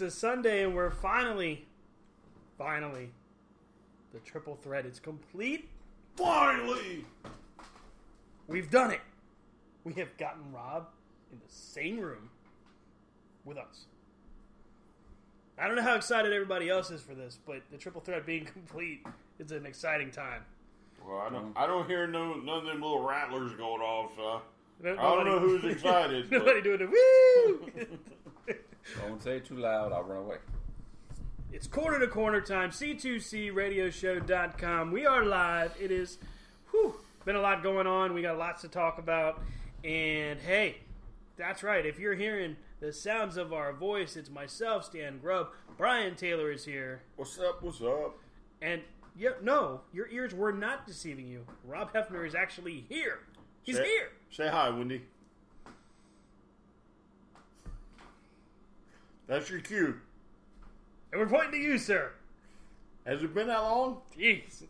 It's a Sunday, and we're finally, finally, the triple threat is complete. Finally, we've done it. We have gotten Rob in the same room with us. I don't know how excited everybody else is for this, but the triple threat being complete is an exciting time. Well, I don't. I don't hear no none of them little rattlers going off. So I don't nobody- know who's excited. but- Nobody doing the woo. Don't say it too loud, I'll run away. It's corner to corner time. C2CRadioshow.com. We are live. It is, whew, been a lot going on. We got lots to talk about. And hey, that's right. If you're hearing the sounds of our voice, it's myself, Stan Grubb. Brian Taylor is here. What's up? What's up? And yeah, no, your ears were not deceiving you. Rob Hefner is actually here. He's say, here. Say hi, Wendy. That's your cue. And we're pointing to you, sir. Has it been that long? Jeez.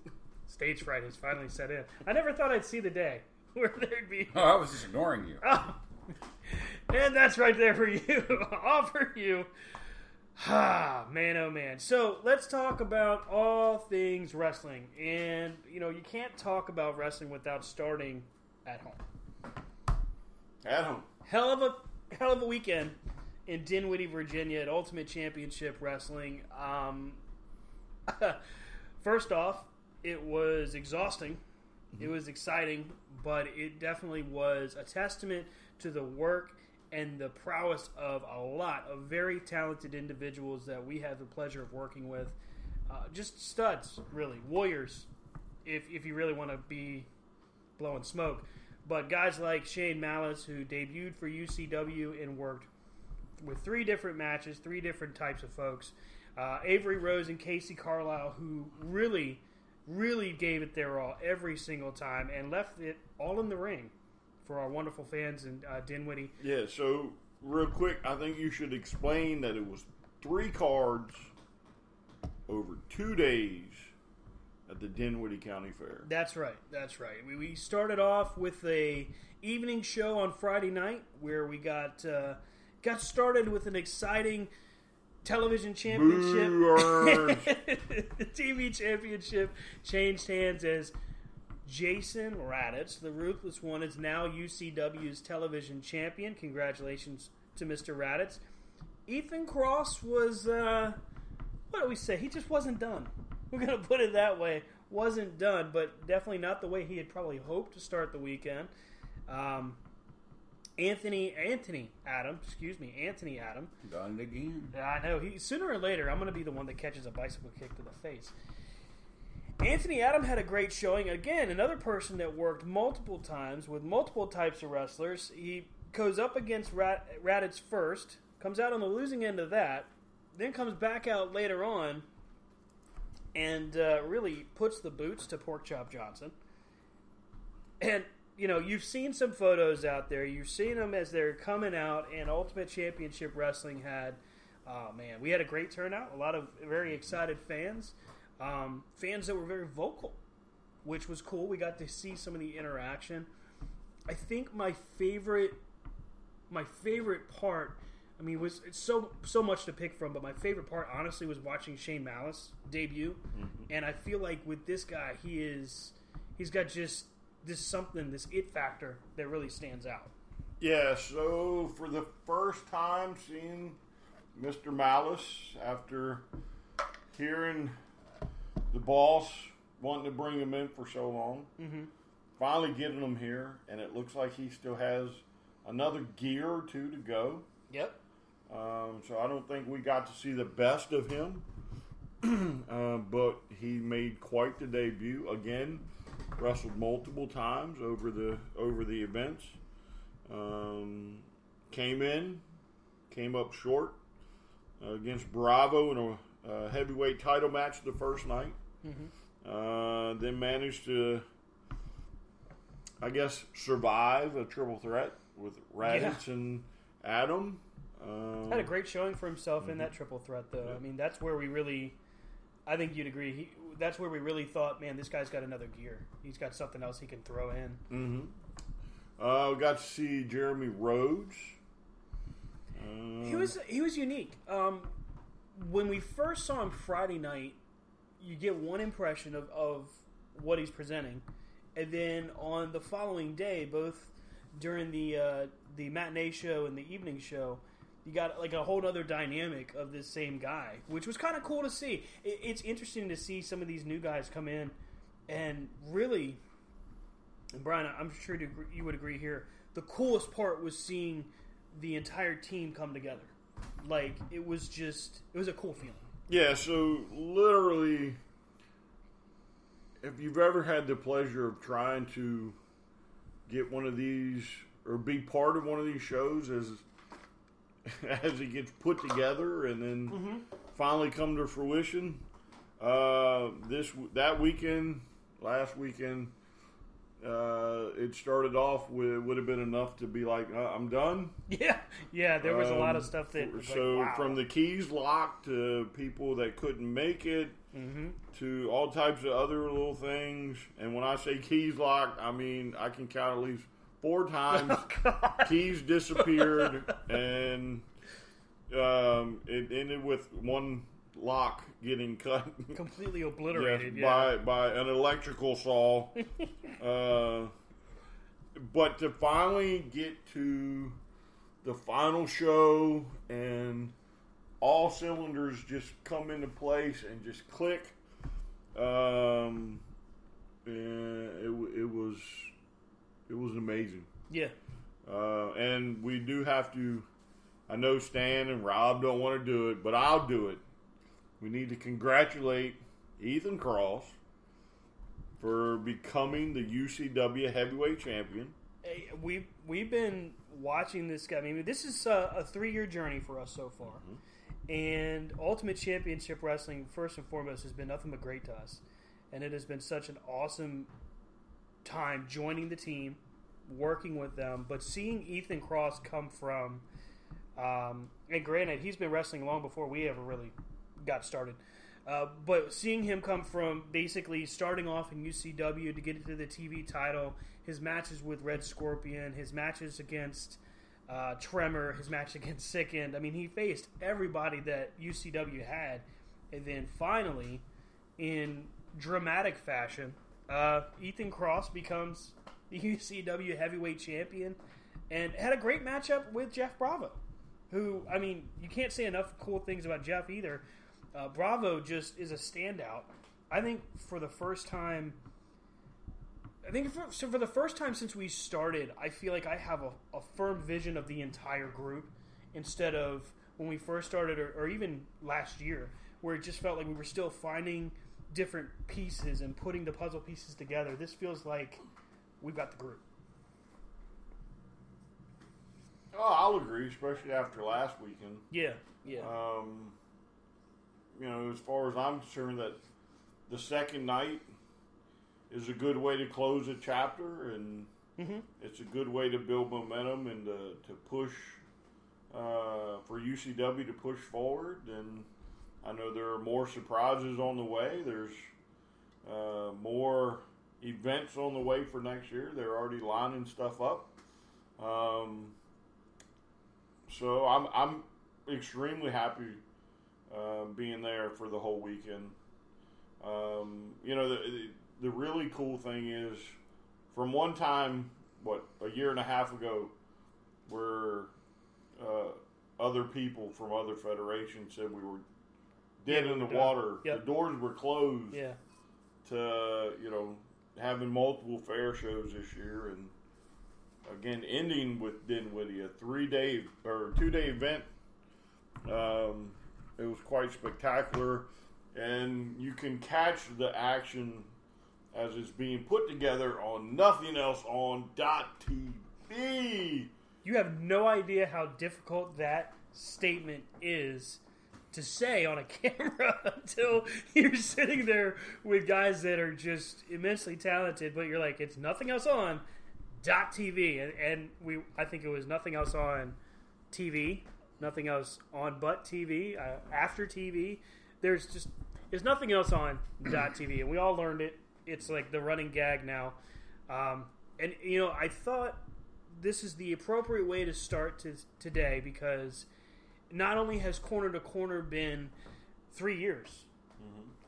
Stage fright has finally set in. I never thought I'd see the day where there'd be Oh, I was just ignoring you. Oh. And that's right there for you. All for you. Ah, man, oh man. So let's talk about all things wrestling. And, you know, you can't talk about wrestling without starting at home. At home. Hell of a hell of a weekend in Dinwiddie, Virginia at Ultimate Championship Wrestling. Um, first off, it was exhausting. It was exciting, but it definitely was a testament to the work and the prowess of a lot of very talented individuals that we have the pleasure of working with. Uh, just studs, really. Warriors, if, if you really want to be blowing smoke. But guys like Shane Malice, who debuted for UCW and worked with three different matches, three different types of folks. Uh, Avery Rose and Casey Carlisle, who really, really gave it their all every single time and left it all in the ring for our wonderful fans and uh, Dinwiddie. Yeah. So real quick, I think you should explain that it was three cards over two days at the Dinwiddie County Fair. That's right. That's right. We, we started off with a evening show on Friday night where we got uh, got started with an exciting television championship. The TV championship changed hands as Jason Raditz, the ruthless one, is now UCW's television champion. Congratulations to Mr. Raditz. Ethan Cross was, uh, what do we say? He just wasn't done. We're going to put it that way. Wasn't done, but definitely not the way he had probably hoped to start the weekend. Um, Anthony, Anthony Adam, excuse me, Anthony Adam. Done it again. I know. He sooner or later, I'm going to be the one that catches a bicycle kick to the face. Anthony Adam had a great showing. Again, another person that worked multiple times with multiple types of wrestlers. He goes up against Rat- Raditz first, comes out on the losing end of that, then comes back out later on and uh, really puts the boots to Pork Chop Johnson. And you know, you've seen some photos out there. You've seen them as they're coming out, and Ultimate Championship Wrestling had, oh man, we had a great turnout. A lot of very excited fans, um, fans that were very vocal, which was cool. We got to see some of the interaction. I think my favorite, my favorite part. I mean, was it's so so much to pick from, but my favorite part, honestly, was watching Shane Malice debut, and I feel like with this guy, he is he's got just this something, this it factor that really stands out. Yeah, so for the first time seeing Mr. Malice after hearing the boss wanting to bring him in for so long, mm-hmm. finally getting him here, and it looks like he still has another gear or two to go. Yep. Um, so I don't think we got to see the best of him, uh, but he made quite the debut again. Wrestled multiple times over the over the events. Um, came in, came up short uh, against Bravo in a uh, heavyweight title match the first night. Uh, then managed to, I guess, survive a triple threat with Raditz and Adam. Um, Had a great showing for himself in that triple threat, though. I mean, that's where we really, I think you'd agree. He, that's where we really thought, man, this guy's got another gear. He's got something else he can throw in. Mm-hmm. Uh, got to see Jeremy Rhodes. He was he was unique. Um, when we first saw him Friday night, you get one impression of, of what he's presenting, and then on the following day, both during the uh, the matinee show and the evening show, you got like a whole other dynamic of this same guy, which was kind of cool to see. It, it's interesting to see some of these new guys come in and really. And Brian, I'm sure you would agree here. The coolest part was seeing the entire team come together. Like it was just, it was a cool feeling. Yeah, so literally, if you've ever had the pleasure of trying to get one of these or be part of one of these shows as as it gets put together and then finally come to fruition, uh, this that weekend, last weekend, uh, it started off with would have been enough to be like, uh, I'm done. Yeah, yeah. There was a lot of Um, stuff that. So like, wow. from the keys locked to people that couldn't make it Mm-hmm. to all types of other little things and when i say keys locked i mean i can count at least four times Oh, keys disappeared and um, it ended with one lock getting cut completely Yes, obliterated. yeah. by by an electrical saw. uh, but to finally get to the final show and all cylinders just come into place and just click, um, and it, it was it was amazing. yeah, Uh, and we do have to. I know Stan and Rob don't want to do it, but I'll do it. We need to congratulate Ethan Cross for becoming the UCW heavyweight champion. Hey, we we've been watching this guy. I mean, this is a, a three year journey for us so far, and Ultimate Championship Wrestling first and foremost has been nothing but great to us, and it has been such an awesome time joining the team, working with them, but seeing Ethan Cross come from, um, and granted, he's been wrestling long before we ever really got started. Uh, but seeing him come from basically starting off in UCW to get into the TV title, his matches with Red Scorpion, his matches against uh, Tremor, his match against Sickened. I mean, he faced everybody that UCW had, and then finally, in dramatic fashion, uh, Ethan Cross becomes the UCW Heavyweight Champion, and had a great matchup with Jeff Bravo, who I mean, you can't say enough cool things about Jeff either. Uh, Bravo just is a standout. I think for the first time, I think for, so for the first time since we started, I feel like I have a, a firm vision of the entire group instead of when we first started, or, or even last year, where it just felt like we were still finding different pieces and putting the puzzle pieces together. This feels like we've got the group. Oh, I'll agree, especially after last weekend. Yeah, yeah, Um, you know, as far as I'm concerned, that the second night is a good way to close a chapter, and Mm-hmm. It's a good way to build momentum and to, to push uh, for UCW to push forward. And I know there are more surprises on the way. There's uh, more events on the way for next year. They're already lining stuff up. Um, so I'm I'm extremely happy uh, being there for the whole weekend. Um, you know, the, the really cool thing is from one time, what a year and a half ago, where uh, other people from other federations said we were dead Yeah, in the done. water. Yep. The doors were closed Yeah. to you know having multiple fair shows this year and again ending with Dinwiddie a three day or two day event. Um, it was quite spectacular, and you can catch the action as it's being put together on nothing else on dot TV. You have no idea how difficult that statement is to say on a camera until you're sitting there with guys that are just immensely talented, but you're like, it's nothing else on dot TV, and, and we, I think it was nothing else on TV, nothing else on but TV, uh, after TV. There's just there's nothing else on dot TV, and we all learned it. It's like the running gag now. Um, and you know, I thought this is the appropriate way to start to, today because not only has corner to corner been three years,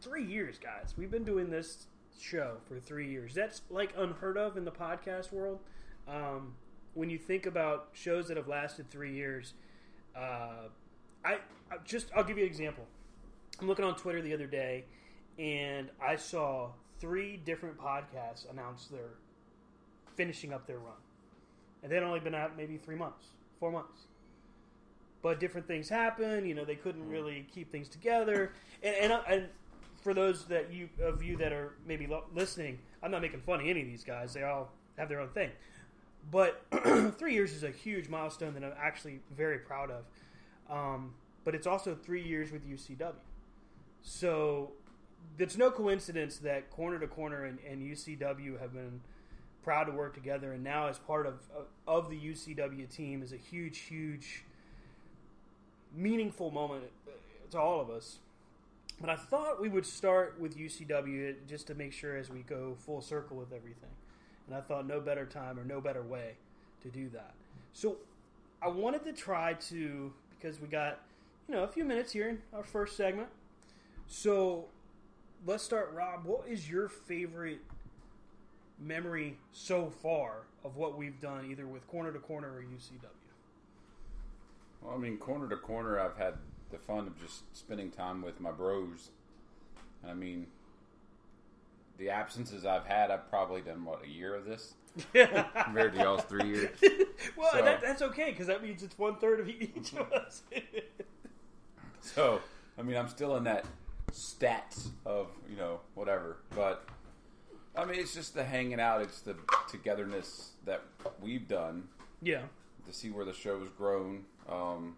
three years, guys. We've been doing this show for three years. That's like unheard of in the podcast world. Um, when you think about shows that have lasted three years, uh, I, I just I'll give you an example. I'm looking on Twitter the other day, and I saw three different podcasts announce their finishing up their run, and they'd only been out maybe three months, four months. But different things happen. You know, they couldn't really keep things together, and and, uh, and for those that you of you that are maybe lo- listening, I'm not making fun of any of these guys. They all have their own thing. But three years is a huge milestone that I'm actually very proud of. Um, but it's also three years with UCW. So it's no coincidence that Corner to Corner and, and UCW have been proud to work together, and now as part of of the UCW team is a huge, huge, meaningful moment to all of us. But I thought we would start with UCW just to make sure as we go full circle with everything. And I thought no better time or no better way to do that. So I wanted to try to because we got you know a few minutes here in our first segment. So let's start, Rob. What is your favorite memory so far of what we've done, either with corner to corner or UCW? Well, I mean, corner to corner, I've had the fun of just spending time with my bros. And I mean, the absences I've had, I've probably done what a year of this compared to y'all's three years. Well, So- that, that's okay because that means it's one third of each mm-hmm. of us. So, I mean, I'm still in that stats of you know whatever, but I mean, it's just the hanging out. It's the togetherness that we've done yeah, to see where the show's grown. Um,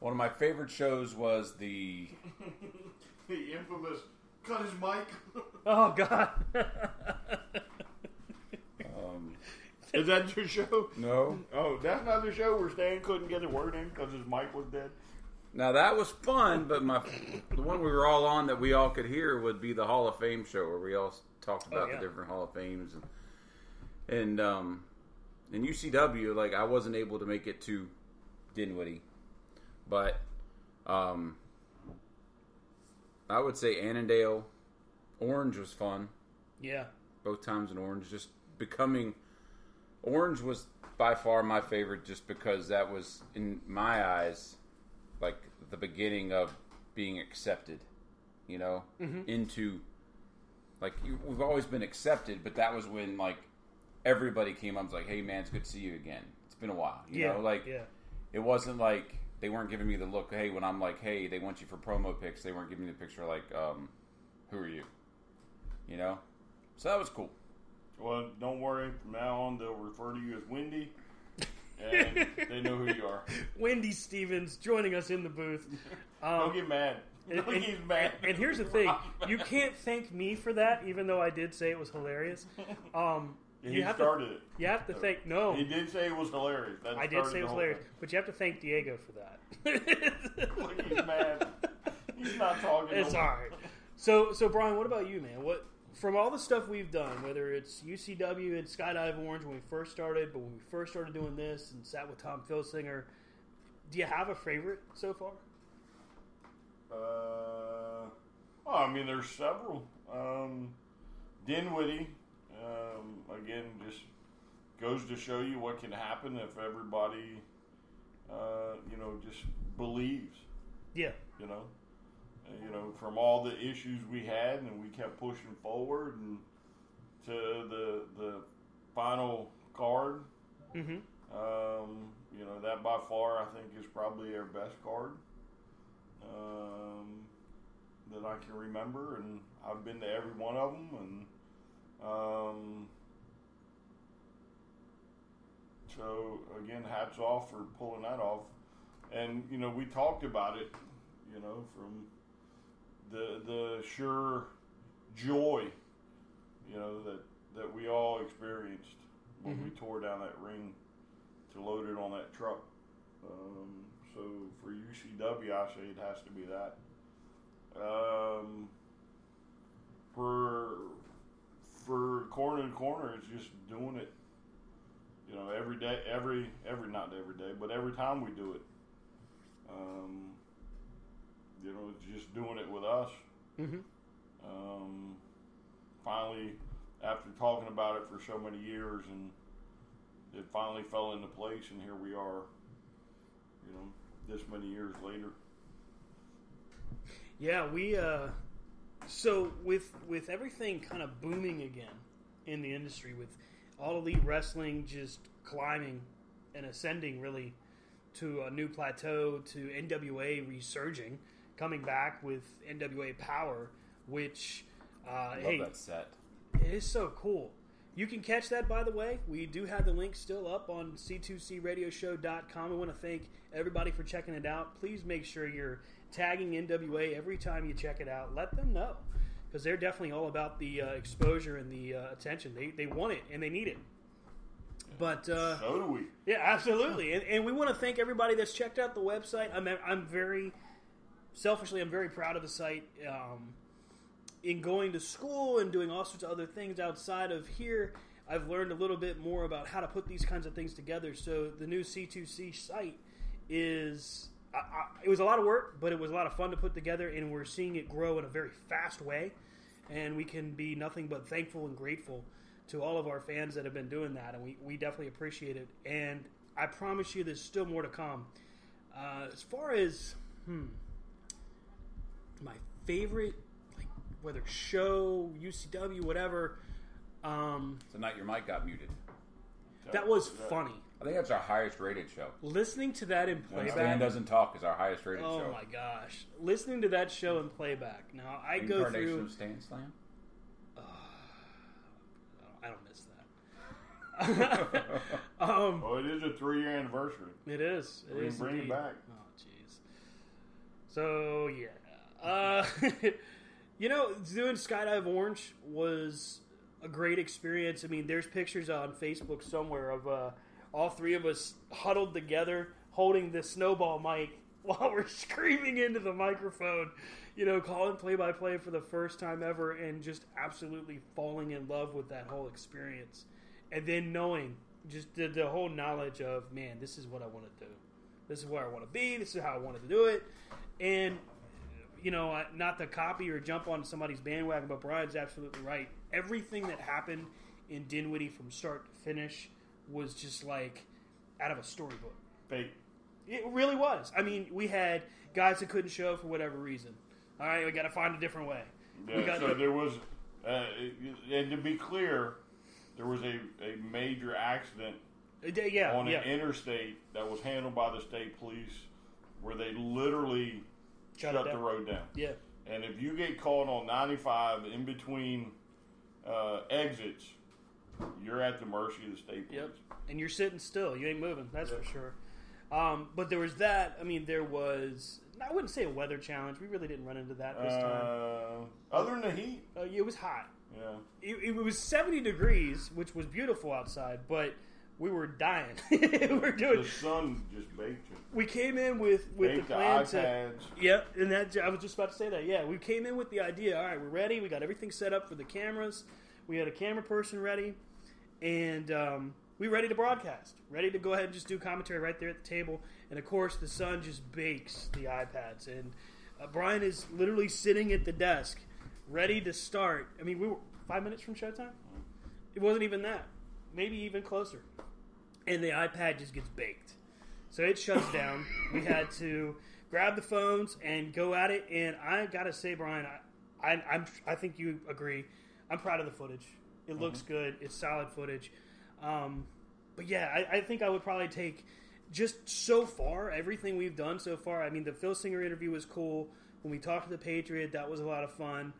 one of my favorite shows was the The infamous cut his mic. Oh God. um, Is that your show? no. Oh, that's not the show where Stan couldn't get a word in because his mic was dead. Now that was fun, but my the one we were all on that we all could hear would be the Hall of Fame show where we all talked about Oh, yeah. the different Hall of Fames and and um in UCW like I wasn't able to make it to Dinwiddie, but um I would say Annandale, Orange was fun yeah. both times in Orange. Just becoming Orange was by far my favorite, just because that was in my eyes like the beginning of being accepted. You know, into like you, we've always been accepted, but that was when like everybody came up and was like, "Hey, man, it's good to see you again. It's been a while." You Yeah. know, like yeah. It wasn't like they weren't giving me the look. Hey, when I'm like, "Hey, they want you for promo pics," they weren't giving me the picture like, um, "Who are you?" You know, so that was cool. Well, don't worry. From now on, they'll refer to you as Wendy, and they know who you are. Wendy Stevens joining us in the booth. Um, Don't get mad. and, Don't and- get mad. and here's the thing: you can't thank me for that, even though I did say it was hilarious. Um, He You have to- started it. You have to thank no. He did say it was hilarious. That I did say it was hilarious, thing. but you have to thank Diego for that. He's mad. He's not talking. It's no all right. So, so Brian, what about you, man? What from all the stuff we've done, whether it's UCW and Skydive Orange when we first started, but when we first started doing this and sat with Tom Filsinger, do you have a favorite so far? Uh, well, I mean, there's several. Um, Dinwiddie, um, again, just goes to show you what can happen if everybody, uh, you know, just believes. Yeah, You know, you know, from all the issues we had, and we kept pushing forward, and to the the final card. Mm-hmm. Um, you know, that by far I think is probably our best card um, that I can remember, and I've been to every one of them, and um, so again, hats off for pulling that off. And you know, we talked about it, you know, from the the sure joy, you know, that that we all experienced when we tore down that ring to load it on that truck. Um, so for UCW, I say it has to be that. Um, for for corner to corner, it's just doing it. You know, every day, every every not every day, but every time we do it. Um, you know, just doing it with us. Mhm. Um, finally, after talking about it for so many years, and it finally fell into place, and here we are. You know, this many years later. yeah. We uh, so with with everything kind of booming again in the industry, with all elite wrestling just climbing and ascending really to a new plateau, to NWA resurging, coming back with NWA Power, which uh, love hey, that set. It is so cool. You can catch that, by the way. We do have the link still up on c2cradioshow.com. I want to thank everybody for checking it out. Please make sure you're tagging NWA every time you check it out. Let them know because they're definitely all about the uh, exposure and the uh, attention. They, they want it and they need it. But uh, So do we. yeah, absolutely. And, and we want to thank everybody that's checked out the website. I'm, I'm very, selfishly, I'm very proud of the site. Um, in going to school and doing all sorts of other things outside of here, I've learned a little bit more about how to put these kinds of things together. So the new C2C site is. I, I, it was a lot of work, but it was a lot of fun to put together, and we're seeing it grow in a very fast way. And we can be nothing but thankful and grateful to all of our fans that have been doing that, and we, we definitely appreciate it. And I promise you, there's still more to come. Uh, as far as hmm, my favorite, like whether show, UCW, whatever, um, Tonight your mic got muted. that was funny. I think that's our highest rated show. Listening to that in playback. Stan playback. doesn't talk is our highest rated show. Oh show. my gosh! Listening to that show in playback. Now I go Incarnation through. of Stan Slam. I don't miss that. um, Well, it is a three-year anniversary. It is. It We is bring it indeed. back. Oh, jeez. So yeah, uh, you know, doing Skydive Orange was a great experience. I mean, there's pictures on Facebook somewhere of uh, all three of us huddled together, holding the snowball mic while we're screaming into the microphone. You know, calling play-by-play for the first time ever, and just absolutely falling in love with that whole experience. And then knowing just the, the whole knowledge of, man, this is what I want to do. This is where I want to be. This is how I wanted to do it. And you know, not to copy or jump on somebody's bandwagon, but Brian's absolutely right. Everything that happened in Dinwiddie from start to finish was just like out of a storybook. Fake. It really was. I mean, we had guys that couldn't show for whatever reason. All right, we got to find a different way. Yeah, so there was, uh, and to be clear, there was a, a major accident Uh, yeah, on yeah. an interstate that was handled by the state police, where they literally Shut shut, the road down. yeah. And if you get caught on 95 in between uh, exits, you're at the mercy of the state police. Yep. And you're sitting still. You ain't moving. That's for sure. Um, but there was that. I mean, there was. I wouldn't say a weather challenge. We really didn't run into that this time. Uh, other than the heat, Uh, it was hot. Yeah. It, it was 70 degrees, which was beautiful outside, but we were dying. we were doing. The sun just baked you. We came in with with Baked the the plan to. iPads. Yep, and that I was just about to say that. Yeah, we came in with the idea. All right, we're ready. We got everything set up for the cameras. We had a camera person ready, and um, we ready to broadcast. Ready to go ahead and just do commentary right there at the table. And of course, the sun just bakes the iPads, and uh, Brian is literally sitting at the desk, ready to start. I mean, we were five minutes from showtime. It wasn't even that. Maybe even closer. And the iPad just gets baked. So it shuts down. We had to grab the phones and go at it. And I gotta say, Brian, I, I, I'm, I think you agree. I'm proud of the footage. It looks good. It's solid footage. Um, but yeah, I, I think I would probably take just so far everything we've done so far. I mean, the Filsinger interview was cool. When we talked to the Patriot, that was a lot of fun.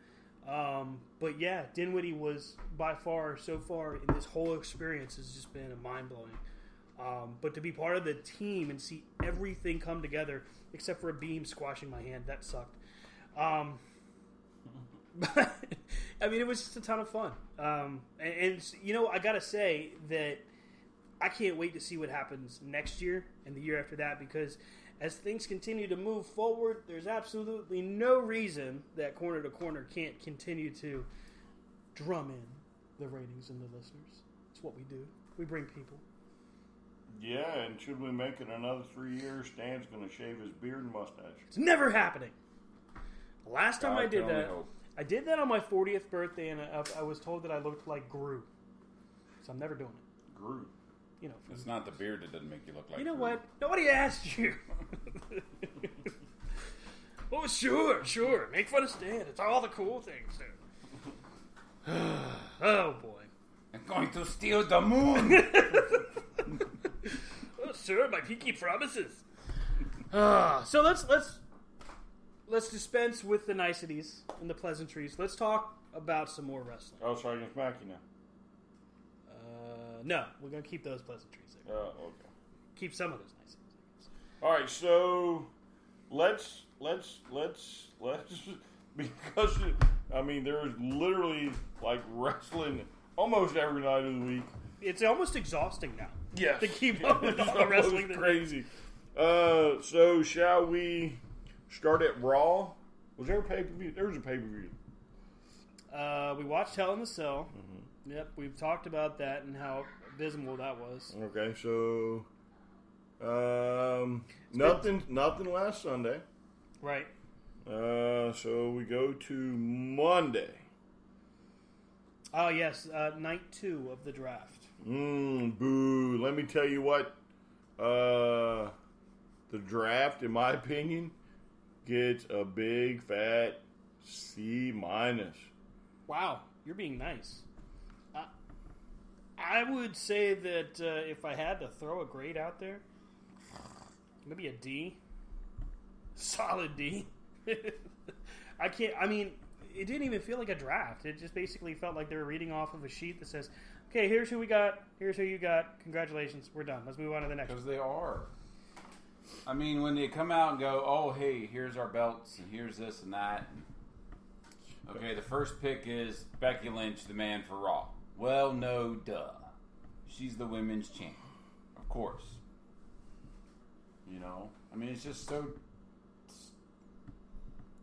Um, but yeah, Dinwiddie was by far so far in this whole experience has just been a mind blowing. Um, but to be part of the team and see everything come together, except for a beam squashing my hand, that sucked. Um, but I mean, it was just a ton of fun. Um, and, and you know, I gotta say that I can't wait to see what happens next year and the year after that because as things continue to move forward, there's absolutely no reason that corner to corner can't continue to drum in the ratings and the listeners. It's what we do. We bring people. Yeah, and should we make it another three years, Stan's going to shave his beard and mustache. It's never happening. Last time God I did that, hope. I did that on my 40th birthday, and I, I was told that I looked like Gru. So I'm never doing it. Groot. You know, It's not the beard that doesn't make you look like. you know Groot. what? Nobody asked you. oh, sure, sure. Make fun of Stan. It's all the cool things. Dude. oh boy. I'm going to steal the moon. Oh, sir, my pinky promises. Ah, so let's let's let's dispense with the niceties and the pleasantries. Let's talk about some more wrestling. Oh, sorry, against Mackie now. Uh, no, we're gonna keep those pleasantries. There. Uh, okay. Keep some of those niceties. All right, so let's let's let's let's because I mean there is literally like wrestling almost every night of the week. It's almost exhausting now. Yes, To keep up with all the It's wrestling crazy. Uh, so shall we start at Raw? Was there a pay per view? There was a pay per view. Uh, we watched Hell in the Cell. Yep, we've talked about that and how abysmal that was. Okay, so um, nothing nothing last Sunday. Right. Uh, so we go to Monday. Oh yes, uh, night two of the draft. Mmm, boo. Let me tell you what. Uh, the draft, in my opinion, gets a big fat C minus. Wow, you're being nice. Uh, I would say that uh, if I had to throw a grade out there, maybe a D. Solid D. I can't. I mean, it didn't even feel like a draft. It just basically felt like they were reading off of a sheet that says, "Okay, here's who we got. Here's who you got. Congratulations, we're done. Let's move on to the next." Because they are. I mean, when they come out and go, oh, hey, here's our belts, and here's this and that. Okay, the first pick is Becky Lynch, the man for Raw. Well, no, duh. She's the women's champion. Of course. You know? I mean, it's just so.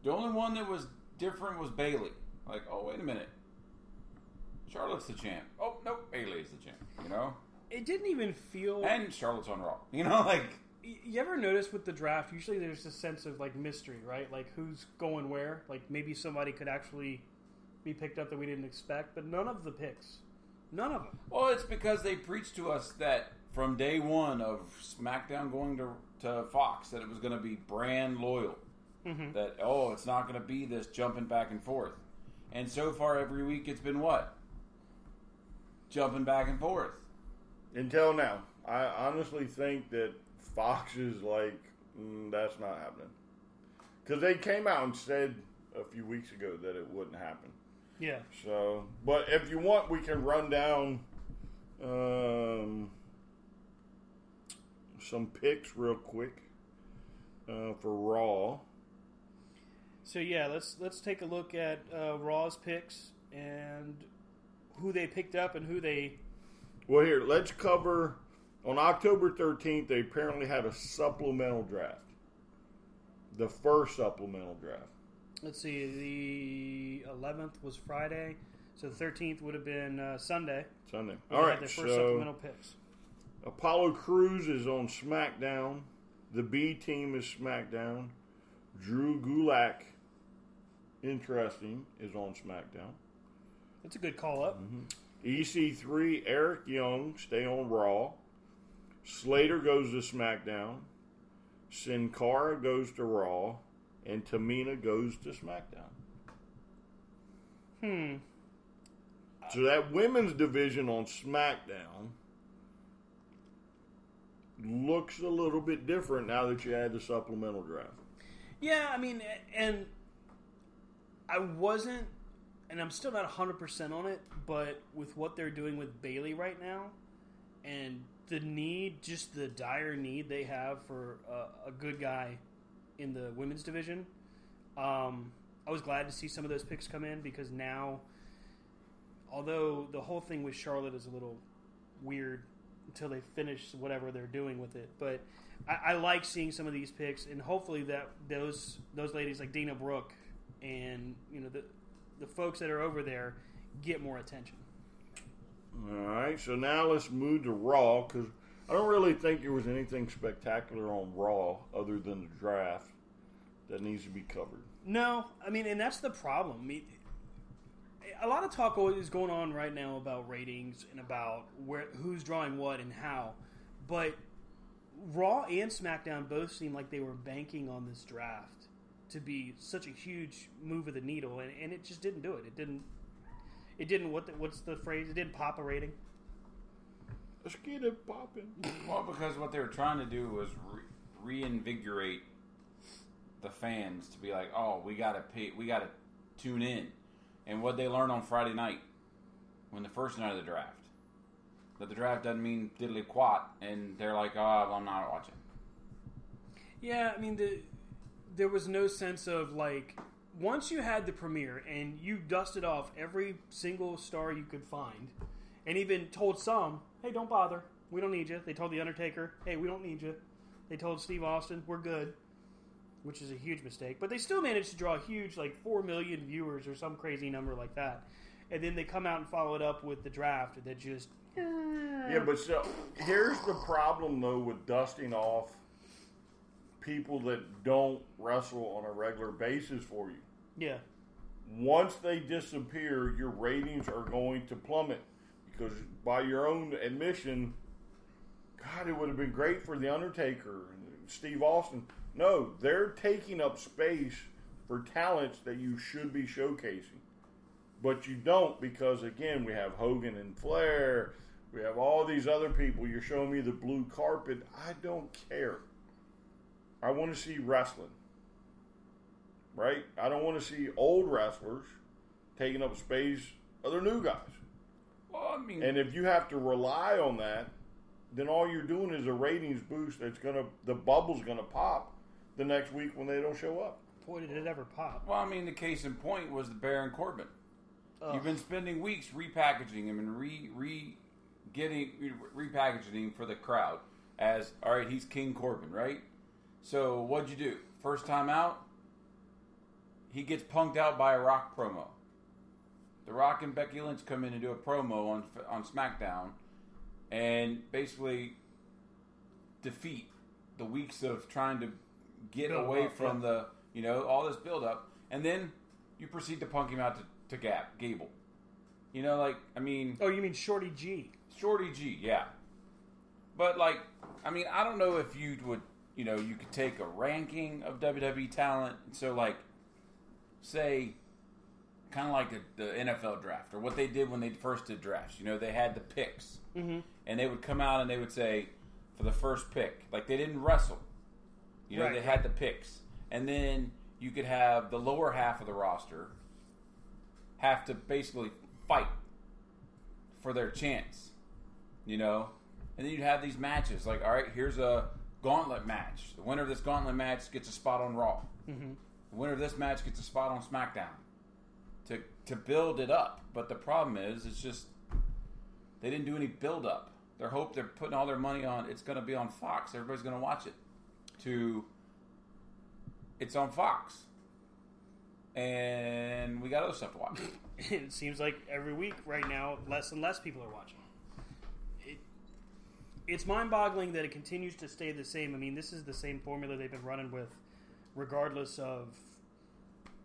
The only one that was different was Bayley. Like, oh, wait a minute. Charlotte's the champ. Oh, nope, Bayley's the champ. You know? It didn't even feel. And Charlotte's on Raw. You know, like. Y- You ever notice with the draft, usually there's a sense of like mystery, right? Like who's going where? Like maybe somebody could actually be picked up that we didn't expect, but none of the picks, none of them. Well, it's because they preached to us that from day one of SmackDown going to, to Fox that it was going to be brand loyal. Mm-hmm. That, oh, it's not going to be this jumping back and forth. And so far, every week, it's been what? Jumping back and forth. Until now, I honestly think that Fox is like, mm, that's not happening. Because they came out and said a few weeks ago that it wouldn't happen. Yeah, So, but if you want, we can run down um, some picks real quick uh, for Raw. So yeah, let's let's take a look at uh, Raw's picks. and who they picked up and who they. Well, here, let's cover. On October 13th, they apparently had a supplemental draft. The first supplemental draft. Let's see, the 11th was Friday, so the 13th would have been uh, Sunday. Sunday. All had their first so supplemental picks. Apollo Crews is on SmackDown. The B team is SmackDown. Drew Gulak, interesting, is on SmackDown. That's a good call up. EC3, Eric Young, stay on Raw. Slater goes to SmackDown. Sin Cara goes to Raw. And Tamina goes to SmackDown. Hmm. So that women's division on SmackDown looks a little bit different now that you add the supplemental draft. Yeah, I mean, and I wasn't, and I'm still not 100% on it, but with what they're doing with Bayley right now, and the need, just the dire need they have for a, a good guy in the women's division, um, I was glad to see some of those picks come in because now, although the whole thing with Charlotte is a little weird until they finish whatever they're doing with it, but I, I like seeing some of these picks, and hopefully that those those ladies like Dana Brooke and you know the the folks that are over there get more attention. All right, so now let's move to Raw because I don't really think there was anything spectacular on Raw other than the draft that needs to be covered. No, I mean, and that's the problem. I mean, a lot of talk is going on right now about ratings and about where who's drawing what and how, but Raw and SmackDown both seem like they were banking on this draft to be such a huge move of the needle, and, and it just didn't do it. It didn't. It didn't. What? The, what's the phrase? It didn't pop a rating. Let's get it popping. Well, because what they were trying to do was re- reinvigorate the fans to be like, oh, we gotta pay, we gotta tune in, and what they learned on Friday night when the first night of the draft that the draft doesn't mean diddly quat, and they're like, oh, well, I'm not watching. Yeah, I mean, the, there was no sense of like once you had the premiere and you dusted off every single star you could find, and even told some, "Hey, don't bother, we don't need you." They told the Undertaker, "Hey, we don't need you." They told Steve Austin, "We're good," which is a huge mistake. But they still managed to draw a huge, like four million viewers or some crazy number like that. And then they come out and follow it up with the draft that just Yeah, but so here's the problem though with dusting off people that don't wrestle on a regular basis for you. yeah. Once they disappear, your ratings are going to plummet because, by your own admission, God, it would have been great for the Undertaker and Steve Austin. No, they're taking up space for talents that you should be showcasing, but you don't because again, we have Hogan and Flair. We have all these other people. You're showing me the blue carpet. I don't care. I want to see wrestling right? I don't want to see old wrestlers taking up space other new guys. Well, I mean, And if you have to rely on that, then all you're doing is a ratings boost that's gonna the bubble's gonna pop the next week when they don't show up. Boy, did it ever pop! well, I mean, the case in point was the Baron Corbin. You've been spending weeks repackaging him and re re getting repackaging him for the crowd as all right. He's King Corbin, right? So what'd you do? First time out, he gets punked out by a Rock promo. The Rock and Becky Lynch come in and do a promo on on SmackDown, and basically defeat the weeks of trying to get Build away up, from yeah. the you know all this build up, and then you proceed to punk him out to, to Gap Gable. You know, like I mean, Oh, you mean Shorty G? Shorty G, yeah. But like, I mean, I don't know if you would, you know, you could take a ranking of WWE talent. So like, say, kind of like the, the NFL draft or what they did when they first did drafts. You know, they had the picks, mm-hmm. and they would come out and they would say for the first pick, like they didn't wrestle. You know, Right, they had the picks, and then you could have the lower half of the roster have to basically fight for their chance, you know. And then you'd have these matches like, all right, here's a gauntlet match. The winner of this gauntlet match gets a spot on Raw. Mm-hmm. The winner of this match gets a spot on SmackDown to to build it up. But the problem is, it's just they didn't do any build up. Their hope they're putting all their money on it's going to be on Fox. Everybody's going to watch it. To it's on Fox, and we got other stuff to watch. it seems like every week right now, less and less people are watching. It, it's mind-boggling that it continues to stay the same. I mean, this is the same formula they've been running with, regardless of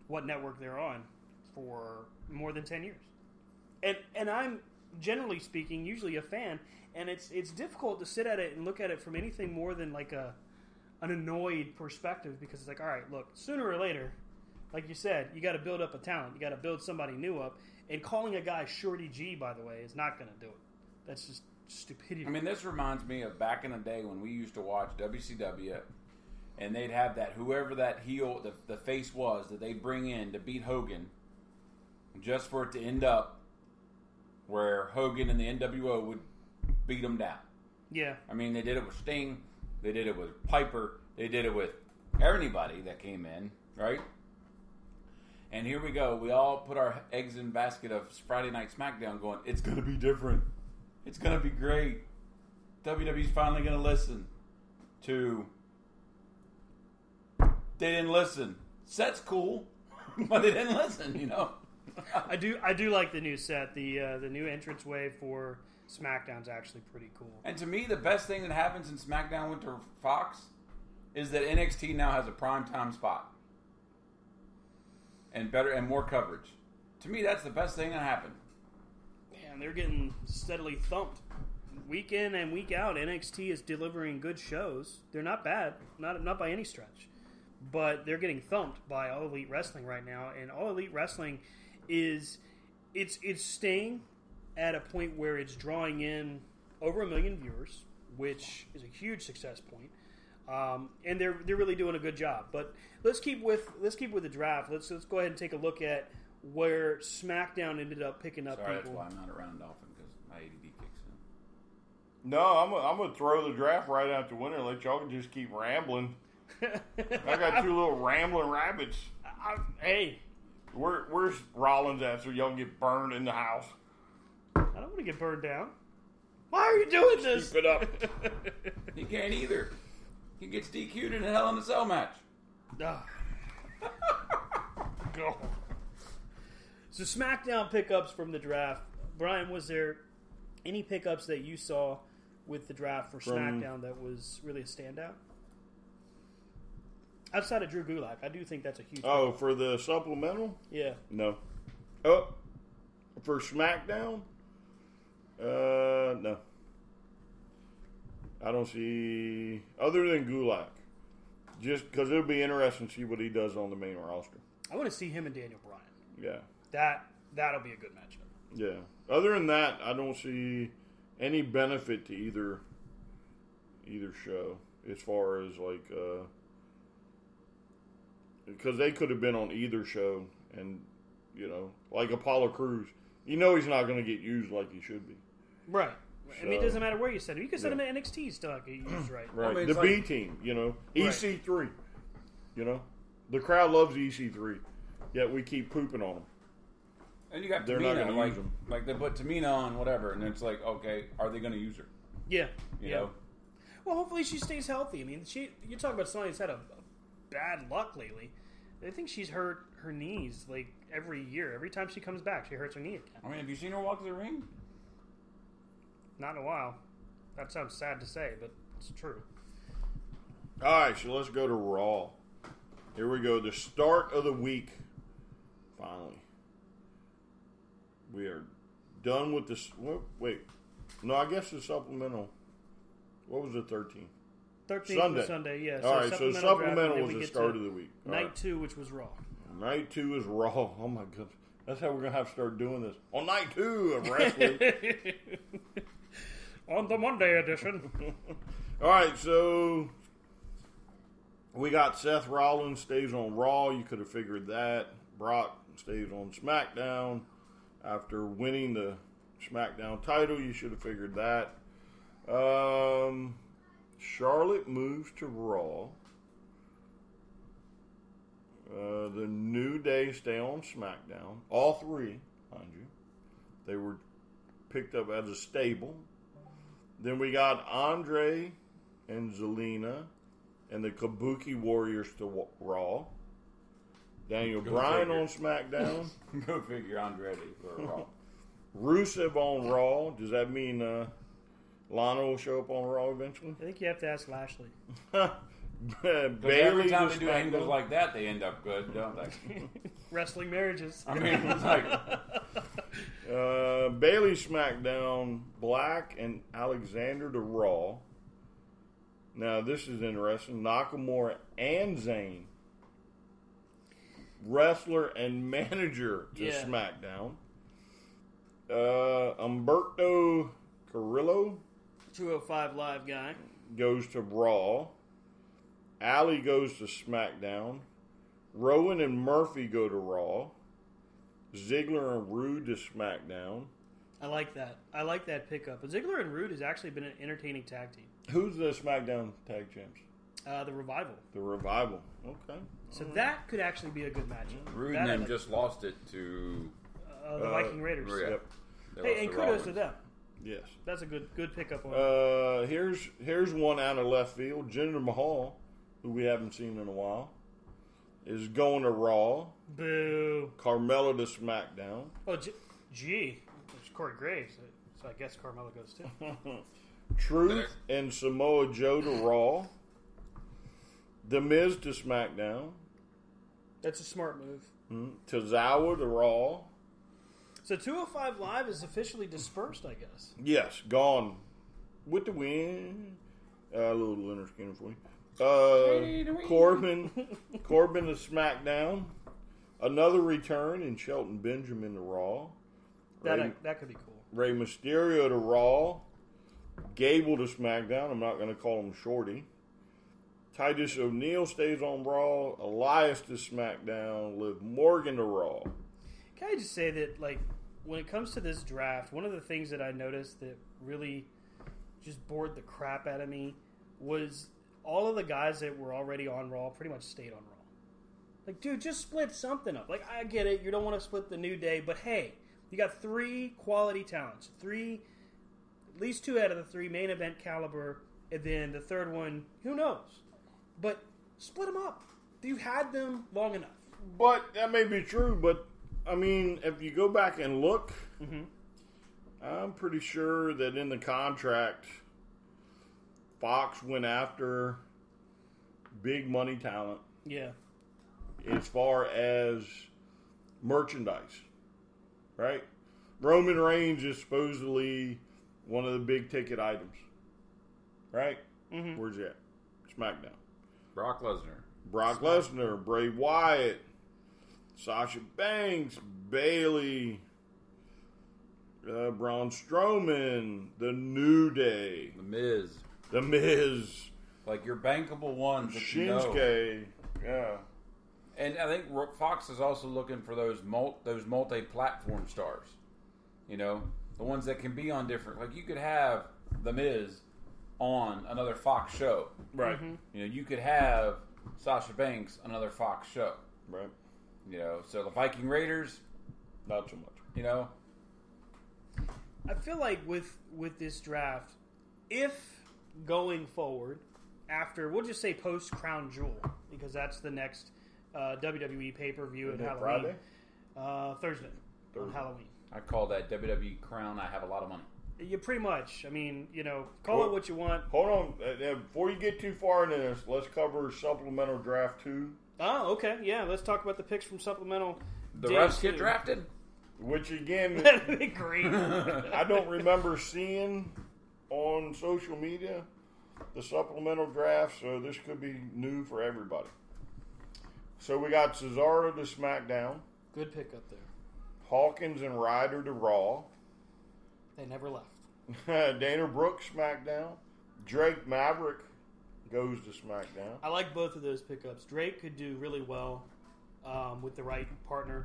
what network they're on, for more than ten years. And and I'm generally speaking usually a fan, and it's it's difficult to sit at it and look at it from anything more than like a an annoyed perspective because it's like, all right, look, sooner or later, like you said, you got to build up a talent. You got to build somebody new up. And calling a guy Shorty G, by the way, is not going to do it. That's just stupidity. I mean, this reminds me of back in the day when we used to watch WCW, and they'd have that whoever that heel, the, the face was that they bring in to beat Hogan, just for it to end up where Hogan and the NWO would beat them down. yeah, I mean, they did it with Sting, they did it with Piper, they did it with anybody that came in, right? And here we go. We all put our eggs in basket of Friday Night SmackDown, going, "It's going to be different. It's going to be great. WWE's finally going to listen." To they didn't listen. Set's cool, but they didn't listen. You know. I do I do like the new set. The uh, the new entrance way for SmackDown's actually pretty cool. And to me, the best thing that happens in SmackDown went to Fox is that NXT now has a prime time spot and better and more coverage. To me, that's the best thing that happened. Man, they're getting steadily thumped. Week in and week out, NXT is delivering good shows. They're not bad, not not by any stretch, but they're getting thumped by All Elite Wrestling right now. And All Elite Wrestling is it's it's staying at a point where it's drawing in over a million viewers, which is a huge success point. Um, and they're they're really doing a good job. But let's keep with let's keep with the draft. Let's let's go ahead and take a look at where SmackDown ended up picking up Sorry, that's people. why I'm not around often because my ADD kicks in. No, I'm gonna, I'm gonna throw the draft right out the window and let y'all just keep rambling. I got two little rambling rabbits. I, hey, Where, where's Rollins at so y'all can get burned in the house? I don't want to get burned down. Why are you doing this? Keep it up. He can't either. He gets DQ'd in a Hell in a Cell match. Ah. Go. So SmackDown pickups from the draft. Brian, was there any pickups that you saw with the draft for From- SmackDown that was really a standout? Outside of Drew Gulak, I do think that's a huge. Oh, for the supplemental? yeah. No. Oh, for SmackDown? Uh, no. I don't see other than Gulak. Just because it'll be interesting to see what he does on the main roster. I want to see him and Daniel Bryan. Yeah, That that'll be a good matchup. yeah. Other than that, I don't see any benefit to either either show as far as like uh because they could have been on either show and you know like Apollo Crews. You know he's not going to get used like he should be. Right. I mean, it doesn't matter where you send him. You can send Yeah. him at NXT still not get used right. Right. mean, the it's B team, you know, EC3. You know, the crowd loves EC3, yet we keep pooping on them. And you got They're not Tamina, gonna like, use him. like they put Tamina on whatever, and it's like, okay, are they going to use her? Yeah. You yeah. know, Well, hopefully she stays healthy. I mean, she you talk about somebody that's had a, a bad luck lately. I think she's hurt her knees like every year. Every time she comes back, she hurts her knee again. I mean, have you seen her walk to the ring? Not in a while. That sounds sad to say, but it's true. All right, so let's go to Raw. Here we go. The start of the week. Finally, we are done with this. Wait, wait. no, I guess the supplemental. What was the 13th? 13th Sunday. Sunday, yeah. All right, so supplemental then was the start of the week. All Night right. two, which was Raw. Night two is Raw. Oh my goodness. That's how we're gonna have to start doing this on night two of wrestling. On the Monday edition. All right, so we got Seth Rollins stays on Raw. You could have figured that. Brock stays on SmackDown after winning the SmackDown title. You should have figured that. Um, Charlotte moves to Raw. Uh, the New Day stay on SmackDown. All three, mind you. They were picked up as a stable. Then we got Andre and Zelina and the Kabuki Warriors to Raw. Daniel Go Bryan figure. on SmackDown. Go figure, Andretti for a Raw. Rusev on Raw. Does that mean uh, Lana will show up on Raw eventually? I think you have to ask Lashley. Because Bayley every time they do angles like that, they end up good, don't they? Wrestling marriages. I mean, it's like Uh, Bayley SmackDown, Black and Alexander to Raw. Now this is interesting. Nakamura and Zayn, wrestler and manager to Yeah. SmackDown. Uh, Humberto Carrillo 205 live guy. goes to Raw. Ali goes to SmackDown. Rowan and Murphy go to Raw. Ziggler and Roode to SmackDown. I like that. I like that pickup. But Ziggler and Roode has actually been an entertaining tag team. Who's the SmackDown tag champs? Uh, the revival. The Revival. Okay. So that could actually be a good matchup. Roode That and I them like. just lost it to. uh, the Viking Raiders. Yeah. Yep. They Hey, and to kudos Rollins. to them. Yes. That's a good good pickup on. Uh, here's here's one out of left field. Jinder Mahal, who we haven't seen in a while, is going to Raw. Boo. Carmella to SmackDown. Oh, G. G. There's Corey Graves. So I guess Carmella goes too. Truth and Samoa Joe to Raw. The Miz to SmackDown. That's a smart move. Tozawa to Raw. So 205 Live is officially dispersed, I guess. Yes, gone with the win. Uh, a little Lynyrd Skynyrd for you. Uh, Corbin, Corbin to SmackDown. Another return in Shelton Benjamin to Raw. That Rey, that could be cool. Rey Mysterio to Raw. Gable to SmackDown. I'm not going to call him Shorty. Titus O'Neil stays on Raw. Elias to SmackDown. Liv Morgan to Raw. Can I just say that, like, when it comes to this draft, one of the things that I noticed that really just bored the crap out of me was all of the guys that were already on Raw pretty much stayed on Raw. Like, dude, just split something up. Like, I get it, you don't want to split the New Day, but hey, you got three quality talents, three, at least two out of the three main event caliber, and then the third one, who knows? But split them up. You've had them long enough. But that may be true. But I mean, if you go back and look, mm-hmm. I'm pretty sure that in the contract, Fox went after big money talent Yeah. as far as merchandise, right? Roman Reigns is supposedly one of the big ticket items, right? Mm-hmm. Where's he at? SmackDown. Brock Lesnar. Brock Lesnar, Bray Wyatt, Sasha Banks, Bayley, uh, Braun Strowman, The New Day, The Miz. The Miz, Like your bankable ones that you know. Shinsuke. Yeah. And I think Fox is also looking for those mul- those multi-platform stars. You know, the ones that can be on different. Like you could have The Miz on another Fox show. Right. You know, you could have Sasha Banks on another Fox show. Right. You know, so the Viking Raiders. Not so much. You know, I feel like with with this draft, if going forward after we'll just say post Crown Jewel because that's the next uh, WWE pay per view at Halloween. Friday? Uh, Thursday, on Halloween. I call that WWE Crown. I have a lot of money. You pretty much. I mean, you know, call Well- it what you want. Hold on. Uh, uh, before you get too far into this, let's cover supplemental draft two, Oh, okay, yeah. Let's talk about the picks from supplemental. The day refs get drafted. which again, That'd be great. I don't remember seeing on social media the supplemental draft, so this could be new for everybody. So we got Cesaro to SmackDown, Good pickup there. Hawkins and Ryder to Raw, They never left. Dana Brooks SmackDown, Drake Maverick goes to SmackDown. I like both of those pickups. Drake could do really well um, with the right partner,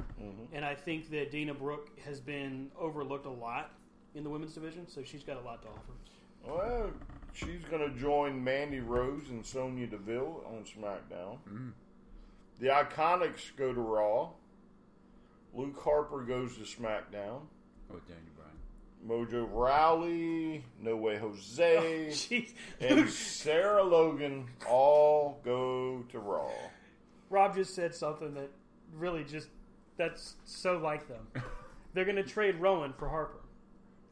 and I think that Dana Brooke has been overlooked a lot in the women's division, so she's got a lot to offer. Well, she's going to join Mandy Rose and Sonya Deville on SmackDown. The Iconics go to Raw. Luke Harper goes to SmackDown. Oh, Daniel Bryan. Mojo Rawley, No Way Jose, oh, Jeez. and Sarah Logan all go to Raw. Rob just said something that really just that's so like them. They're going to trade Rowan for Harper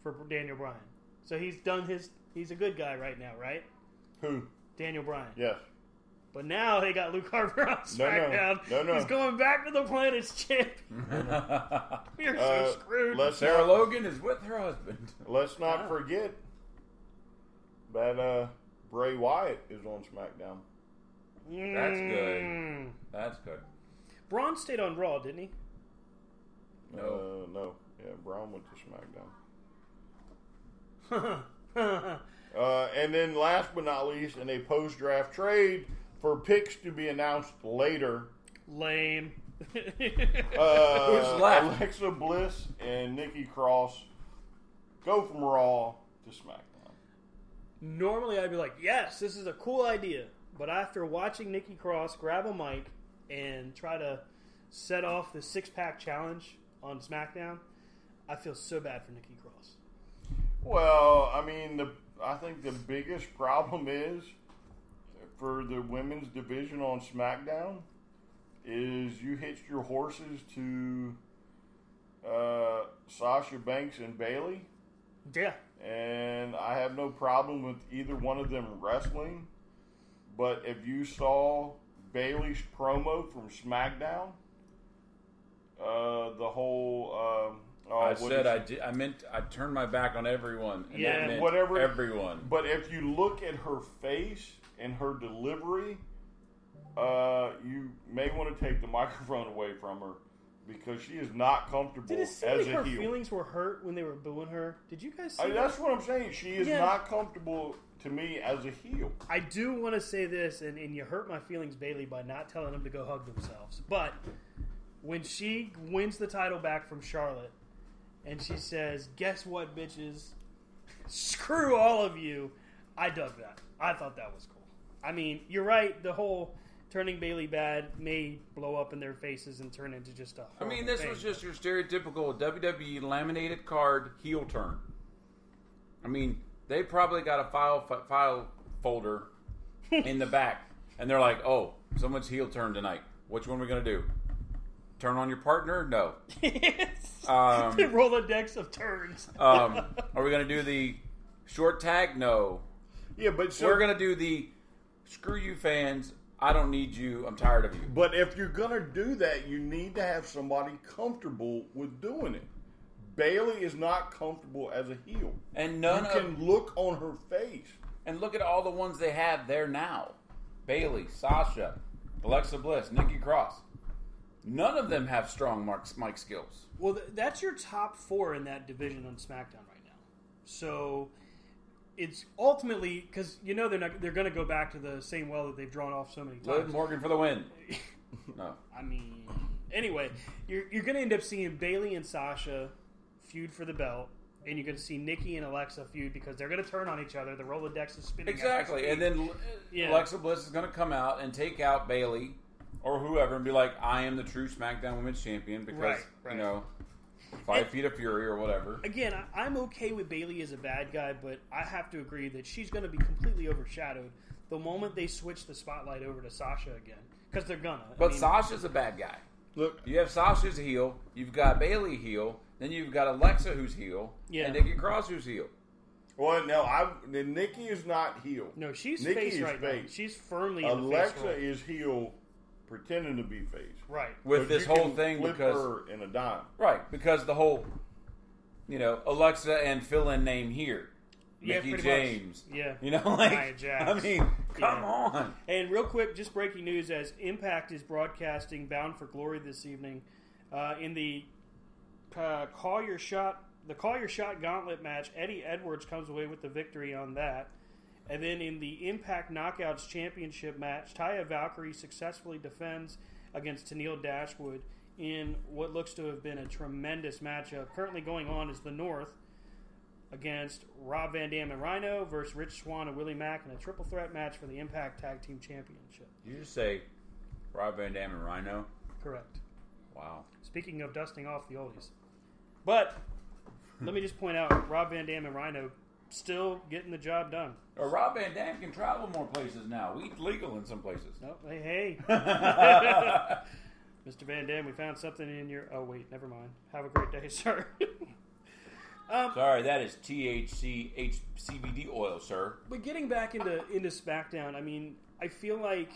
for Daniel Bryan. So he's done his. He's a good guy right now, right? Who? Daniel Bryan. Yes. But now they got Luke Harper on No, no. SmackDown. No, no. He's going back to the planet's champion. We're so Uh, screwed. let's Sarah not, Logan is with her husband. let's not Ah. forget that uh, Bray Wyatt is on SmackDown. That's good. Mm. That's good. Braun stayed on Raw, didn't he? No. Uh, no. Yeah, Braun went to SmackDown. Uh, and then last but not least, in a post draft trade for picks to be announced later, Lame. uh, Who's left? Alexa Bliss and Nikki Cross go from Raw to SmackDown. Normally, I'd be like, "Yes, this is a cool idea," but after watching Nikki Cross grab a mic and try to set off the six pack challenge on SmackDown, I feel so bad for Nikki Cross. Well, I mean, the I think the biggest problem is for the women's division on SmackDown is you hitched your horses to uh, Sasha Banks and Bayley. Yeah, and I have no problem with either one of them wrestling. But if you saw Bayley's promo from SmackDown, uh, the whole um, oh, I what said I did. I meant I turned my back on everyone. And Yeah, that meant whatever- Everyone. But if you look at her face and her delivery, uh, you may want to take the microphone away from her because she is not comfortable did it seem as like a her heel. feelings were hurt when they were booing her? Did you guys see I, that? that's what I'm saying. She is Yeah. not comfortable to me as a heel. I do want to say this, and, and you hurt my feelings, Bayley, by not telling them to go hug themselves. But when she wins the title back from Charlotte, and she says, "Guess what, bitches? Screw all of you," I dug that. I thought that was cool. I mean, you're right. The whole turning Bayley bad may blow up in their faces and turn into just a. I mean, this thing. was just your stereotypical WWE laminated card heel turn. I mean, they probably got a file file folder in the back, and they're like, "Oh, someone's heel turn tonight. Which one are we gonna do? Turn on your partner? No. Um, the Rolodex of turns. um, are we gonna do the short tag? No. Yeah, but so, We're gonna do the screw you fans. I don't need you. I'm tired of you. But if you're gonna do that, you need to have somebody comfortable with doing it. Bayley is not comfortable as a heel. And none you of can look on her face. And look at all the ones they have there now Bayley, Sasha, Alexa Bliss, Nikki Cross. None of them have strong mark, mic skills. Well, th- that's your top four in that division on SmackDown right now. So it's ultimately because you know they're not they're going to go back to the same well that they've drawn off so many times. Morgan for the win. No. I mean, anyway, you're you're going to end up seeing Bayley and Sasha feud for the belt, and you're going to see Nikki and Alexa feud because they're going to turn on each other. The Rolodex is spinning. Exactly. And then Yeah. Alexa Bliss is going to come out and take out Bayley or whoever and be like, I am the true SmackDown Women's Champion because, Right, right. you know, Five And- Feet of Fury or whatever. again, I, I'm okay with Bayley as a bad guy, but I have to agree that she's going to be completely overshadowed the moment they switch the spotlight over to Sasha again because they're gonna. I But mean, Sasha's a bad guy. Look, You have Sasha's heel, you've got Bayley heel, then you've got Alexa who's heel, Yeah. and Nikki Cross who's heel. well, no, I Nikki is not heel. No, she's Nikki face is right now. She's firmly in the face Alexa is heel, pretending to be face. right. With this you whole can thing flip because her in a dime. Right, because the whole, you know, Alexa and fill-in name here, Yeah, Mickie pretty James. much. Yeah. you know, like Jax. I mean, come Yeah. on. And real quick, just breaking news: as Impact is broadcasting Bound for Glory this evening, uh, in the uh, call your shot, the call your shot gauntlet match, Eddie Edwards comes away with the victory on that. And then in the Impact Knockouts Championship match, Taya Valkyrie successfully defends against Tennille Dashwood in what looks to have been a tremendous matchup. Currently going on is the North against Rob Van Dam and Rhino versus Rich Swann and Willie Mack in a triple threat match for the Impact Tag Team Championship. You just say Rob Van Dam and Rhino. Correct. Wow. Speaking of dusting off the oldies, but let me just point out Rob Van Dam and Rhino still getting the job done. Or Rob Van Dam can travel more places now. Weed's legal in some places. Oh, hey, hey. Mr. Van Dam, we found something in your. Oh, wait, never mind. Have a great day, sir. Sorry, that is THC HCBD oil, sir. but getting back into into SmackDown, I mean, I feel like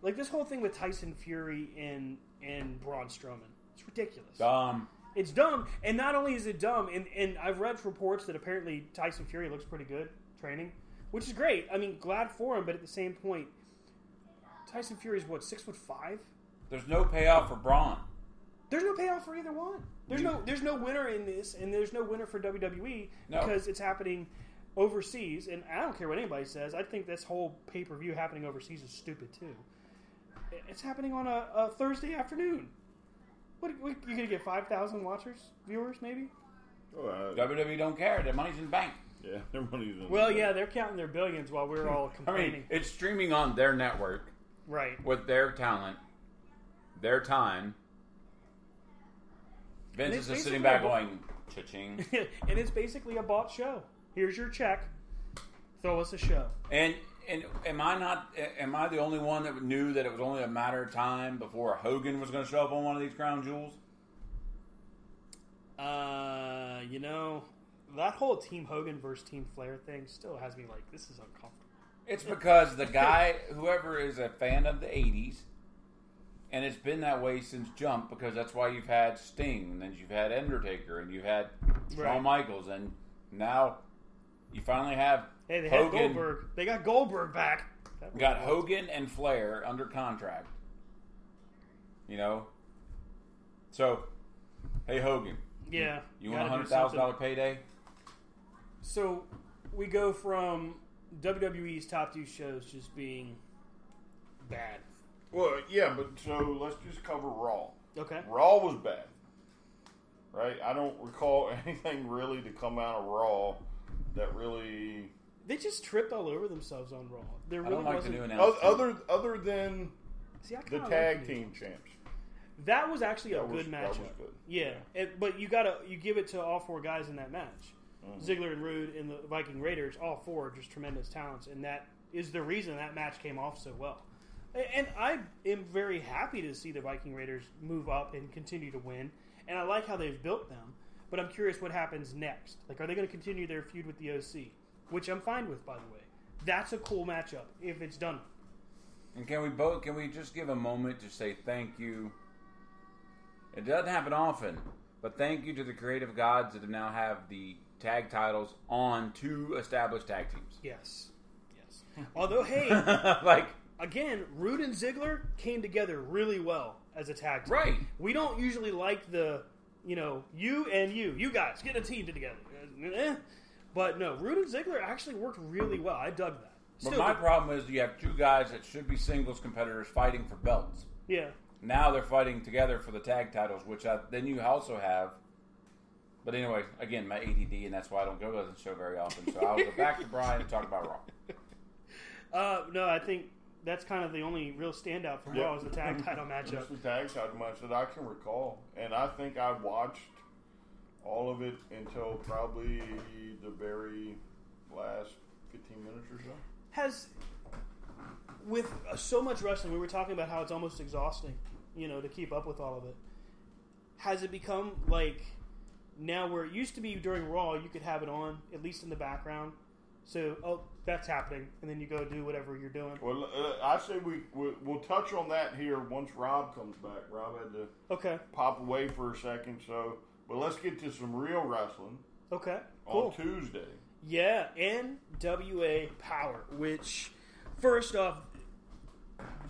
like this whole thing with Tyson Fury and and Braun Strowman, it's ridiculous. Um, It's dumb, and not only is it dumb, and, and I've read reports that apparently Tyson Fury looks pretty good training, which is great. I mean, glad for him, but at the same point, Tyson Fury's what six foot five. there's no payoff for Braun. There's no payoff for either one. There's no there's no winner in this, and there's no winner for WWE No. because it's happening overseas. And I don't care what anybody says. I think this whole pay per view happening overseas is stupid too. It's happening on a, a Thursday afternoon. What, what you gonna get five thousand watchers, viewers, maybe? Oh, uh, WWE don't care. Their money's in the bank. yeah, their money's in. The bank. Well, yeah, they're counting their billions while we're all complaining. I mean, it's streaming on their network right. with their talent, their time. Vince is just sitting basically back a- going, cha-ching. and it's basically a bought show. Here's your check. Throw us a show. And and am I not? Am I the only one that knew that it was only a matter of time before Hogan was going to show up on one of these crown jewels? Uh, you know, that whole Team Hogan versus Team Flair thing still has me like, this is uncomfortable. It's because the guy, whoever is a fan of the '80s, and it's been that way since Jump, because that's why you've had Sting, and then you've had Undertaker, and you've had Right. Shawn Michaels, and now you finally have Hey, they had Goldberg. They got Goldberg back. Got was- Hogan and Flair under contract. You know, so hey Hogan, Yeah. you want a hundred thousand dollar payday? So we go from WWE's top two shows just being bad. Well, yeah, but so let's just cover Raw. Okay. Raw was bad, right? I don't recall anything really to come out of Raw that really They just tripped all over themselves on Raw. There I really don't like wasn't. new oth- announcement. other other than See, I the kinda tag like the- team champs. That was actually a That was- good that was matchup. good. Yeah, It- but you gotta you give it to all four guys in that match. Mm-hmm. Ziggler and Roode and the Viking Raiders, all four are just tremendous talents, and that is the reason that match came off so well. A- And I am very happy to see the Viking Raiders move up and continue to win, and I like how they've built them. But I'm curious what happens next. Like, are they going to continue their feud with the OC? Which I'm fine with, by the way. That's a cool matchup if it's done. And can we both? Can we just give a moment to say thank you? It doesn't happen often, but thank you to the creative gods that have now have the tag titles on two established tag teams. Yes, yes. Although, hey, like again, Roode and Ziggler came together really well as a tag team. Right. We don't usually like the, you know, you and you, you guys get a team together. Eh. But no, Roode and Ziggler actually worked really well. I dug that. But Still my do. problem is you have two guys that should be singles competitors fighting for belts. yeah, Now they're fighting together for the tag titles, which I, then you also have. But anyway, again, my ADD, and that's why I don't go to the show very often. So I'll go back to Brian and talk about Raw. uh, no, I think that's kind of the only real standout from Yeah. Raw is the tag title Just matchup. the tag title match that I can recall, and I think I watched all of it until probably the very last fifteen minutes or so. has with uh, so much wrestling we were talking about how it's almost exhausting you know to keep up with all of it has it become like now where it used to be during raw you could have it on at least in the background so oh that's happening and then you go do whatever you're doing Well, uh, I say we, we we'll touch on that here once Rob comes back. Rob had to okay pop away for a second, so but let's get to some real wrestling okay cool on Tuesday. Yeah, NWA Power, which, first off,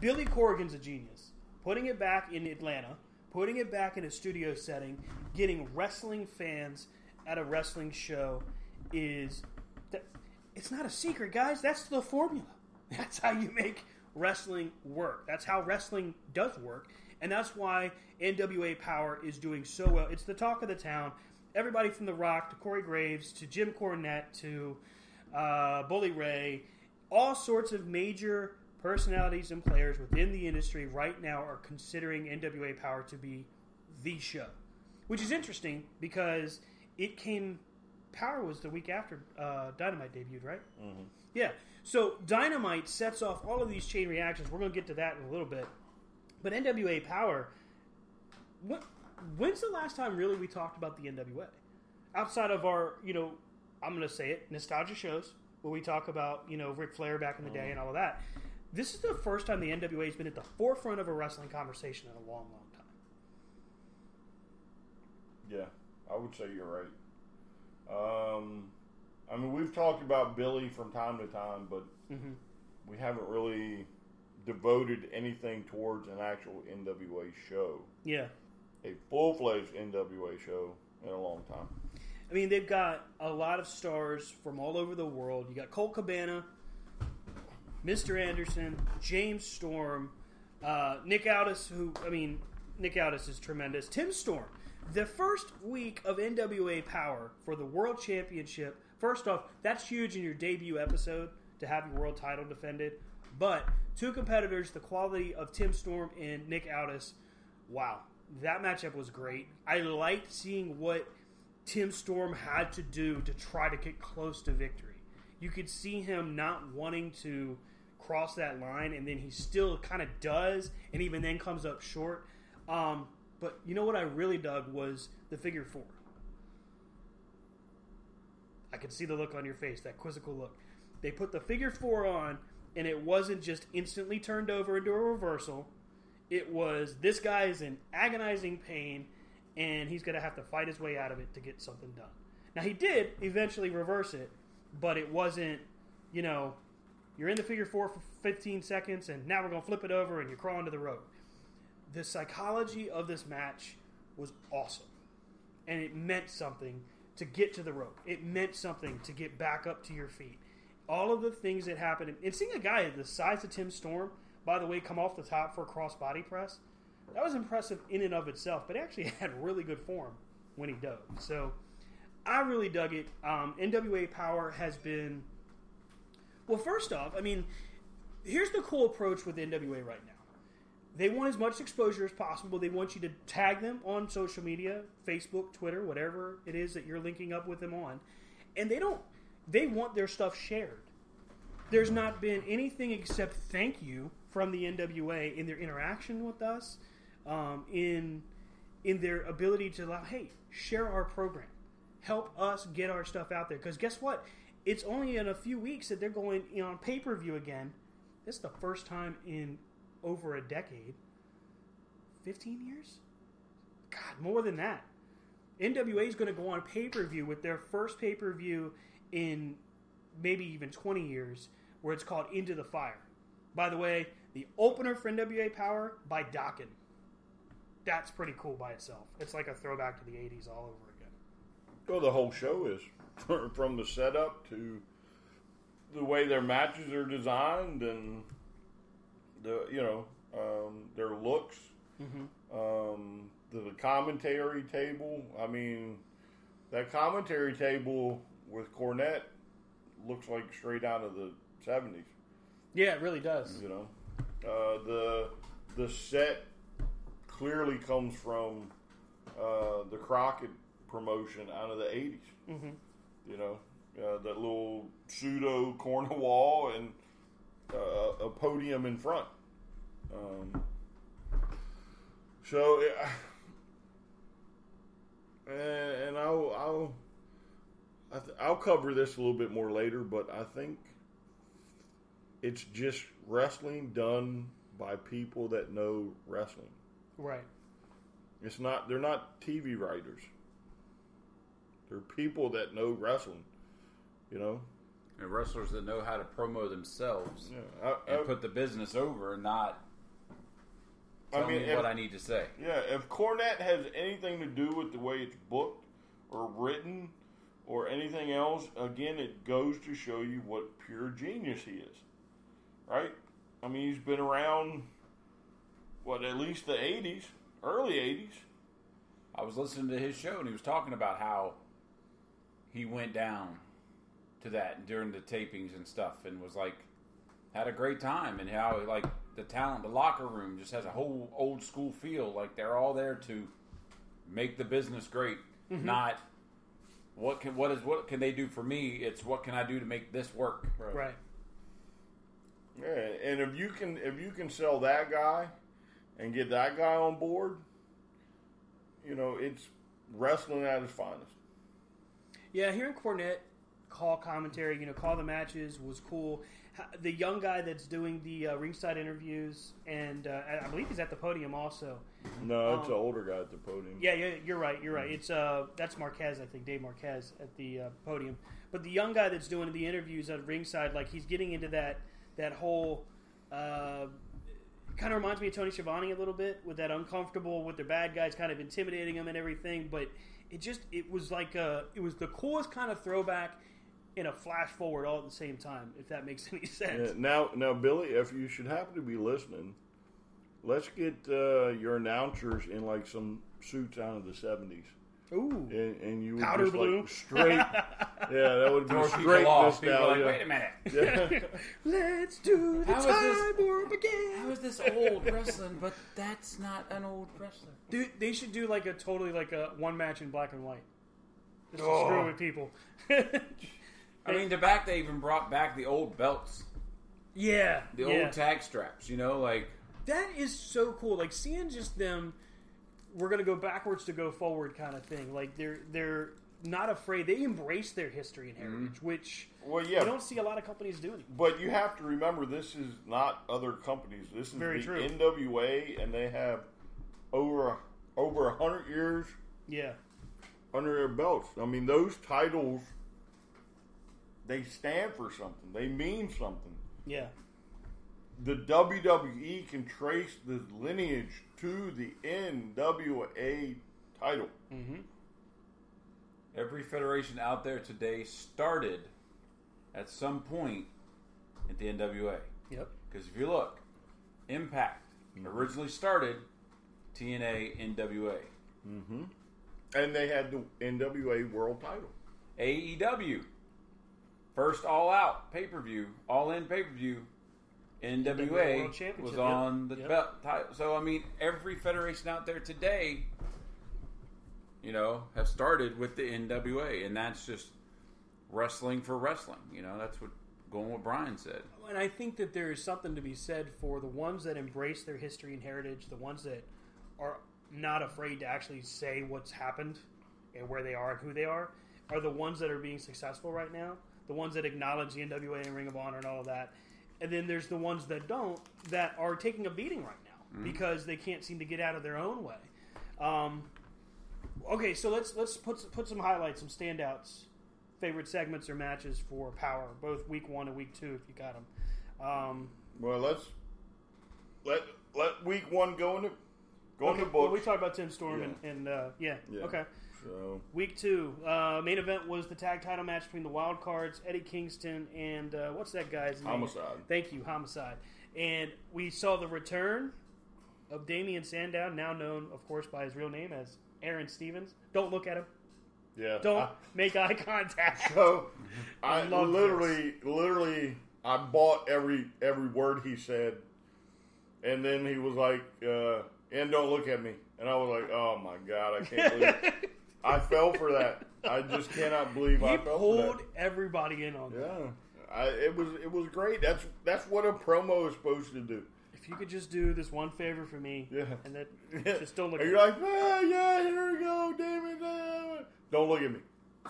Billy Corgan's a genius. Putting it back in Atlanta, putting it back in a studio setting, getting wrestling fans at a wrestling show is. That, it's not a secret, guys. That's the formula. That's how you make wrestling work. That's how wrestling does work. And that's why NWA Power is doing so well. It's the talk of the town. Everybody from The Rock to Corey Graves to Jim Cornette to uh, Bully Ray, all sorts of major personalities and players within the industry right now are considering NWA Power to be the show, which is interesting because it came. Power was the week after uh, Dynamite debuted, right? Mm-hmm. Yeah. So Dynamite sets off all of these chain reactions. We're going to get to that in a little bit. But NWA Power, what, when's the last time really we talked about the NWA? Outside of our, you know, I'm going to say it, nostalgia shows where we talk about, you know, Ric Flair back in the day and all of that. This is the first time the NWA has been at the forefront of a wrestling conversation in a long, long time. Yeah, I would say you're right. Um, I mean, we've talked about Billy from time to time, but Mm-hmm. we haven't really devoted anything towards an actual NWA show, Yeah. a full fledged NWA show in a long time. I mean, they've got a lot of stars from all over the world. You got Colt Cabana, Mr. Anderson, James Storm, uh, Nick Aldis, who, I mean, Nick Aldis is tremendous. Tim Storm. The first week of NWA Power for the World Championship. First off, that's huge in your debut episode to have your world title defended. But two competitors, the quality of Tim Storm and Nick Aldis, wow, that matchup was great. I liked seeing what Tim Storm had to do to try to get close to victory. You could see him not wanting to cross that line, and then he still kind of does, and even then comes up short. Um, but you know what I really dug was the figure four. I could see the look on your face, that quizzical look. They put the figure four on, and it wasn't just instantly turned over into a reversal. It was this guy is in agonizing pain, and he's going to have to fight his way out of it to get something done. Now, he did eventually reverse it, but it wasn't, you know, you're in the figure four for 15 seconds, and now we're going to flip it over, and you're crawling to the rope. The psychology of this match was awesome, and it meant something to get to the rope. It meant something to get back up to your feet. All of the things that happened, and seeing a guy the size of Tim Storm, by the way, come off the top for a cross body press, that was impressive in and of itself. But he actually had really good form when he dove. So I really dug it. Um, NWA Power has been well. First off, I mean, here's the cool approach with NWA right now. They want as much exposure as possible. They want you to tag them on social media, Facebook, Twitter, whatever it is that you're linking up with them on. And they don't they want their stuff shared. There's not been anything except thank you from the NWA in their interaction with us, um, in in their ability to allow, hey, share our program, help us get our stuff out there. Because guess what? It's only in a few weeks that they're going on pay per view again. This is the first time in over a decade. 15 years? God, more than that. NWA is going to go on pay per view with their first pay per view in maybe even 20 years, where it's called Into the Fire. By the way, the opener for NWA Power by Dokken. That's pretty cool by itself. It's like a throwback to the 80s all over again. Well, the whole show is from the setup to the way their matches are designed and the you know um, their looks, um, the, the commentary table. I mean, that commentary table with Cornette looks like straight out of the seventies. Yeah, it really does. You know, uh, the the set clearly comes from uh, the Crockett promotion out of the 80s. Mm-hmm. You know, uh, that little pseudo corner wall and uh, a podium in front. Um, so, it, and, and I'll I'll I th- I'll cover this a little bit more later, but I think it's just wrestling done by people that know wrestling. Right. It's not they're not TV writers. They're people that know wrestling. You know? And wrestlers that know how to promo themselves Yeah. I, and put the business over and not I tell mean, me if- what I need to say. Yeah, if Cornette has anything to do with the way it's booked or written or anything else, again, it goes to show you what pure genius he is. Right? I mean, he's been around, what, at least the 80s, early 80s. I was listening to his show and he was talking about how he went down to that during the tapings and stuff and was like had a great time and how like the talent, the locker room just has a whole old school feel. Like they're all there to make the business great, Mm-hmm. not what can what is what can they do for me. It's what can I do to make this work. Right. right. Yeah, and if you can if you can sell that guy and get that guy on board, you know it's wrestling at its finest. Yeah, hearing Cornette call commentary, you know, call the matches was cool. The young guy that's doing the uh, ringside interviews, and uh, I believe he's at the podium also. No, it's Um, an older guy at the podium. Yeah, yeah, you're right. You're right. It's uh, that's Marquez, I think, Dave Marquez at the uh, podium. But the young guy that's doing the interviews at ringside, like he's getting into that that whole. Uh, kind of reminds me of Tony Schiavone a little bit with that uncomfortable with their bad guys kind of intimidating him and everything. But it just it was like a it was the coolest kind of throwback in a flash forward all at the same time. If that makes any sense. Yeah, now, now, Billy, if you should happen to be listening, let's get uh, your announcers in like some suits out of the seventies, Ooh, and, and you would Powder just, blue. Like, straight. yeah, that would be Throw straight people off. Like, wait a minute. Yeah. let's do the How is this- time warp again. How is this old wrestling? But that's not an old wrestler. Dude, they should do like a totally like a one match in black and white. Just to Oh. screw with people. I mean, the back they even brought back the old belts, yeah, the yeah. old tag straps. You know, like that is so cool. Like seeing just them, we're gonna go backwards to go forward kind of thing. Like they're they're not afraid. They embrace their history and heritage, mm-hmm. which Well, yeah. you don't see a lot of companies doing. But you have to remember, this is not other companies. This is Very the true. NWA, and they have over over a hundred years Yeah, under their belts. I mean, those titles they stand for something. They mean something. yeah, The WWE can trace the lineage to the NWA title. every federation out there today started at some point at the NWA. yep, Because if you look, Impact originally started TNA NWA. Mm-hmm. And they had the NWA World title. AEW, first All Out pay per view, All In pay per view. NWA was on the yep. belt title. So I mean, every federation out there today, you know, have started with the NWA, and that's just wrestling for wrestling. You know, that's what going what Brian said. and I think that there is something to be said for the ones that embrace their history and heritage, the ones that are not afraid to actually say what's happened and where they are and who they are, are the ones that are being successful right now. The ones that acknowledge the NWA and Ring of Honor and all of that. And then there's the ones that don't, that are taking a beating right now because they can't seem to get out of their own way. Um, okay, so let's let's put put some highlights, some standouts, favorite segments or matches for Power, both week one and week two, if you got them. Um, Well, let's let let week one go into go okay, into well, we talked about Tim Storm Yeah. and, and uh, yeah, Yeah. okay. So Week two, uh, main event was the tag title match between the Wild Cards, Eddie Kingston, and uh, what's that guy's name? Homicide. Thank you, Homicide. And we saw the return of Damien Sandow, now known, of course, by his real name as Aaron Stevens. Don't look at him. yeah, Don't I- make eye contact. So I, love literally, literally, I bought every every word he said, and then he was like, uh, "And don't look at me," and I was like, "Oh my god, I can't believe." I fell for that. I just cannot believe he I fell for pulled that. everybody in on that. Yeah, I, it was it was great. That's that's what a promo is supposed to do. If you could just do this one favor for me, Yeah. and that just don't look you're me. like, ah, yeah, here we go, damn it, damn it. Don't look at me.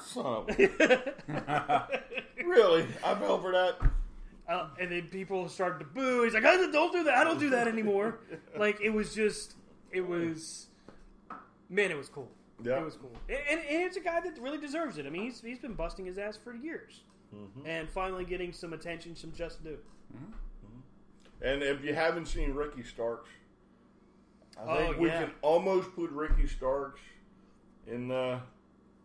Son of Really? I fell for that. Uh, and then people started to boo. He's like, I don't do that. I don't do that anymore. like it was just, it was, man, it was cool. Yeah. It was cool, and, and, and it's a guy that really deserves it. I mean, he's he's been busting his ass for years, Mm-hmm. and finally getting some attention, some just due. And if you haven't seen Ricky Starks, I Oh, think we yeah. can almost put Ricky Starks in the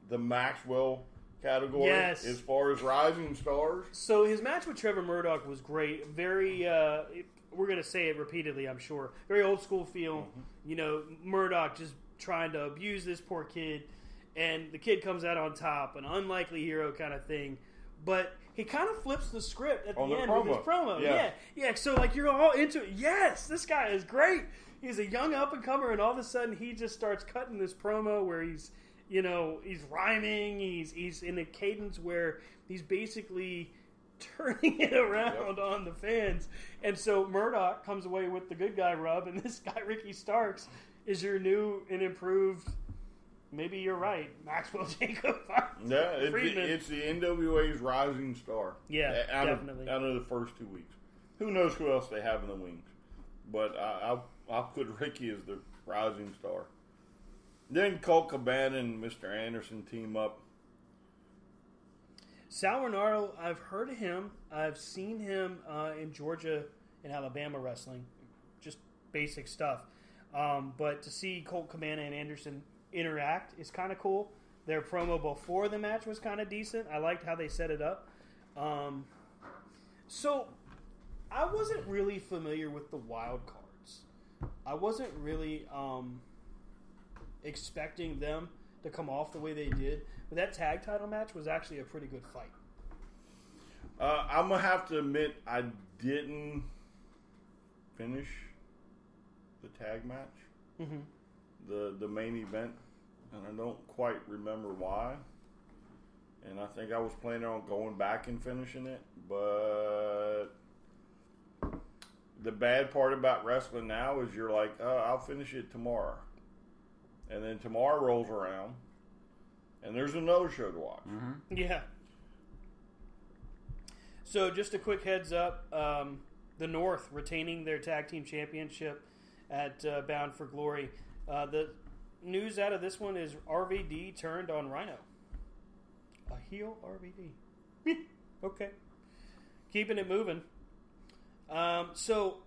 the Maxwell category Yes. as far as rising stars. So his match with Trevor Murdoch was great. Very, uh, we're going to say it repeatedly, I'm sure. Very old school feel. You know, Murdoch just trying to abuse this poor kid, and the kid comes out on top, an unlikely hero kind of thing. But he kind of flips the script at On the oh, the end with his promo. Yeah. Yeah. yeah, So like you're all into it. Yes, this guy is great. He's a young up and comer, and all of a sudden he just starts cutting this promo where he's, you know, he's rhyming. He's he's in a cadence where he's basically turning it around on the fans. And so Murdoch comes away with the good guy rub, and this guy Ricky Starks is your new and improved. Maybe you're right, Maxwell Jacob. Yeah, it's the, it's the NWA's rising star. Yeah, out definitely. Of, out of the first two weeks, who knows who else they have in the wings? But I, I'll I'll put Ricky as the rising star. Then Colt Cabana and Mr. Anderson team up. Sal Rinauro, I've heard of him. I've seen him uh, in Georgia and Alabama wrestling, just basic stuff. Um, but to see Colt Cabana and Anderson interact is kind of cool. Their promo before the match was kind of decent. I liked how they set it up. Um, so I wasn't really familiar with the wild cards. I wasn't really um, expecting them to come off the way they did. But that tag title match was actually a pretty good fight. Uh, I'm gonna have to admit I didn't finish the tag match, Mhm. the the main event, and I don't quite remember why. And I think I was planning on going back and finishing it, but the bad part about wrestling now is you're like, oh, I'll finish it tomorrow, and then tomorrow rolls around, and there's another show to watch. Yeah. So, just a quick heads up: um, the North retaining their tag team championship at uh, Bound for Glory. Uh, the news out of this one is RVD turned on Rhino. A heel RVD. okay, keeping it moving. Um, so,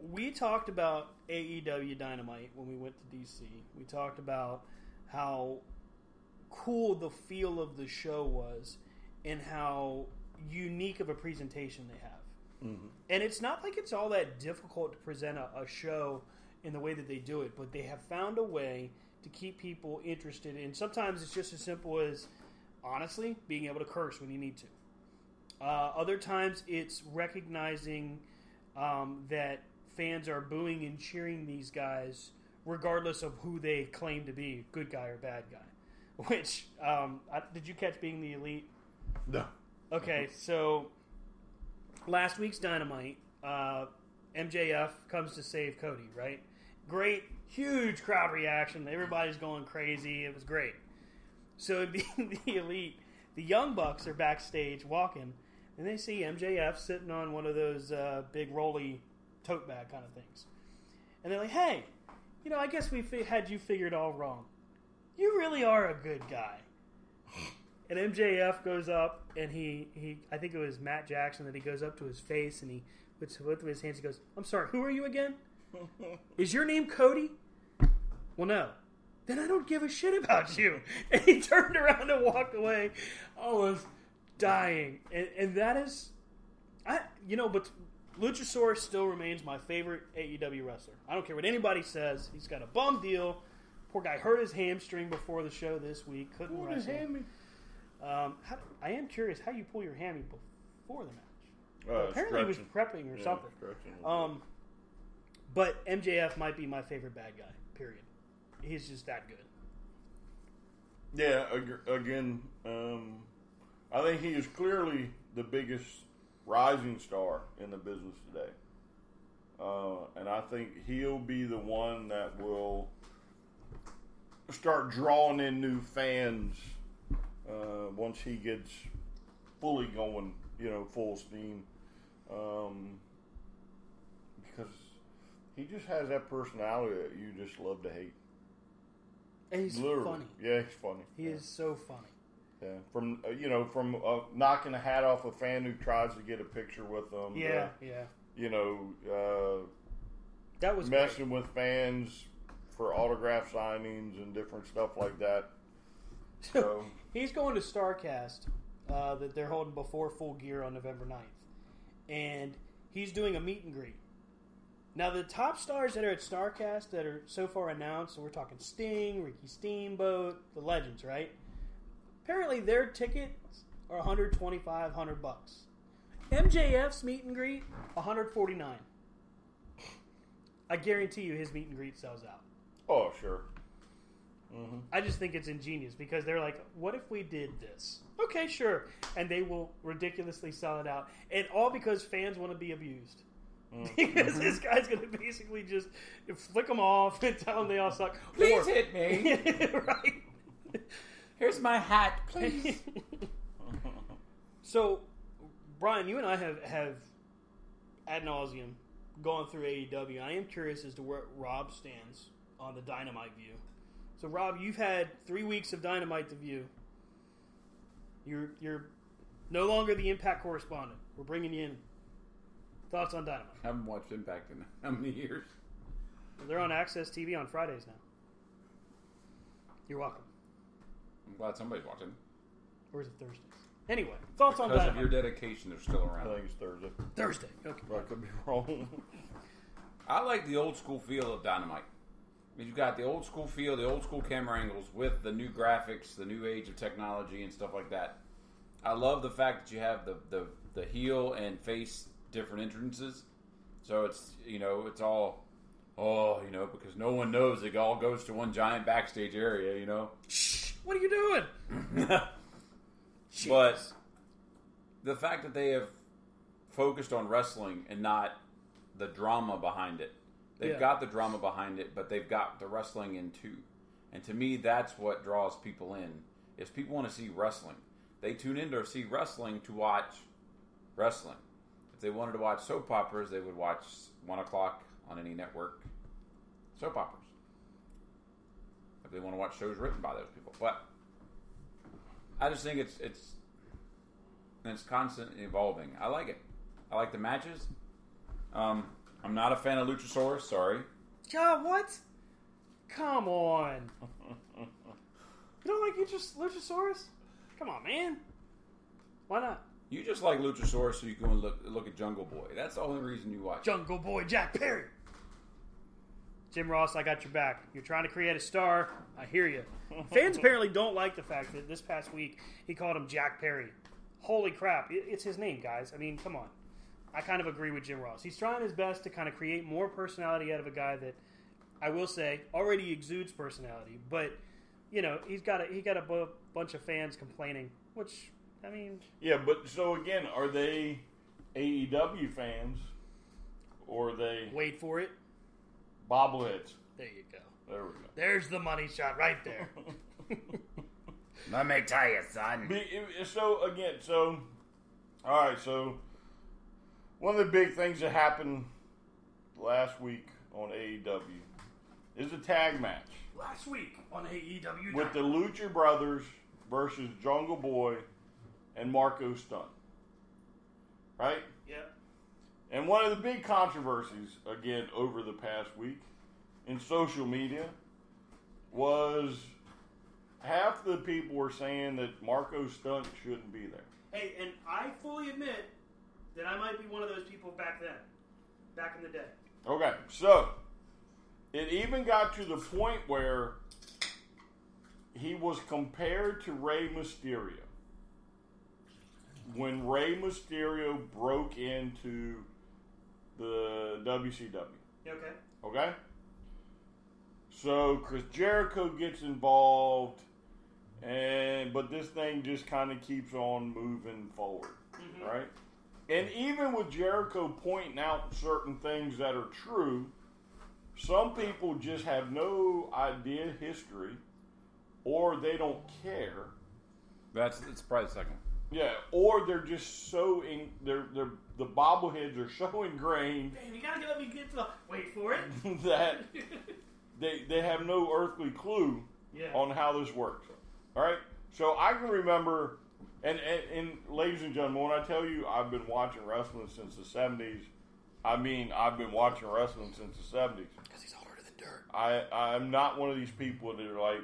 we talked about AEW Dynamite when we went to DC. We talked about how cool the feel of the show was and how unique of a presentation they have. And it's not like it's all that difficult to present a, a show in the way that they do it, but they have found a way to keep people interested. And sometimes it's just as simple as, honestly, being able to curse when you need to. Uh, other times it's recognizing um, that fans are booing and cheering these guys regardless of who they claim to be, good guy or bad guy. Which um, I, did you catch being the elite? No. Okay, so last week's Dynamite, uh, MJF comes to save Cody, right? Great, huge crowd reaction. Everybody's going crazy. It was great. So, being the elite, the Young Bucks are backstage walking, and they see MJF sitting on one of those uh, big rolly tote bag kind of things. And they're like, hey, you know, I guess we fi- had you figured all wrong. You really are a good guy. And MJF goes up and he, he I think it was Matt Jackson that he goes up to his face and he puts both of his hands. He goes, "I'm sorry, who are you again? Is your name Cody?" Well, no. Then I don't give a shit about you. And he turned around and walked away, almost dying. And, and that is, I you know, but Luchasaurus still remains my favorite AEW wrestler. I don't care what anybody says. He's got a bum deal. Poor guy hurt his hamstring before the show this week. Couldn't is wrestle. hammy? Um, how, I am curious how you pull your hammy before the match. Uh, Apparently, he was prepping or Yeah, something. Um, but MJF might be my favorite bad guy. Period. He's just that good. Yeah, ag- again, um, I think he is clearly the biggest rising star in the business today. Uh, and I think he'll be the one that will start drawing in new fans uh, once he gets fully going, you know, full steam. Um, because he just has that personality that you just love to hate. And he's Literally. funny. Yeah, he's funny. He yeah. is so funny. Yeah, from uh, you know, from uh, knocking a hat off a fan who tries to get a picture with them. to, Yeah, yeah. you know, uh, That was great. messing with fans for autograph signings and different stuff like that. So He's going to Starrcast uh, that they're holding before Full Gear on November 9th. And he's doing a meet and greet. Now, the top stars that are at Starrcast that are so far announced, so we're talking Sting, Ricky Steamboat, the legends, right? Apparently, their tickets are 125, 100 bucks. MJF's meet and greet 149. I guarantee you his meet and greet sells out. Oh, sure. I just think it's ingenious because they're like, what if we did this? Okay, sure. And they will ridiculously sell it out. And all because fans want to be abused. Mm. because mm-hmm. this guy's going to basically just flick them off and tell them they all suck. Please Or- hit me. right. Here's my hat, please. So, Brian, you and I have, have ad nauseum gone through AEW. I am curious as to where Rob stands on the Dynamite view. So, Rob, you've had three weeks of Dynamite to view. You're you're no longer the Impact correspondent. We're bringing you in. Thoughts on Dynamite? I haven't watched Impact in how many years? They're on AXS TV on Fridays now. You're welcome. I'm glad somebody's watching. Or is it Thursdays? Anyway, thoughts on Because of Dynamite? your dedication, they're still I around. think it's Thursday. Thursday. Okay. But I could be wrong. I like the old school feel of Dynamite. You've got the old school feel, the old school camera angles with the new graphics, the new age of technology, and stuff like that. I love the fact that you have the, the, the heel and face different entrances. So it's, you know, it's all, oh, you know, because no one knows it all goes to one giant backstage area, you know? Shh, what are you doing? But the fact that they have focused on wrestling and not the drama behind it. They've Yeah. got the drama behind it, but they've got the wrestling in too. And to me, that's what draws people in. Is people want to see wrestling. They tune in to see wrestling to watch wrestling. If they wanted to watch soap operas, they would watch one o'clock on any network soap operas. If they want to watch shows written by those people, but I just think it's it's it's constantly evolving. I like it. I like the matches. Um, I'm not a fan of Luchasaurus. Sorry. God, what? Come on. you don't like Luchas- Luchasaurus? Come on, man. Why not? You just like Luchasaurus so you can look look at Jungle Boy. That's the only reason you watch. Jungle Boy Jack Perry. Jim Ross, I got your back. You're trying to create a star. I hear you. Fans apparently don't like the fact that this past week he called him Jack Perry. Holy crap. It's his name, guys. I mean, come on. I kind of agree with Jim Ross. He's trying his best to kind of create more personality out of a guy that I will say already exudes personality, but you know he's got a he got a bunch of fans complaining, which I mean, yeah, but so again, are they AEW fans or are they wait for it. bobbleheads? There you go. There we go. There's the money shot right there. Let me tell you, son. So again, so all right, so one of the big things that happened last week on AEW is a tag match Last week on AEW, with the Lucha Brothers versus Jungle Boy and Marco Stunt. Right? yeah, And one of the big controversies, again, over the past week in social media was half the people were saying that Marco Stunt shouldn't be there. Hey, and I fully admit that I might be one of those people back then, back in the day. Okay, so it even got to the point where he was compared to Rey Mysterio when Rey Mysterio broke into the WCW. Okay. Okay? So Chris Jericho gets involved and but this thing just kind of keeps on moving forward, mm-hmm. right? And even with Jericho pointing out certain things that are true, some people just have no idea history or they don't care. That's it's probably the second. one. Yeah, or they're just so in they're they're the bobbleheads are so ingrained Man, you gotta let me get to the. Wait for it. that they they have no earthly clue Yeah. on how this works. All right, so I can remember, and, and and ladies and gentlemen, when I tell you I've been watching wrestling since the seventies, I mean I've been watching wrestling since the seventies. Because he's older than dirt. I I'm not one of these people that are like,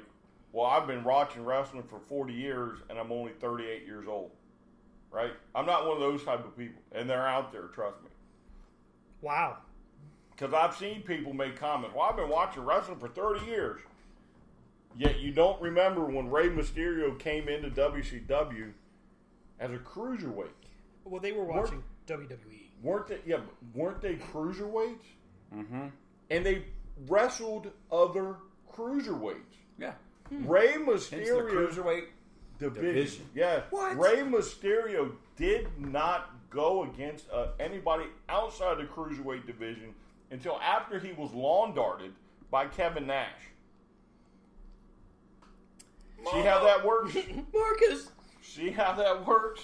well, I've been watching wrestling for forty years and I'm only thirty eight years old. Right? I'm not one of those type of people, and they're out there. Trust me. Wow. Because I've seen people make comments. Well, I've been watching wrestling for 30 years. Yet you don't remember when Rey Mysterio came into WCW as a cruiserweight. Well, they were watching E. WWE. weren't they? Yeah, weren't they cruiserweights? Mm-hmm. And they wrestled other cruiserweights. Yeah. Rey Hence the Mysterio cruiserweight division. division. Yeah, What? Rey Mysterio did not go against uh, anybody outside the cruiserweight division until after he was lawn darted by Kevin Nash. See how that works? Marcus, See how that works?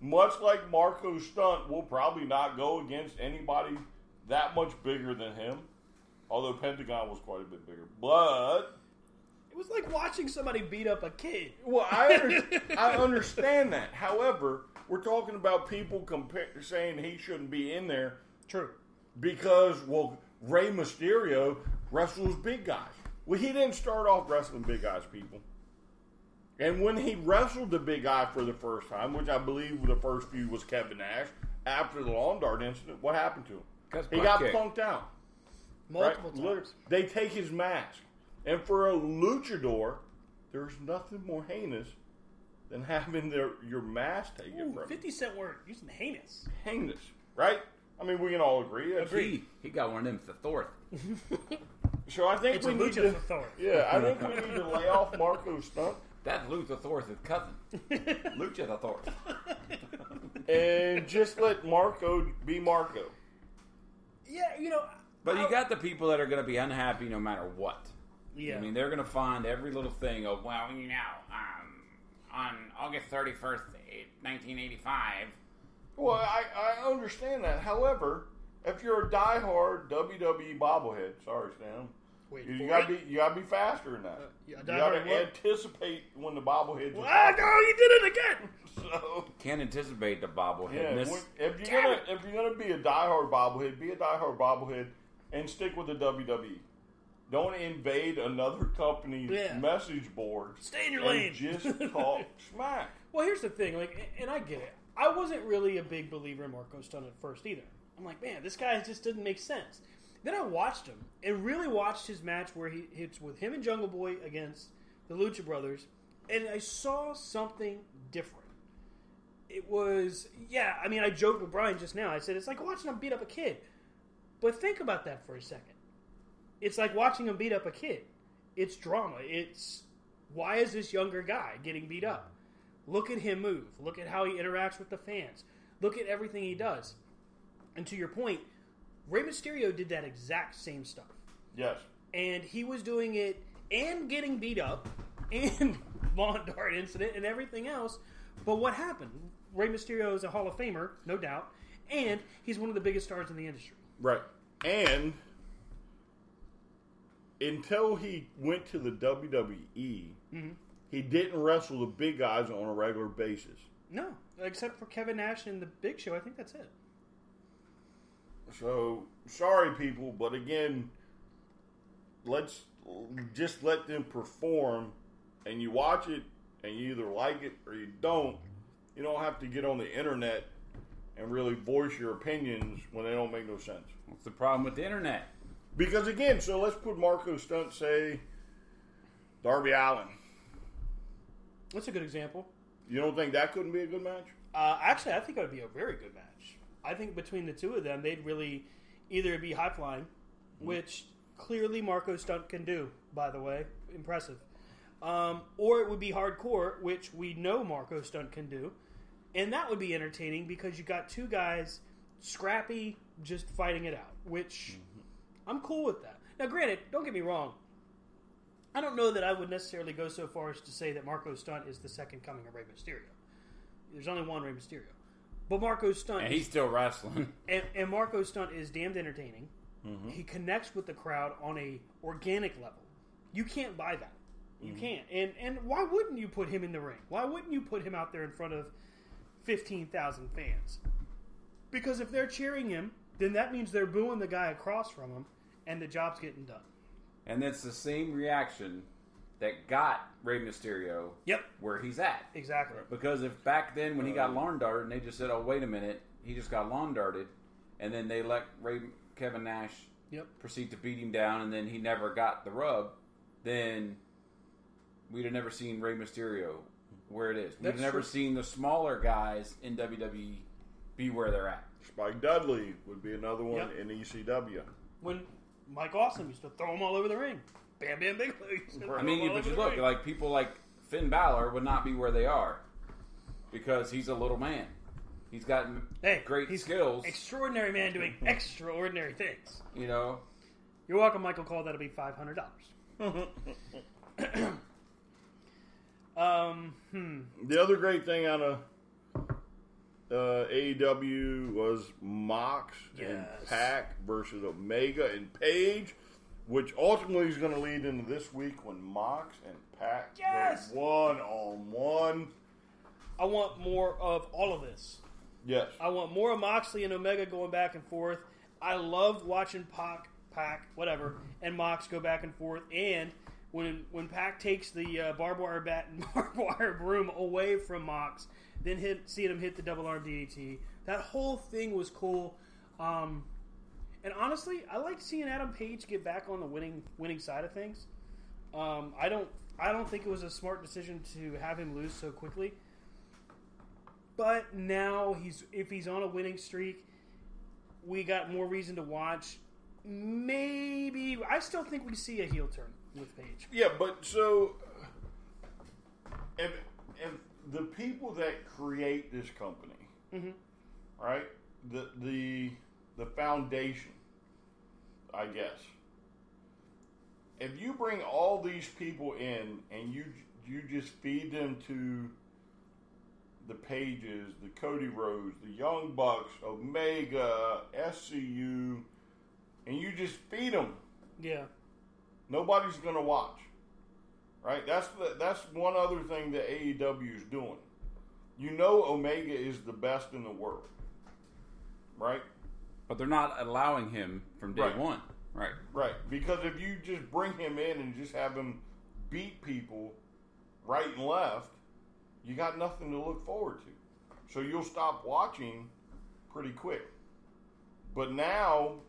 Much like Marco Stunt will probably not go against anybody that much bigger than him. Although Pentagon was quite a bit bigger. But it was like watching somebody beat up a kid. well, I under, I understand that. However, we're talking about people compar- saying he shouldn't be in there True. because well, Rey Mysterio wrestles big guys. Well, he didn't start off wrestling big guys, people. And when he wrestled the big guy for the first time, which I believe the first few was Kevin Nash, after the lawn dart incident, what happened to him? He got kicked. punked out. Multiple right? times. They take his mask. And for a luchador, there's nothing more heinous than having their your mask taken Ooh, from you. 50 Cent word using heinous. Heinous, right? I mean, we can all agree. That's He, he got one of them Thorth. So I think It's we a need to, Thor. yeah, I think we need to lay off Marco's stunt That's Luther Thorth's cousin. Lucha the Thorth. and just let Marco be Marco. Yeah, you know. But I- you got the people that are going to be unhappy no matter what. Yeah. I mean, they're going to find every little thing of, well, you know, um, on August 31st, 1985, Well, I, I understand that. However, if you're a diehard WWE bobblehead, sorry, Stan, Wait you, you gotta be you gotta be faster than that. yeah, you gotta what? anticipate when the bobbleheads. are Ah, no, you did it again. So can't anticipate the bobblehead. yeah, when- if you're gonna if you're gonna be a diehard bobblehead, be a diehard bobblehead and stick with the WWE. Don't invade another company's Yeah. message board. Stay in your and lane. Just talk smack. Well, here's the thing, like, and I get it. I wasn't really a big believer in Marco Stunt at first either. I'm like, man, this guy just didn't make sense. Then I watched him and really watched his match where he hits with him and Jungle Boy against the Lucha Brothers, and I saw something different. It was, yeah. I mean, I joked with Brian just now. I said it's like watching him beat up a kid. But think about that for a second. It's like watching him beat up a kid. It's drama. It's why is this younger guy getting beat up? Look at him move. Look at how he interacts with the fans. Look at everything he does. And to your point, Rey Mysterio did that exact same stuff. Yes. And he was doing it and getting beat up and lawn dart incident and everything else. But what happened? Rey Mysterio is a Hall of Famer, no doubt, and he's one of the biggest stars in the industry. Right. And until he went to the WWE, Mm-hmm. he didn't wrestle the big guys on a regular basis. No, except for Kevin Nash and the Big Show. I think that's it. So sorry, people, but again, let's just let them perform, and you watch it, and you either like it or you don't. You don't have to get on the internet and really voice your opinions when they don't make no sense. What's the problem with the internet? Because again, so let's put Marco Stunt say Darby Allin. That's a good example. You don't think that couldn't be a good match? Uh, actually, I think it would be a very good match. I think between the two of them, they'd really either be high flying, which clearly Marco Stunt can do, by the way, impressive, um, or it would be hardcore, which we know Marco Stunt can do, and that would be entertaining because you got two guys scrappy, just fighting it out, which I'm cool with that. Now, granted, don't get me wrong. I don't know that I would necessarily go so far as to say that Marco Stunt is the second coming of Rey Mysterio. There's only one Rey Mysterio. But Marco Stunt And he's still wrestling. and, and Marco Stunt is damned entertaining. Mm-hmm. He connects with the crowd on a organic level. You can't buy that. You mm-hmm. can't. And and why wouldn't you put him in the ring? Why wouldn't you put him out there in front of fifteen thousand fans? Because if they're cheering him, then that means they're booing the guy across from him, and the job's getting done. And it's the same reaction that got Rey Mysterio Yep, where he's at. exactly. Because if back then when he got uh, lawn darted and they just said, "Oh, wait a minute, he just got lawn darted," and then they let Rey Kevin Nash Yep. proceed to beat him down, and then he never got the rub, then we'd have never seen Rey Mysterio where it is. We've That's never true. seen the smaller guys in WWE be where they're at. Spike Dudley would be another one Yep. in ECW. When Mike Awesome used to throw them all over the ring. Bam, bam, big. used to throw I 'em mean, but you the look ring. like people like Finn Balor would not be where they are because he's a little man. He's got hey, great he's skills, Extraordinary man doing extraordinary things. you know. You're welcome, Michael Cole. That'll be five hundred dollars. um, hmm. The other great thing out of uh, AEW was Mox and Pac versus Omega and Page, which ultimately is going to lead into this week when Mox and Pac Yes! go one on one. I want more of all of this. Yes, I want more of Moxley and Omega going back and forth. I loved watching Pac, Pac, whatever, and Mox go back and forth. And when when Pac takes the uh, barbed wire bat and barbed wire broom away from Mox, then hit seeing him hit the double arm DDT. That whole thing was cool. Um, and honestly, I like seeing Adam Page get back on the winning winning side of things. Um, I don't I don't think it was a smart decision to have him lose so quickly. But now he's if he's on a winning streak, we got more reason to watch. Maybe I still think we see a heel turn with Page. yeah, but so if if the people that create this company, right, the the the foundation, I guess. If you bring all these people in and you you just feed them to the pages, the Cody Rhodes, the Young Bucks, Omega, SCU, and you just feed them Yeah, nobody's going to watch. Right? That's the, that's one other thing that AEW is doing. You know Omega is the best in the world. Right? But they're not allowing him from day Right. one. Right. Right. Because if you just bring him in and just have him beat people right and left, you got nothing to look forward to. So you'll stop watching pretty quick. But now,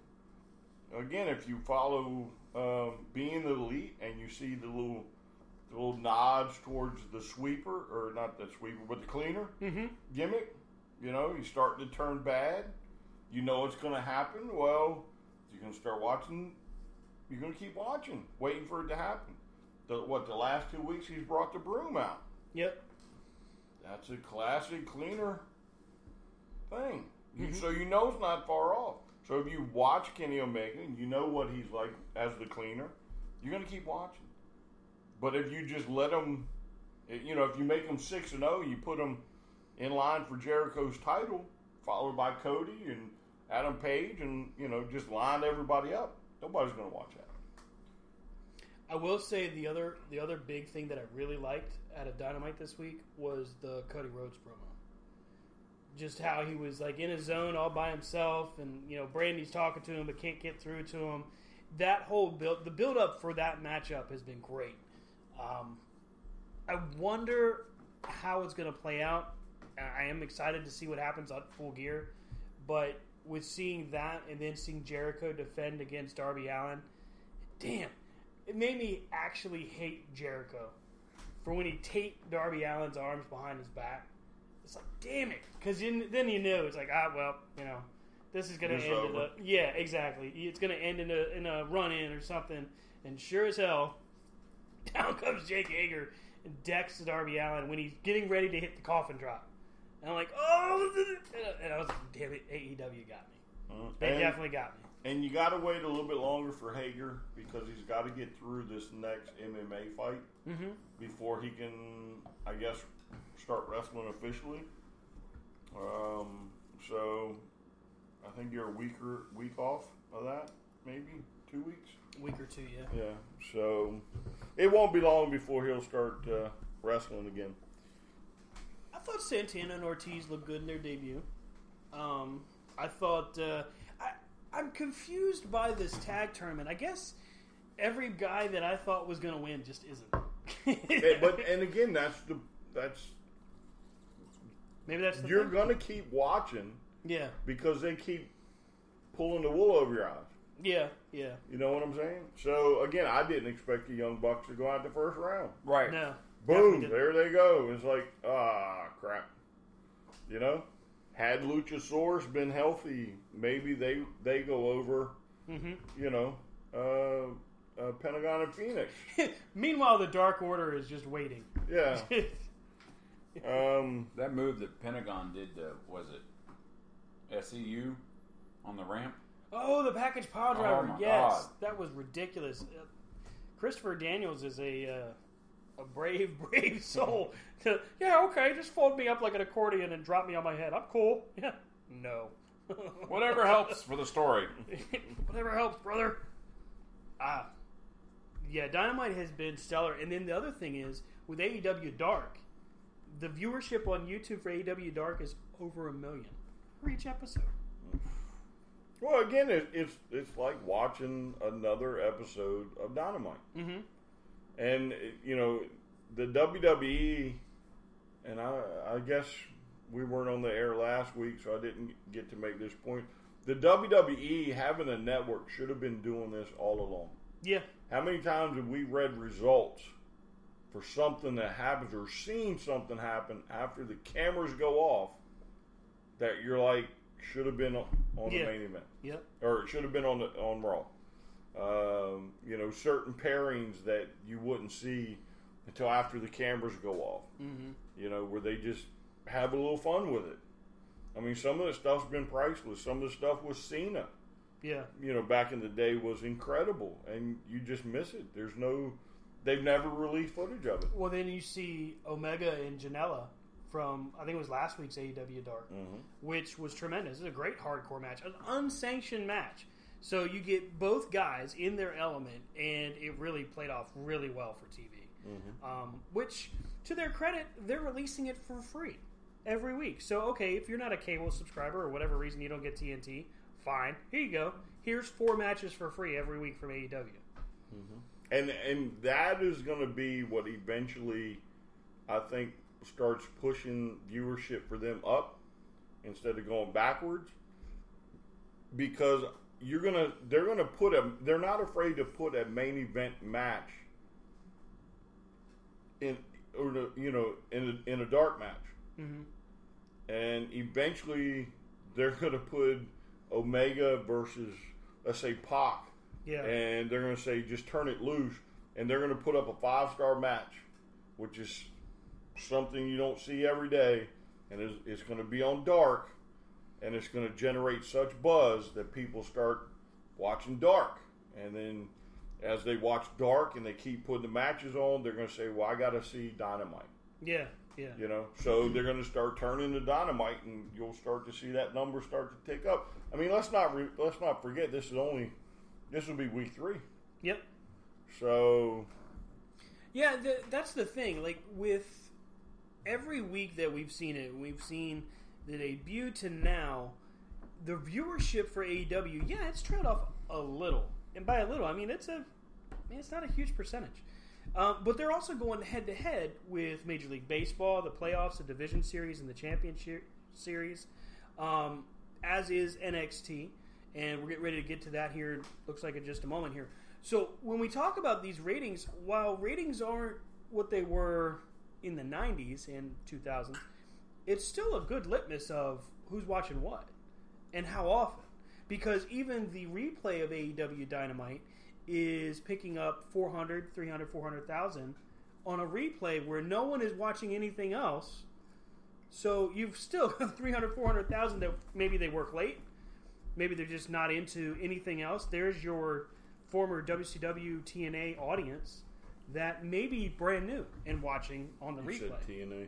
again, if you follow um, being the elite and you see the little the little nods towards the sweeper or not the sweeper but the cleaner gimmick, you know, he's starting to turn bad. You know it's going to happen. Well, you're going to start watching. You're going to keep watching, waiting for it to happen. The, what the last two weeks he's brought the broom out. yep. That's a classic cleaner thing. You, mm-hmm. So you know it's not far off. So if you watch Kenny Omega and you know what he's like as the cleaner, you're going to keep watching. But if you just let him, eh, you know, if you make him six and zero, you put him in line for Jericho's title, followed by Cody and Adam Page, and you know, just lined everybody up. Nobody's going to watch that. I will say the other the other big thing that I really liked at a Dynamite this week was the Cody Rhodes promo. Just how he was like in his zone all by himself, and you know Brandi's talking to him but can't get through to him. That whole build, the build up for that matchup has been great. Um, I wonder how it's going to play out. I am excited to see what happens on Full Gear, but with seeing that and then seeing Jericho defend against Darby Allin, damn, it made me actually hate Jericho for when he taped Darby Allin's arms behind his back. It's like, damn it, because then you know it's like, ah, well, you know, this is going to It's end in a yeah, exactly. It's going to end in a in a run in or something. And sure as hell, down comes Jake Hager and decks Darby Allen when he's getting ready to hit the coffin drop. And I'm like, oh, and I was like, damn it, AEW got me. They And- definitely got me. And you got to wait a little bit longer for Hager because he's got to get through this next MMA fight before he can, I guess, start wrestling officially. Um, so I think you're a weeker week off of that, maybe two weeks. Week or two, yeah. Yeah. So it won't be long before he'll start uh, wrestling again. I thought Santana and Ortiz looked good in their debut. Um, I thought uh, I, I'm confused by this tag tournament. I guess every guy that I thought was going to win just isn't. Eh, but and again, that's the that's maybe that's the you're gonna keep watching yeah, because they keep pulling the wool over your eyes. yeah, yeah. You know what I'm saying? So again, I didn't expect the Young Bucks to go out the first round. Right. No, Boom! Definitely. There they go. It's like ah crap. You know, had Luchasaurus been healthy, maybe they they go over. Mm-hmm. You know, uh, uh, Pentagon and Phoenix. Meanwhile, the Dark Order is just waiting. Yeah. Um, That move that Pentagon did to was it SCU on the ramp? oh, the package pile driver. my yes, God. that was ridiculous. Uh, Christopher Daniels is a uh, a brave, brave soul. To, yeah, okay, just fold me up like an accordion and drop me on my head. I'm cool. Yeah, no. Whatever helps for the story. Whatever helps, brother. Ah. Yeah, Dynamite has been stellar. And then the other thing is, with AEW Dark, the viewership on YouTube for AEW Dark is over a million for each episode. well, again, it, it's it's like watching another episode of Dynamite. Mm-hmm. And you know, the WWE, and I, I guess we weren't on the air last week, so I didn't get to make this point. The WWE having a network should have been doing this all along. Yeah. How many times have we read results for something that happens or seen something happen after the cameras go off that you're like should have been on on Yeah. the main event? Yep. or it should have been on the on Raw. Um, you know, certain pairings that you wouldn't see until after the cameras go off. Mm-hmm. You know, where they just have a little fun with it. I mean, some of the stuff's been priceless. Some of the stuff with Cena, Yeah. you know, back in the day was incredible, and you just miss it. There's no, they've never released footage of it. Well, then you see Omega and Janela from I think it was last week's AEW Dark, which was tremendous. It was a great hardcore match, an unsanctioned match. So you get both guys in their element, and it really played off really well for TV. Um, which, to their credit, they're releasing it for free every week. So okay, if you're not a cable subscriber or whatever reason you don't get TNT, fine. Here you go. Here's four matches for free every week from AEW. and and that is going to be what eventually I think starts pushing viewership for them up instead of going backwards because you're gonna they're gonna put a they're not afraid to put a main event match in or the, you know in a, in a dark match. Mm-hmm. And eventually they're gonna put Omega versus let's say Pac. Yeah. and they're going to say just turn it loose, and they're going to put up a five star match, which is something you don't see every day, and it's, it's going to be on dark, and it's going to generate such buzz that people start watching dark, and then as they watch dark and they keep putting the matches on, they're going to say, "Well, I got to see Dynamite." yeah. Yeah. You know, so they're going to start turning to dynamite, and you'll start to see that number start to tick up. I mean, let's not re- let's not forget this is only this will be week three. Yep. So Yeah, the, that's the thing. Like with every week that we've seen it, we've seen the debut to now, the viewership for AEW, yeah, it's trailed off a little, and by a little, I mean it's a, I mean, it's not a huge percentage. Um, but they're also going head to head with Major League Baseball, the playoffs, the division series, and the championship series, um, as is NXT. And we're getting ready to get to that here. Looks like in just a moment here. So when we talk about these ratings, while ratings aren't what they were in the '90s and 2000s, it's still a good litmus of who's watching what and how often. Because even the replay of AEW Dynamite is picking up 400, 300, 400,000 on a replay where no one is watching anything else. So you've still got 300, 400,000 that maybe they work late. Maybe they're just not into anything else. There's your former WCW TNA audience that may be brand new and watching on the you replay. said TNA.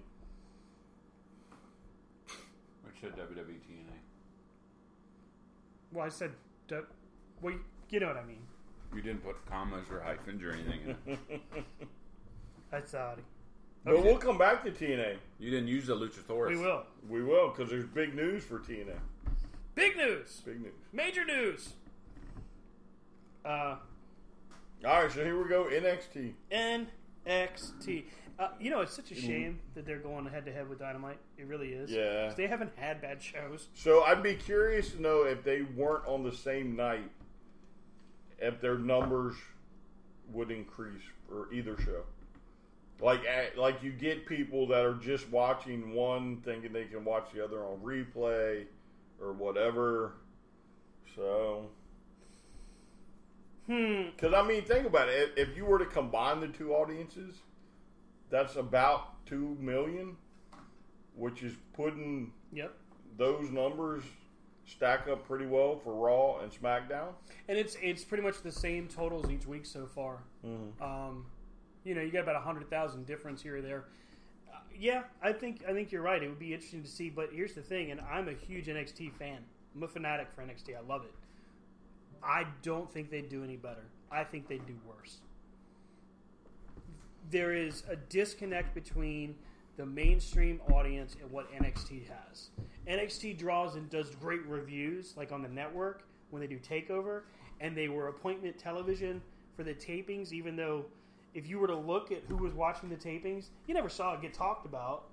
Which said WWE TNA. well, I said, du- well, you know what I mean. You didn't put commas or hyphens or anything in it. That's odd. But we'll come back to TNA. You didn't use the Luchasaurus. We will. We will because there's big news for TNA. Big news. Big news. Major news. Uh, All right, so here we go. NXT. NXT. Uh, you know, it's such a shame that they're going head to head with Dynamite. It really is. Yeah. 'Cause They haven't had bad shows. So I'd be curious to know if they weren't on the same night, if their numbers would increase for either show. Like like you get people that are just watching one, thinking they can watch the other on replay or whatever. So. Hmm. Because I mean, think about it. If if you were to combine the two audiences, that's about two million, which is putting Yep. those numbers stack up pretty well for Raw and SmackDown. And it's it's pretty much the same totals each week so far. Um, you know, you got about a hundred thousand difference here or there. Uh, yeah, I think I think you're right. It would be interesting to see. But here's the thing, and I'm a huge NXT fan. I'm a fanatic for NXT. I love it. I don't think they'd do any better. I think they'd do worse. There is a disconnect between the mainstream audience and what NXT has. NXT draws and does great reviews, like on the network when they do Takeover, and they were appointment television for the tapings. Even though, if you were to look at who was watching the tapings, you never saw it get talked about.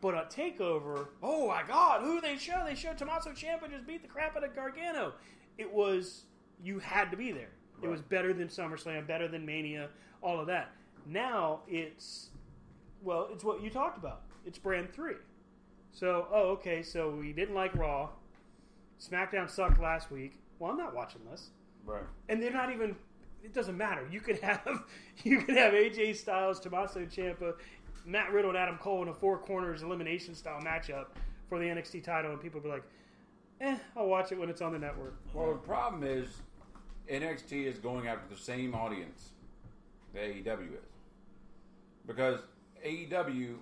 But on Takeover, oh my God, who they show? They showed Tommaso Ciampa just beat the crap out of Gargano. It was you had to be there. It was better than SummerSlam, better than Mania, all of that. Now it's well, it's what you talked about. It's brand three. So, oh, okay. So we didn't like Raw. SmackDown sucked last week. Well, I'm not watching this. Right. And they're not even. It doesn't matter. You could have you could have AJ Styles, Tommaso Ciampa, Matt Riddle, and Adam Cole in a four corners elimination style matchup for the NXT title, and people would be like, "Eh, I'll watch it when it's on the network." Well, the problem is NXT is going after the same audience that AEW is. Because AEW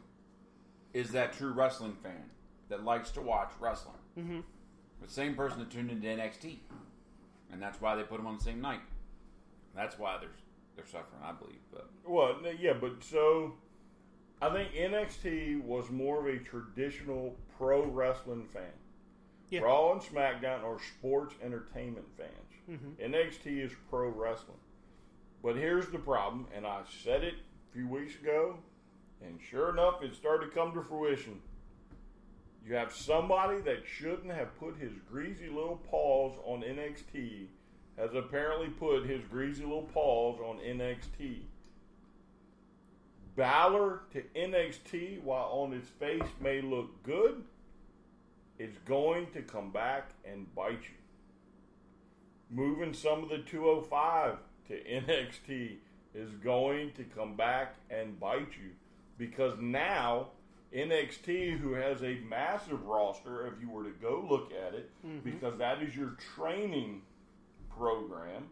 is that true wrestling fan that likes to watch wrestling. Mm-hmm. The same person that tuned into NXT. And that's why they put them on the same night. That's why they're, they're suffering, I believe. But Well, yeah, but so I think NXT was more of a traditional pro wrestling fan. Yeah. Raw and SmackDown are sports entertainment fans. NXT is pro wrestling. But here's the problem, and I said it few weeks ago, and sure enough, it started to come to fruition. You have somebody that shouldn't have put his greasy little paws on NXT has apparently put his greasy little paws on NXT. Balor to NXT, while on its face may look good, is going to come back and bite you. Moving some of the 205 to NXT is going to come back and bite you because now NXT, who has a massive roster, if you were to go look at it, mm-hmm. because that is your training program,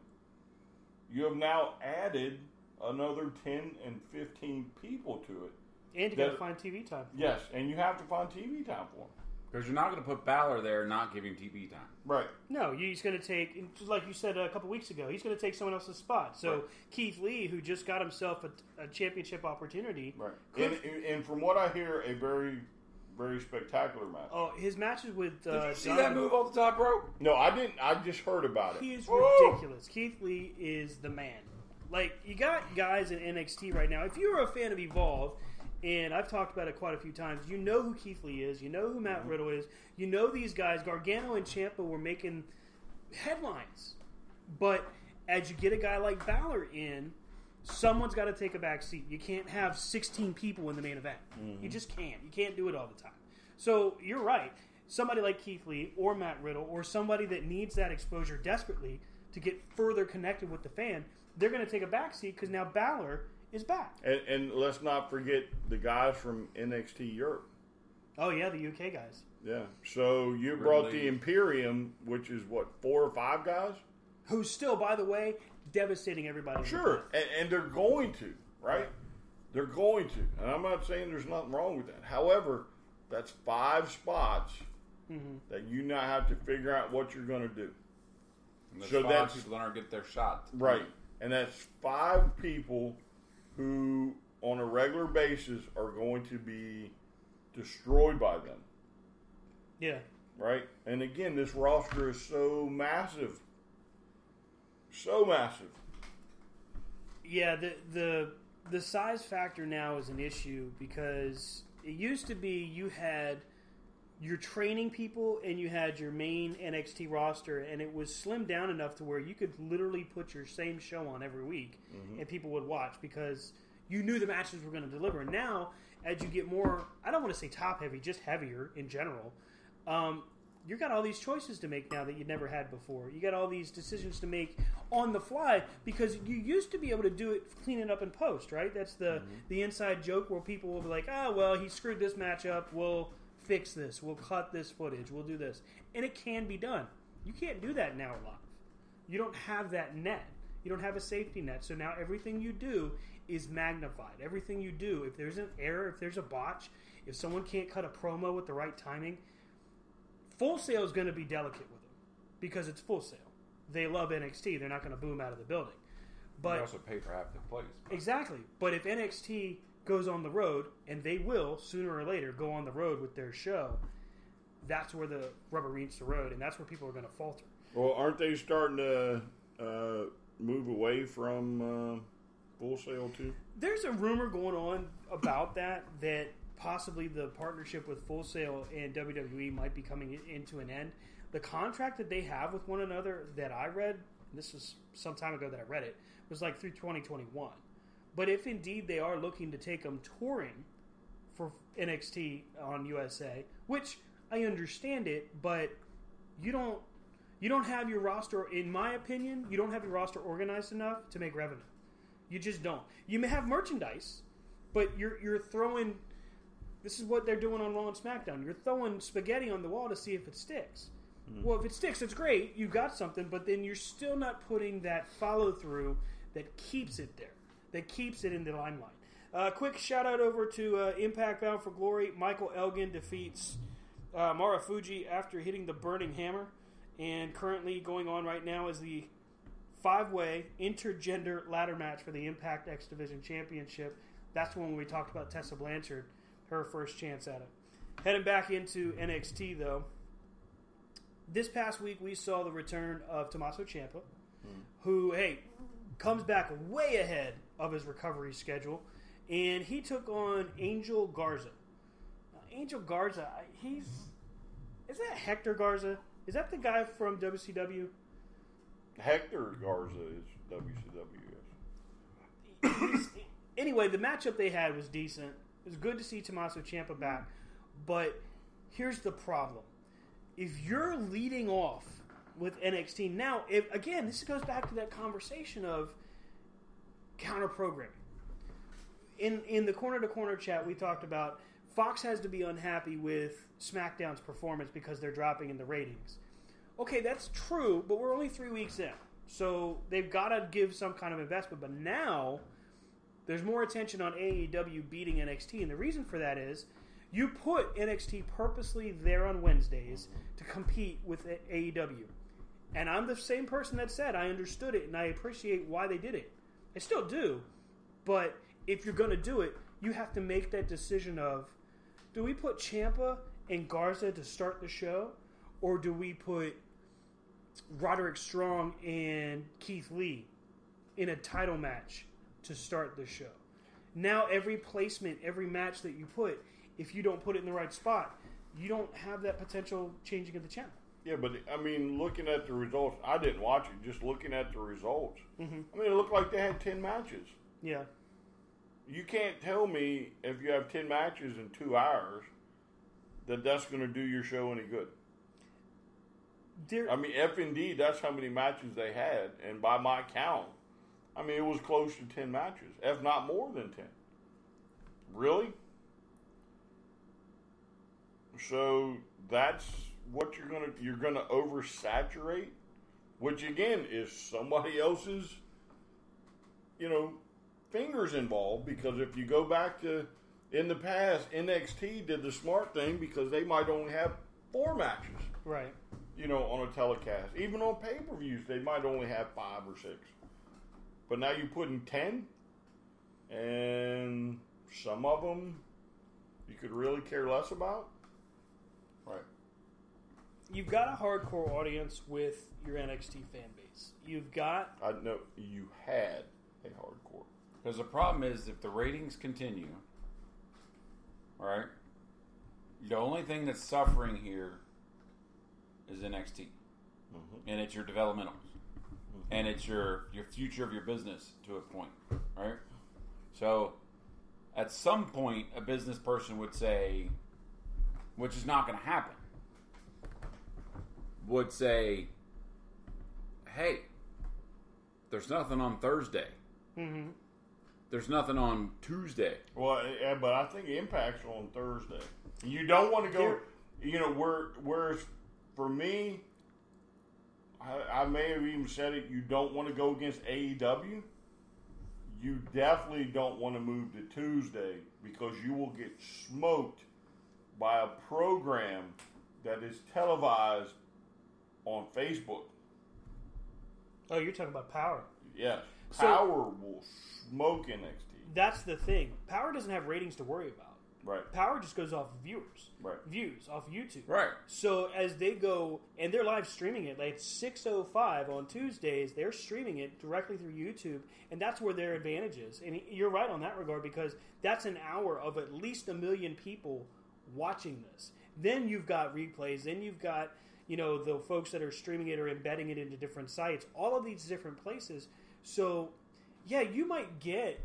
you have now added another 10 and 15 people to it. And you got to find TV time. Yes, and you have to find TV time for them. Because you're not going to put Balor there and not give him TV time. Right. No, he's going to take, just like you said a couple weeks ago, he's going to take someone else's spot. So Right. Keith Lee, who just got himself a, a championship opportunity, Right. could- And, and from what I hear, a very, very spectacular match. oh, his matches with uh, Did you see John- that move off the top rope? No, I didn't. I just heard about it. He is Woo! ridiculous. Keith Lee is the man. Like you got guys in NXT right now. If you're a fan of Evolve, and I've talked about it quite a few times, you know who Keith Lee is. You know who Matt mm-hmm. Riddle is. You know these guys. Gargano and Ciampa were making headlines, but as you get a guy like Balor in, someone's got to take a back seat. You can't have 16 people in the main event. You mm-hmm. just can't. You can't do it all the time. So you're right. Somebody like Keith Lee or Matt Riddle or somebody that needs that exposure desperately to get further connected with the fan, they're going to take a back seat because now Balor is back. And, and let's not forget the guys from NXT Europe. Oh yeah, the UK guys. Yeah. So you brought Ridley. the Imperium, which is what four or five guys. Who's still, by the way, devastating everybody. in the Sure, and, and they're going to, right? They're going to, and I'm not saying there's nothing wrong with that. However, that's five spots mm-hmm. that you now have to figure out what you're going to do. And there's So five that's- people that aren't get their shot. Right. And that's five people who, on a regular basis, are going to be destroyed by them. Yeah. Right? And again, this roster is so massive. So massive. Yeah, the the the size factor now is an issue because it used to be you had your training people and you had your main NXT roster, and it was slimmed down enough to where you could literally put your same show on every week, and people would watch because You knew the matches were going to deliver. And now, as you get more, I don't want to say top heavy, just heavier in general. Um, you got all these choices to make now that you never had before. You got all these decisions to make on the fly because you used to be able to do it, clean it up in post, right? That's the the inside joke where people will be like, "Ah, well, he screwed this match up. We'll fix this. We'll cut this footage. We'll do this," and it can be done. You can't do that now live. You don't have that net. You don't have a safety net. So now everything you do is magnified. Everything you do, if there's an error, if there's a botch, if someone can't cut a promo with the right timing, Full Sail is going to be delicate with them because it's Full Sail. They love NXT. They're not going to boom out of the building. But they also pay for half the plays. exactly. But if NXT goes on the road, and they will sooner or later go on the road with their show, that's where the rubber meets the road, and that's where people are going to falter. Well, aren't they starting to uh, move away from uh, Full Sail too? There's a rumor going on about that that possibly the partnership with Full Sail and WWE might be coming into an end. The contract that they have with one another that I read, this was some time ago that I read it, was like through 2021. But if indeed they are looking to take them touring for NXT on USA, which I understand it, but you don't you don't have your roster in my opinion, you don't have your roster organized enough to make revenue. You just don't. You may have merchandise, but you're you're throwing. This is what they're doing on Raw and SmackDown. You're throwing spaghetti on the wall to see if it sticks. Mm-hmm. Well, if it sticks, it's great. You've got something, but then you're still not putting that follow through that keeps it there, that keeps it in the limelight. Uh, quick shout out over to uh, Impact Bound for Glory. Michael Elgin defeats uh, Marufuji after hitting the Burning Hammer, and currently going on right now is the five way intergender ladder match for the Impact X Division Championship. That's when we talked about Tessa Blanchard, her first chance at it. Heading back into NXT though, this past week we saw the return of Tommaso Ciampa, who hey comes back way ahead of his recovery schedule, and he took on Angel Garza. Now, Angel Garza, he's is that Hector Garza? Is that the guy from WCW? Hector Garza is WCW. Yes. anyway, the matchup they had was decent. It was good to see Tommaso Ciampa back, but here's the problem: if you're leading off with NXT now, if again, this goes back to that conversation of counter programming. In in the corner to corner chat, we talked about Fox has to be unhappy with SmackDown's performance because they're dropping in the ratings. Okay, that's true, but we're only three weeks in, so they've got to give some kind of investment. But now there's more attention on AEW beating NXT, and the reason for that is you put NXT purposely there on Wednesdays to compete with AEW. And I'm the same person that said I understood it and I appreciate why they did it. I still do, but if you're going to do it, you have to make that decision of do we put Ciampa and Garza to start the show, or do we put Roderick Strong and Keith Lee in a title match to start the show. Now, every placement, every match that you put, if you don't put it in the right spot, you don't have that potential changing of the channel. Yeah, but I mean, looking at the results, I didn't watch it. Just looking at the results, Mm-hmm. I mean, it looked like they had ten matches. Yeah. You can't tell me if you have ten matches in two hours that that's going to do your show any good. There, I mean, if indeed that's how many matches they had, and by my count, I mean it was close to ten matches, if not more than ten. Really? So that's what you're gonna you're gonna oversaturate, which again is somebody else's, you know, fingers involved. Because if you go back to in the past, NXT did the smart thing because they might only have four matches right. you know, on a telecast. Even on pay per views, they might only have five or six. But now you put in ten, and some of them you could really care less about. Right. You've got a hardcore audience with your NXT fan base. You've got I know you had a hardcore. Because the problem is, if the ratings continue, all right, the only thing that's suffering here is NXT, mm-hmm. and it's your developmentals, mm-hmm. and it's your your future of your business to a point, right? So, at some point, a business person would say, which is not going to happen, would say, "Hey, there's nothing on Thursday. Mm-hmm. There's nothing on Tuesday." Well, yeah, but I think Impact's on Thursday. You don't want to go. You know, where whereas for me, I, I may have even said it. You don't want to go against AEW. You definitely don't want to move to Tuesday because you will get smoked by a program that is televised on Facebook. Oh, you're talking about Power. Yes, So- Power will smoke NXT. That's the thing. Power doesn't have ratings to worry about. Right. Power just goes off viewers, Right. views off YouTube. Right. So as they go and they're live streaming it, like six oh five on Tuesdays, they're streaming it directly through YouTube, and that's where their advantage is. And you're right on that regard because that's an hour of at least a million people watching this. Then you've got replays. Then you've got you know the folks that are streaming it or embedding it into different sites. All of these different places. So yeah, you might get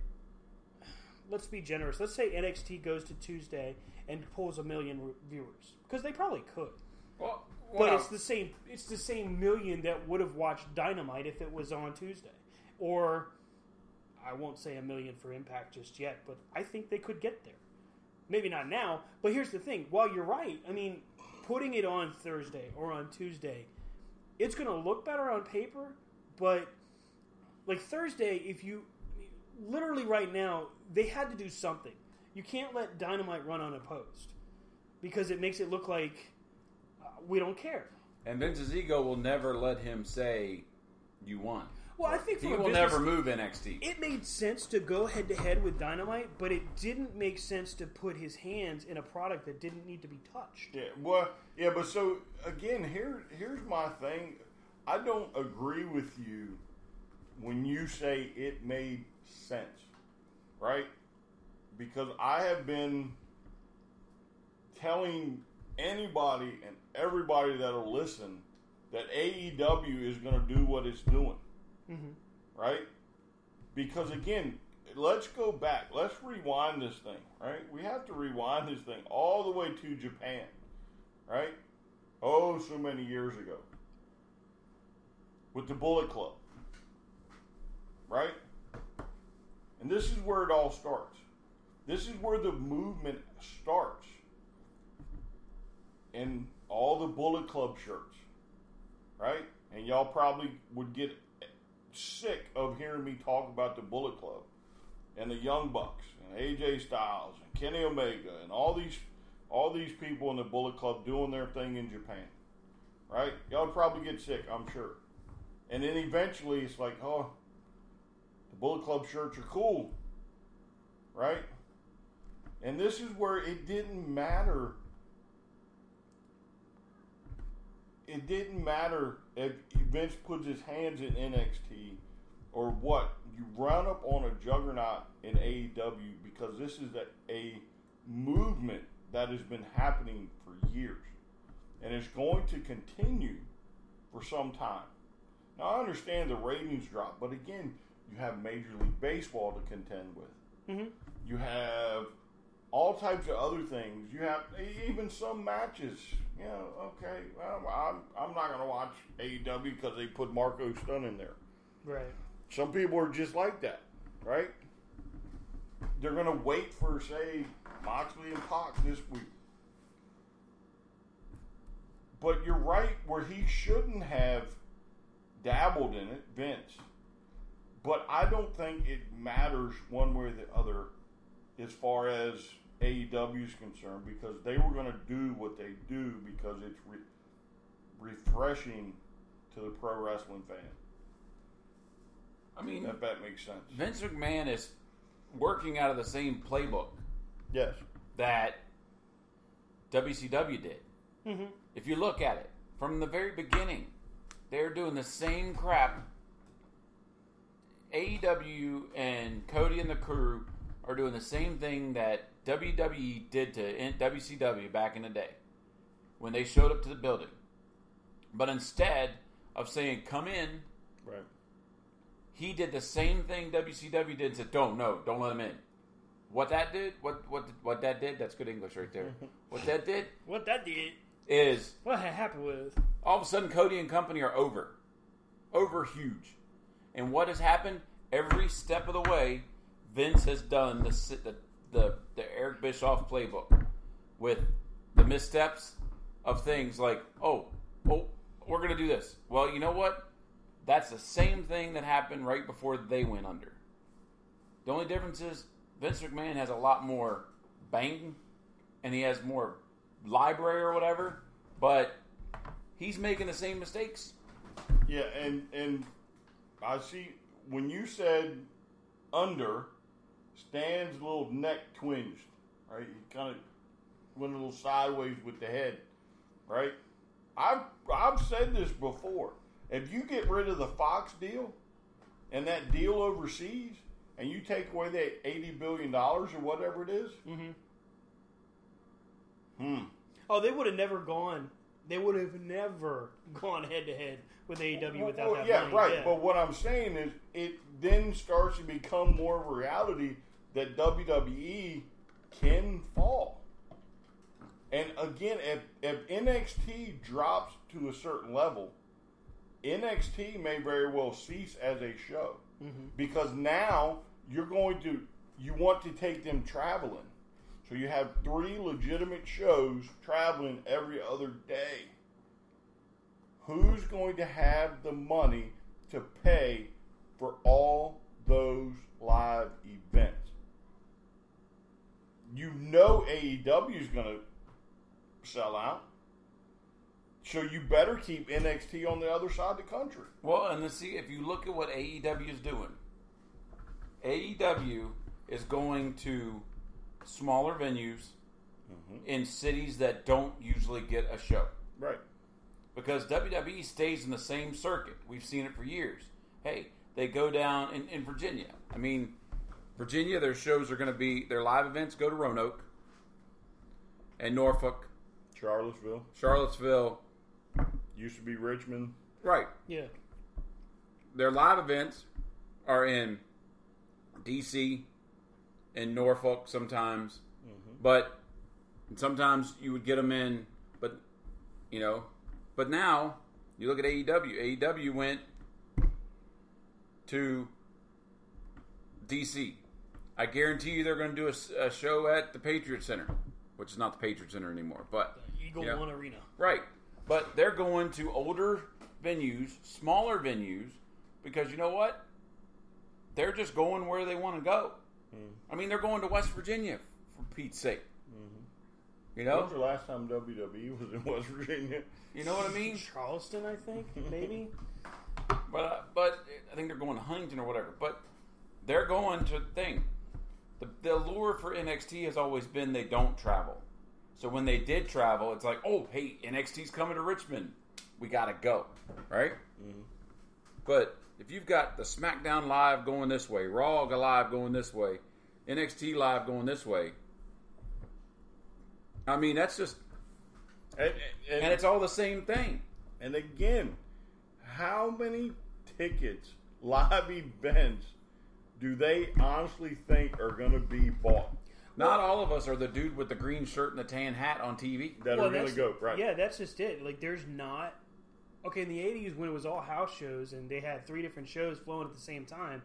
let's be generous. Let's say NXT goes to Tuesday and pulls a million viewers because they probably could. Well, But it's the same. It's the same million that would have watched Dynamite if it was on Tuesday, or I won't say a million for Impact just yet, but I think they could get there. Maybe not now, but here's the thing. While you're right, I mean, putting it on Thursday or on Tuesday, it's going to look better on paper, but like Thursday, if you literally right now, they had to do something. You can't let Dynamite run unopposed because it makes it look like uh, we don't care. and Vince's ego will never let him say, "You won." Well, I think He will business- never move NXT. It made sense to go head to head with Dynamite, but it didn't make sense to put his hands in a product that didn't need to be touched. Yeah, well, yeah, but so again, here here's my thing. I don't agree with you when you say it made sense, right? Because I have been telling anybody and everybody that'll listen that AEW is going to do what it's doing, Mm-hmm. right? Because again, let's go back. Let's rewind this thing, right? We have to rewind this thing all the way to Japan, right? Oh, so many years ago. With the Bullet Club, right? And this is where it all starts. This is where the movement starts. In all the Bullet Club shirts, right? And y'all probably would get sick of hearing me talk about the Bullet Club and the Young Bucks and AJ Styles and Kenny Omega and all these all these people in the Bullet Club doing their thing in Japan. Right? Y'all probably get sick, I'm sure. And then eventually it's like, oh, the Bullet Club shirts are cool. Right? And this is where it didn't matter. It didn't matter if Vince puts his hands in NXT or what. You round up on a juggernaut in AEW because this is a, a movement that has been happening for years. And it's going to continue for some time. Now, I understand the ratings drop, but again, you have Major League Baseball to contend with. Mm-hmm. You have all types of other things. You have even some matches. You know, okay, well, I'm, I'm not going to watch AEW because they put Marko Stunt in there. Right. Some people are just like that, right? They're going to wait for, say, Moxley and Pac this week. But you're right where he shouldn't have dabbled in it, Vince. But I don't think it matters one way or the other as far as AEW is concerned because they were going to do what they do because it's re- refreshing to the pro wrestling fan. I mean, If that makes sense. Vince McMahon is working out of the same playbook Yes. that WCW did. Mm-hmm. If you look at it from the very beginning, they're doing the same crap. AEW and Cody and the crew are doing the same thing that WWE did to WCW back in the day when they showed up to the building. But instead of saying, come in, Right. he did the same thing WCW did and said, "Don't no, don't let him in." What that did, what what what that did, that's good English right there. what that did What that did, is what happened with all of a sudden Cody and company are over, over huge, and what has happened every step of the way, Vince has done the the the, the Eric Bischoff playbook with the missteps of things like oh oh we're gonna do this. Well, you know what? That's the same thing that happened right before they went under. The only difference is Vince McMahon has a lot more bang and he has more library or whatever, but he's making the same mistakes. Yeah, and and I see when you said under, Stan's a little neck twinged, right? He kind of went a little sideways with the head, right? I've I've said this before. If you get rid of the Fox deal and that deal overseas, and you take away that eighty billion dollars or whatever it is, mm-hmm. hmm. Oh, they would have never gone. They would have never gone head to head with AEW without Well, that yeah, money. right. Yeah. But what I'm saying is, it then starts to become more of a reality that WWE can fall. And again, if, if NXT drops to a certain level, NXT may very well cease as a show mm-hmm. because now you're going to you want to take them traveling. So you have three legitimate shows traveling every other day who's going to have the money to pay for all those live events? You know AEW is going to sell out. So you better keep NXT on the other side of the country. Well, and let's see if you look at what AEW is doing. AEW is going to smaller venues mm-hmm. in cities that don't usually get a show Right. Because WWE stays in the same circuit. We've seen it for years. Hey, they go down in, in Virginia. I mean, Virginia, their shows are going to be their live events go to Roanoke and Norfolk, Charlottesville Charlottesville. used to be Richmond. Right. yeah. their live events are in DC and Norfolk sometimes, mm-hmm. but sometimes you would get them in, but you know, but now you look at AEW. AEW went to DC. I guarantee you they're going to do a show at the Patriot Center, which is not the Patriot Center anymore, but Eagle you know, One Arena. Right. But they're going to older venues, smaller venues, because you know what? They're just going where they want to go. Hmm. I mean, they're going to West Virginia, for Pete's sake. You When know? was the last time WWE was in West Virginia? You know what I mean? Charleston, I think, maybe. But uh, but I think they're going to Huntington or whatever. But they're going to thing. The, the lure for NXT has always been they don't travel. So when they did travel, it's like, oh, hey, NXT's coming to Richmond. We got to go, right? But if you've got the SmackDown Live going this way, Raw Live going this way, NXT Live going this way, I mean, that's just, And, and, and it's all the same thing. and again, how many tickets, live events, do they honestly think are going to be bought Not all of us are the dude with the green shirt and the tan hat on TV. that Well, are going to go? Right. Yeah, that's just it. Like, there's not. Okay, in the 80s, when it was all house shows and they had three different shows flowing at the same time,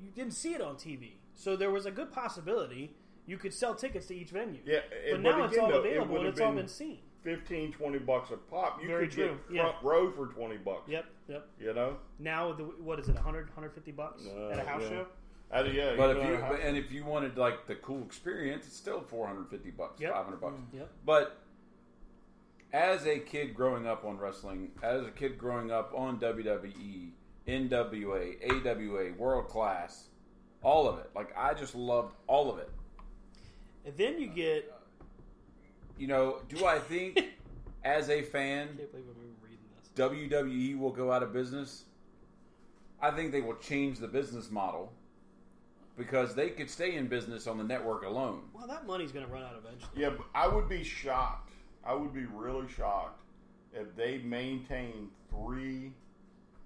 you didn't see it on TV. So there was a good possibility you could sell tickets to each venue. Yeah, But and- now but it's all though, it available and would've it's all been- been seen. 15, 20 bucks a pop. You Very could true, get yeah. front row for 20 bucks. Yep, yep. You know? Now, the, what is it, 100, 150 bucks Uh, at a house yeah. show? Uh, yeah, But if you how- and if you wanted like the cool experience, it's still four hundred fifty bucks, Yep. five hundred bucks. Yep. But as a kid growing up on wrestling, as a kid growing up on WWE, NWA, AWA, World Class, all of it, like I just loved all of it. And then you get. You know, do I think as a fan I can't believe I'm reading this. WWE will go out of business? I think they will change the business model because they could stay in business on the network alone. Well, that money's going to run out eventually. Yeah, but I would be shocked. I would be really shocked if they maintained three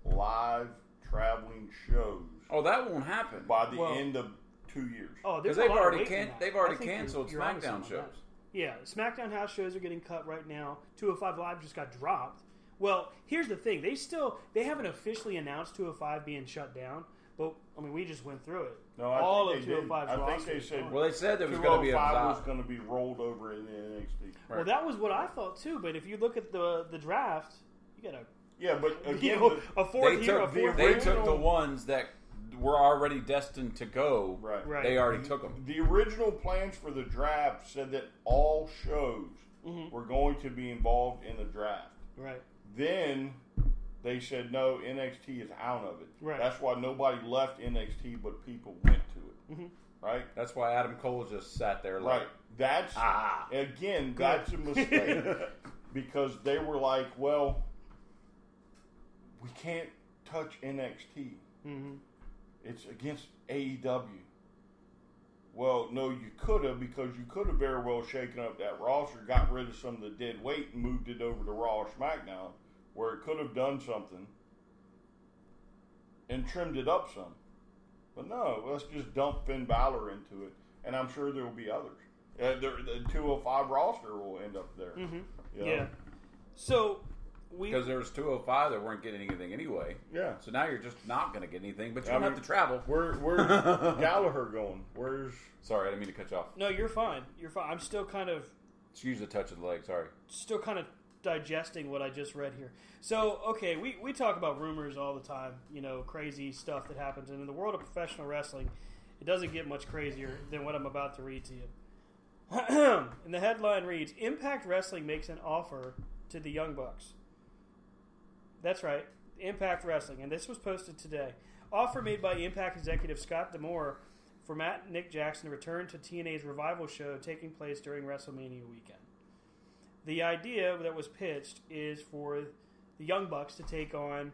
live traveling shows Oh, that won't happen. by the Well- end of two years. Oh, there's Because a they've lot of already in can- that. they've already I think you're- canceled you're SmackDown shows. that. Yeah, SmackDown house shows are getting cut right now. 205 Live just got dropped. Well, here's the thing: they still they haven't officially announced 205 being shut down, but I mean we just went through it. No, I all think of they did. 205's I oh think they said- gone. Well, they said there was going to be a 205 was going to be rolled over in the NXT. Well, that was what I thought too. But if you look at the the draft, you got a Yeah, but again, you know, the- a fourth They year, a took, fourth they took the ones that were already destined to go. Right. Right. They already took them. the original plans for the draft said that all shows Mm-hmm. were going to be involved in the draft. right. Then they said no, NXT is out of it. Right. That's why nobody left NXT, but people went to it. Mm-hmm. Right. That's why Adam Cole just sat there like, Right. That's Ah. again. That's a mistake because they were like, well, we can't touch NXT. Mm-hmm. It's against AEW. Well, no, you could have because you could have very well shaken up that roster, got rid of some of the dead weight, and moved it over to Raw or SmackDown, where it could have done something and trimmed it up some. But no, let's just dump Finn Balor into it, and I'm sure there will be others. Uh, there, the 205 roster will end up there. you know? Yeah. So because there was 205 that weren't getting anything anyway. Yeah. So now you're just not going to get anything, but you I don't mean- have to travel. Where, where's Gallagher going? Where's Sorry, I didn't mean to cut you off. no, you're fine. You're fine. I'm still kind of Excuse the touch of the leg. Sorry. still kind of digesting what I just read here. So, okay, we, we talk about rumors all the time, you know, crazy stuff that happens. And in the world of professional wrestling, it doesn't get much crazier than what I'm about to read to you. and the headline reads Impact Wrestling makes an offer to the Young Bucks. That's right, Impact Wrestling. And this was posted today. Offer made by Impact executive Scott D'Amore for Matt Nick Jackson to return to TNA's revival show taking place during WrestleMania weekend. The idea that was pitched is for the Young Bucks to take on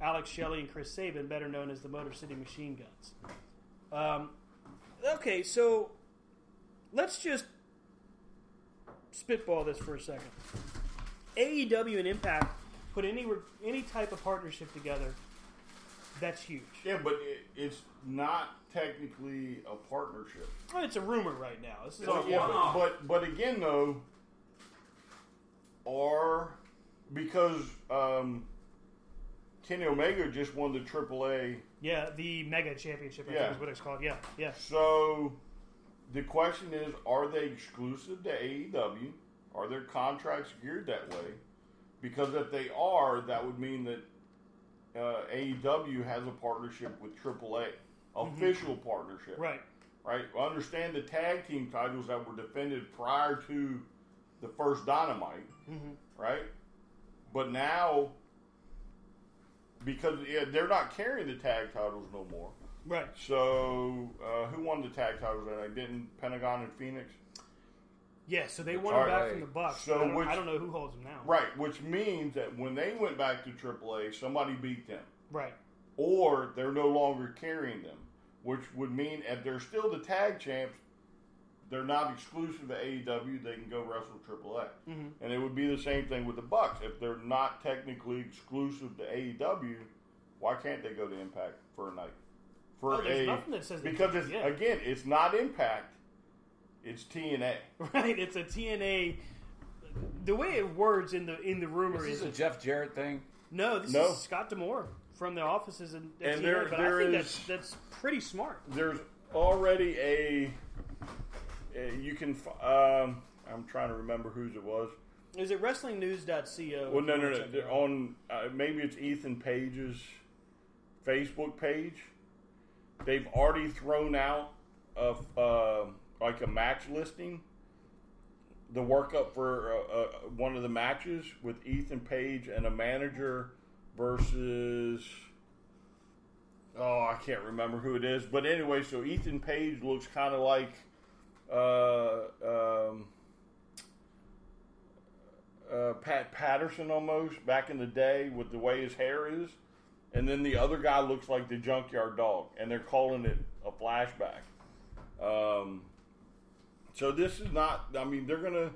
Alex Shelley and Chris Sabin, better known as the Motor City Machine Guns. Um, okay, so let's just spitball this for a second. AEW and Impact put any any type of partnership together. That's huge. yeah, but it, it's not technically a partnership. Well, it's a rumor right now. This is all But, yeah, but, but but again though, or because um, Kenny Omega just won the AAA, yeah, the Mega Championship. I Yeah. think is what it's called. Yeah, yeah. so the question is: Are they exclusive to AEW? Are their contracts geared that way? Because if they are, that would mean that uh, AEW has a partnership with AAA, official partnership. Mm-hmm. Right. right? I understand the tag team titles that were defended prior to the first Dynamite, right? But now, because yeah, they're not carrying the tag titles no more. Right. So, uh, who won the tag titles that night? Didn't Pentagon and Fenix? Yeah, so they won All him back from the Bucks. So I, don't, which- I don't know who holds them now. Right, which means that when they went back to AAA, somebody beat them. Right. or they're no longer carrying them, which would mean if they're still the tag champs, they're not exclusive to AEW. They can go wrestle AAA, Mm-hmm. and it would be the same thing with the Bucks. If they're not technically exclusive to AEW, why can't they go to Impact for a night? For Oh, there's a nothing that says they because it's again, it's not Impact, it's TNA. Right. It's a TNA. The way it words in the in the rumor Is is a Jeff Jarrett thing? no. This No. is Scott D'Amore from the offices in at And TNA, there- but there I think is- that's that's pretty smart. there's already a, a- you can f- um, I'm trying to remember whose it was. Is it WrestlingNews.co? Well, no, no, no. They're? On uh, maybe it's Ethan Page's Facebook page. They've already thrown out of uh, like a match listing, the workup for uh, uh, one of the matches with Ethan Page and a manager versus. Oh, I can't remember who it is, but anyway, so Ethan Page looks kind of like. Uh, um, uh, Pat Patterson almost back in the day with the way his hair is, and then the other guy looks like the Junkyard Dog, and they're calling it a flashback. Um, so this is not. I mean, they're gonna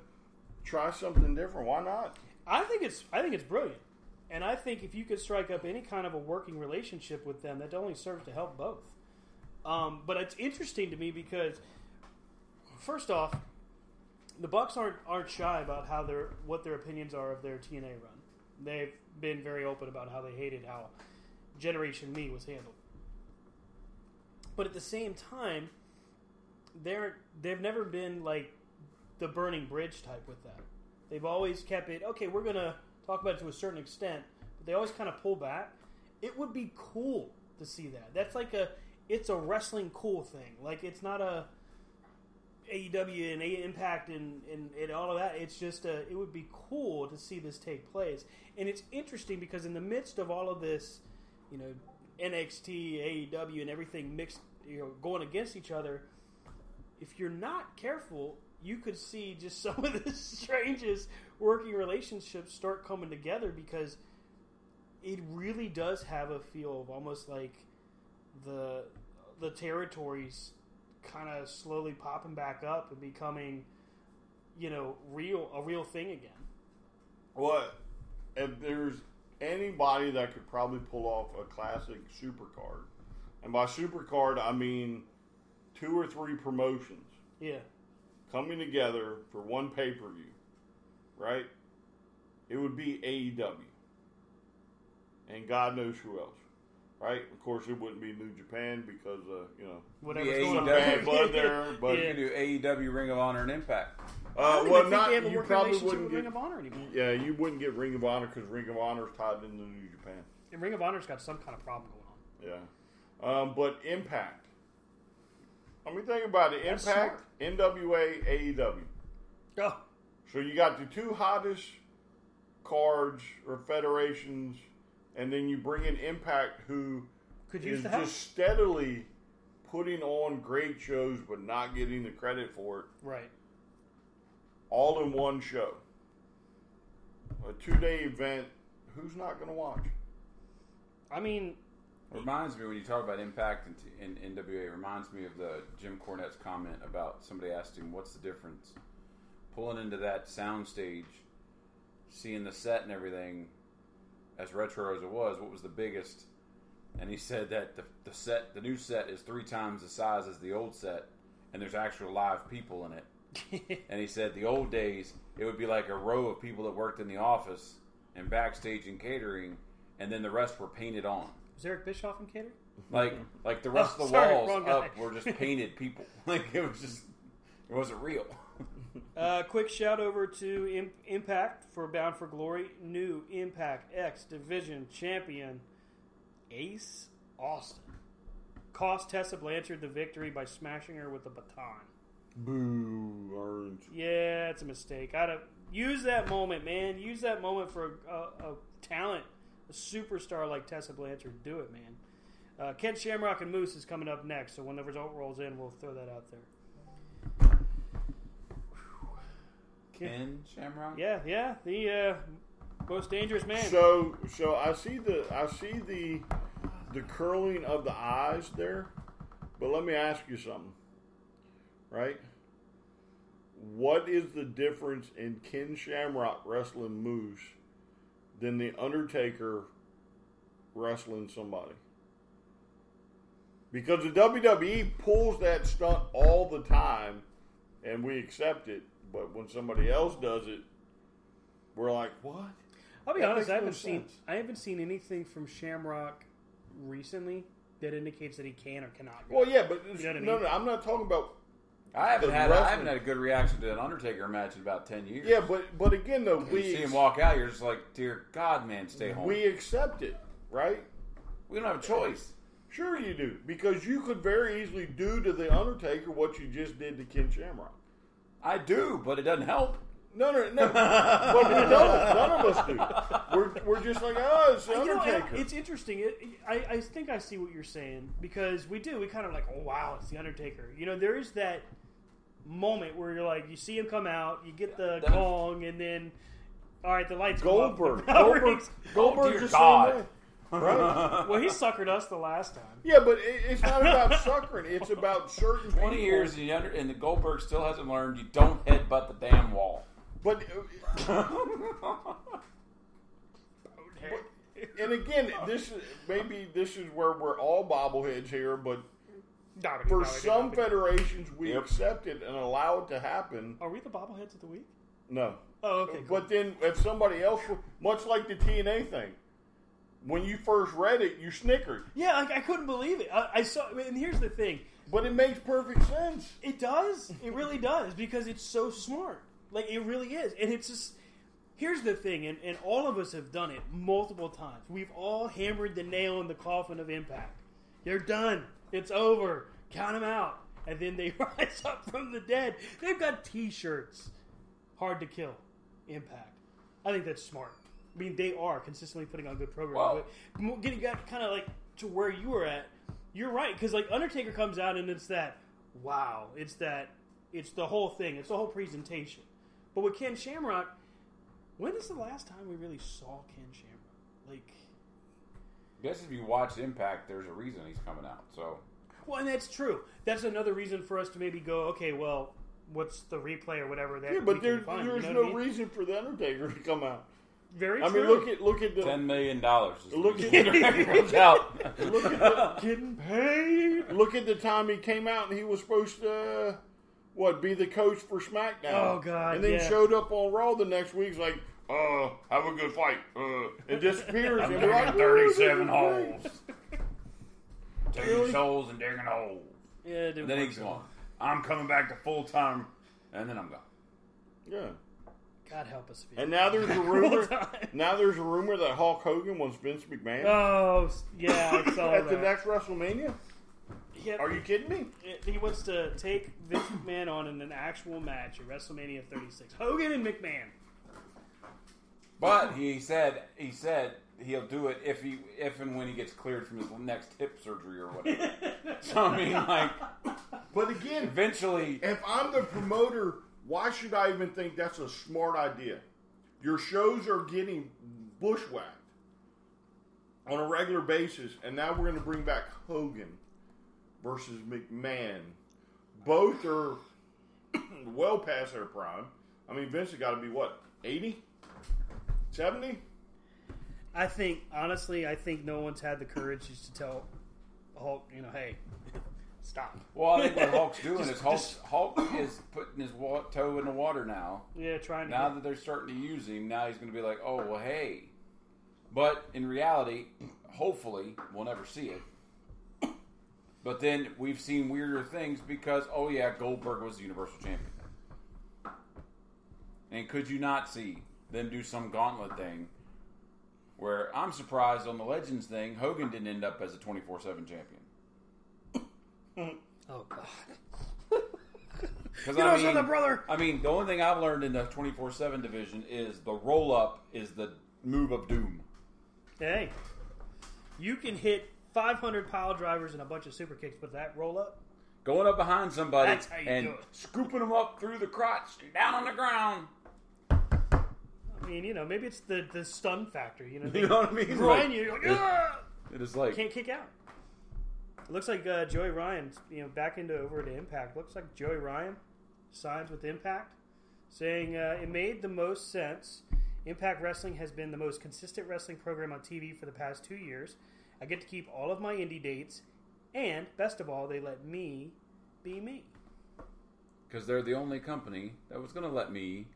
try something different. Why not? I think it's I think it's brilliant. And I think if you could strike up any kind of a working relationship with them, that only serves to help both. Um, but it's interesting to me because, first off, the Bucks aren't aren't shy about how their what their opinions are of their TNA run. They've been very open about how they hated how Generation Me was handled. But at the same time, they're they've never been like the burning bridge type with that. They've always kept it okay. We're gonna talk about it to a certain extent, but they always kind of pull back. It would be cool to see that. That's like a it's a wrestling cool thing. Like it's not a AEW and A Impact and, and, and all of that. It's just a, it would be cool to see this take place. And it's interesting because in the midst of all of this, you know, NXT, AEW, and everything mixed, you know, going against each other, if you're not careful, you could see just some of the strangest working relationships start coming together because it really does have a feel of almost like the the territories kind of slowly popping back up and becoming, you know, real a real thing again. What if there's anybody that could probably pull off a classic supercard, and by supercard I mean two or three promotions Yeah, coming together for one pay per view, right? It would be AEW, and God knows who else, right? Of course, it wouldn't be New Japan because uh, you know whatever's The going on. AEW. bad blood there, but You do AEW, Ring of Honor, and Impact. I uh, don't well, think not they have a you probably wouldn't get. Ring of Honor anymore. Yeah, you wouldn't get Ring of Honor because Ring of Honor is tied into New Japan. And Ring of Honor's got some kind of problem going on. Yeah. Um, but Impact. I mean, think about it. That's Impact, NWA, AEW. Oh, So you got the two hottest cards or federations, and then you bring in Impact, who Could is help. just steadily putting on great shows but not getting the credit for it, right. all in one show. A two day event. Who's not going to watch? I mean, reminds me when you talk about Impact in, and NWA. It reminds me of the Jim Cornette's comment about somebody asked him, "What's the difference?" Pulling into that sound stage, seeing the set and everything, as retro as it was, what was the biggest? And he said that the, the set, the new set, is three times the size as the old set, and there's actual live people in it. and he said the old days, it would be like a row of people that worked in the office and backstage and catering, and then the rest were painted on. Was Eric Bischoff in catering? Like like the rest Oh, of the sorry, walls wrong guy. up were just painted people. Like it was just it wasn't real. Uh, quick shout over to Im- Impact for Bound for Glory. New Impact X Division Champion Ace Austin cost Tessa Blanchard the victory by smashing her with a baton. Boo, Orange. Yeah, it's a mistake. I'd have use that moment, man. Use that moment for a, a, a talent, a superstar like Tessa Blanchard. Do it, man. Uh, Ken Shamrock and Moose is coming up next, so when the result rolls in, we'll throw that out there. Ken Shamrock? Yeah, yeah, the uh, most dangerous man. So, so I see the I see the the curling of the eyes there, but let me ask you something, right? What is the difference in Ken Shamrock wrestling Moose than the Undertaker wrestling somebody? Because the WWE pulls that stunt all the time, and we accept it. But when somebody else does it, we're like, "What?" I'll be That honest, I haven't seen sense. I haven't seen anything from Shamrock recently that indicates that he can or cannot. go. Well, yeah, but You know what I no, mean? no, I'm not talking about. I haven't The had I haven't had a good reaction to an Undertaker match in about ten years. Yeah, but but again, though, you we see him walk out, you're just like, dear God, man, stay home. we accept it, right? we don't have a choice. Sure, you do, because you could very easily do to the Undertaker what you just did to Ken Shamrock. I do, but it doesn't help. No, no, no. but we don't. None of us do. We're, we're just like, oh, it's the You know, Undertaker. it's interesting. It, I, I think I see what you're saying because we do. We kind of like, oh wow, it's the Undertaker. You know, there is that moment where you're like, you see him come out, you get the That- gong, and then all right, the lights go up, Goldberg. the bell Goldberg. rings. Goldberg's dear the God. same way. Right? Well, he suckered us the last time. yeah, but it, it's not about suckering. It's about certain Twenty people. years and, the under, and the Goldberg still hasn't learned you don't headbutt the damn wall. But uh, And again, this is maybe this is where we're all bobbleheads here, but Dominic, for Dominic, some Dominic. federations we accept it and allow it to happen. Are we the bobbleheads of the week? No. Oh, okay. Cool. But then if somebody else, much like the TNA thing, when you first read it, you snickered. yeah, like I couldn't believe it. I, I saw, and here's the thing: But it makes perfect sense. it does. It really does because it's so smart. Like it really is, and it's just. Here's the thing, and, and all of us have done it multiple times. We've all hammered the nail in the coffin of impact. You're done. It's over. Count them out. And then they rise up from the dead. They've got T-shirts. Hard to kill. Impact. I think that's smart. I mean, they are consistently putting on good programs. but getting got kind of like to where you were at, you're right because like Undertaker comes out and it's that wow, it's that it's the whole thing, it's the whole presentation. But with Ken Shamrock, when is the last time we really saw Ken Shamrock? Like, I guess if you watch Impact, there's a reason he's coming out. So well, and that's true. That's another reason for us to maybe go, okay, well, what's the replay or whatever that Yeah, we but can there, find, there's you know no I mean? reason for the Undertaker to come out. Very I true. mean, look at look at the ten million dollars. Look at- comes out. look at the getting paid. look at the time he came out and he was supposed to what be the coach for SmackDown. Oh, God, And then yeah. showed up on Raw the next week. He's like, uh, have a good fight. Uh, and disappears. and we're like, Thirty-seven "Oh, this holes. great." Taking souls and digging holes. Yeah, it didn't And then work he's so going, I'm coming back to full time, and then I'm gone. Yeah. God help us. if he- And now there's a rumor. time. now there's a rumor that Hulk Hogan wants Vince McMahon Oh yeah, I saw at the that. next WrestleMania. Yeah, Are you kidding me? He wants to take Vince McMahon on in an actual match at WrestleMania 36. Hogan and McMahon. But he said he said he'll do it if he if and when he gets cleared from his next hip surgery or whatever. so I mean, like, But again, eventually, if I'm the promoter, why should I even think that's a smart idea? Your shows are getting bushwhacked on a regular basis, and now we're going to bring back Hogan versus McMahon. Both are well past their prime. I mean, Vince has got to be what, 80? 70? I think, honestly, I think no one's had the courage just to tell Hulk, you know, hey, stop. well, I think what Hulk's doing Just- is Hulk, just- Hulk is putting his wa- toe in the water now. Yeah, trying to. Now that they're starting to use him, now he's going to be like, oh well, hey. But in reality, hopefully, we'll never see it. But then we've seen weirder things because, oh yeah, Goldberg was the Universal Champion. And could you not see them do some gauntlet thing where I'm surprised on the Legends thing, Hogan didn't end up as a 24 7 champion? oh, God. Because You know something, brother? I mean, the only thing I've learned in the 24 7 division is the roll up is the move of doom. Hey, you can hit 500 pile drivers and a bunch of super kicks, but that roll up, Going up behind somebody That's how you and scooping them up through the crotch and down on the ground. I mean, you know, maybe it's the, the stun factor. You know, You know what I mean? Grind Like, you, you're like, it-! It is like can't kick out. It looks like uh, Joey Ryan, you know, back into over to Impact. Looks like Joey Ryan signs with Impact, saying uh, it made the most sense. Impact Wrestling has been the most consistent wrestling program on TV for the past two years. I get to keep all of my indie dates, and best of all, they let me be me. because they're the only company that was going to let me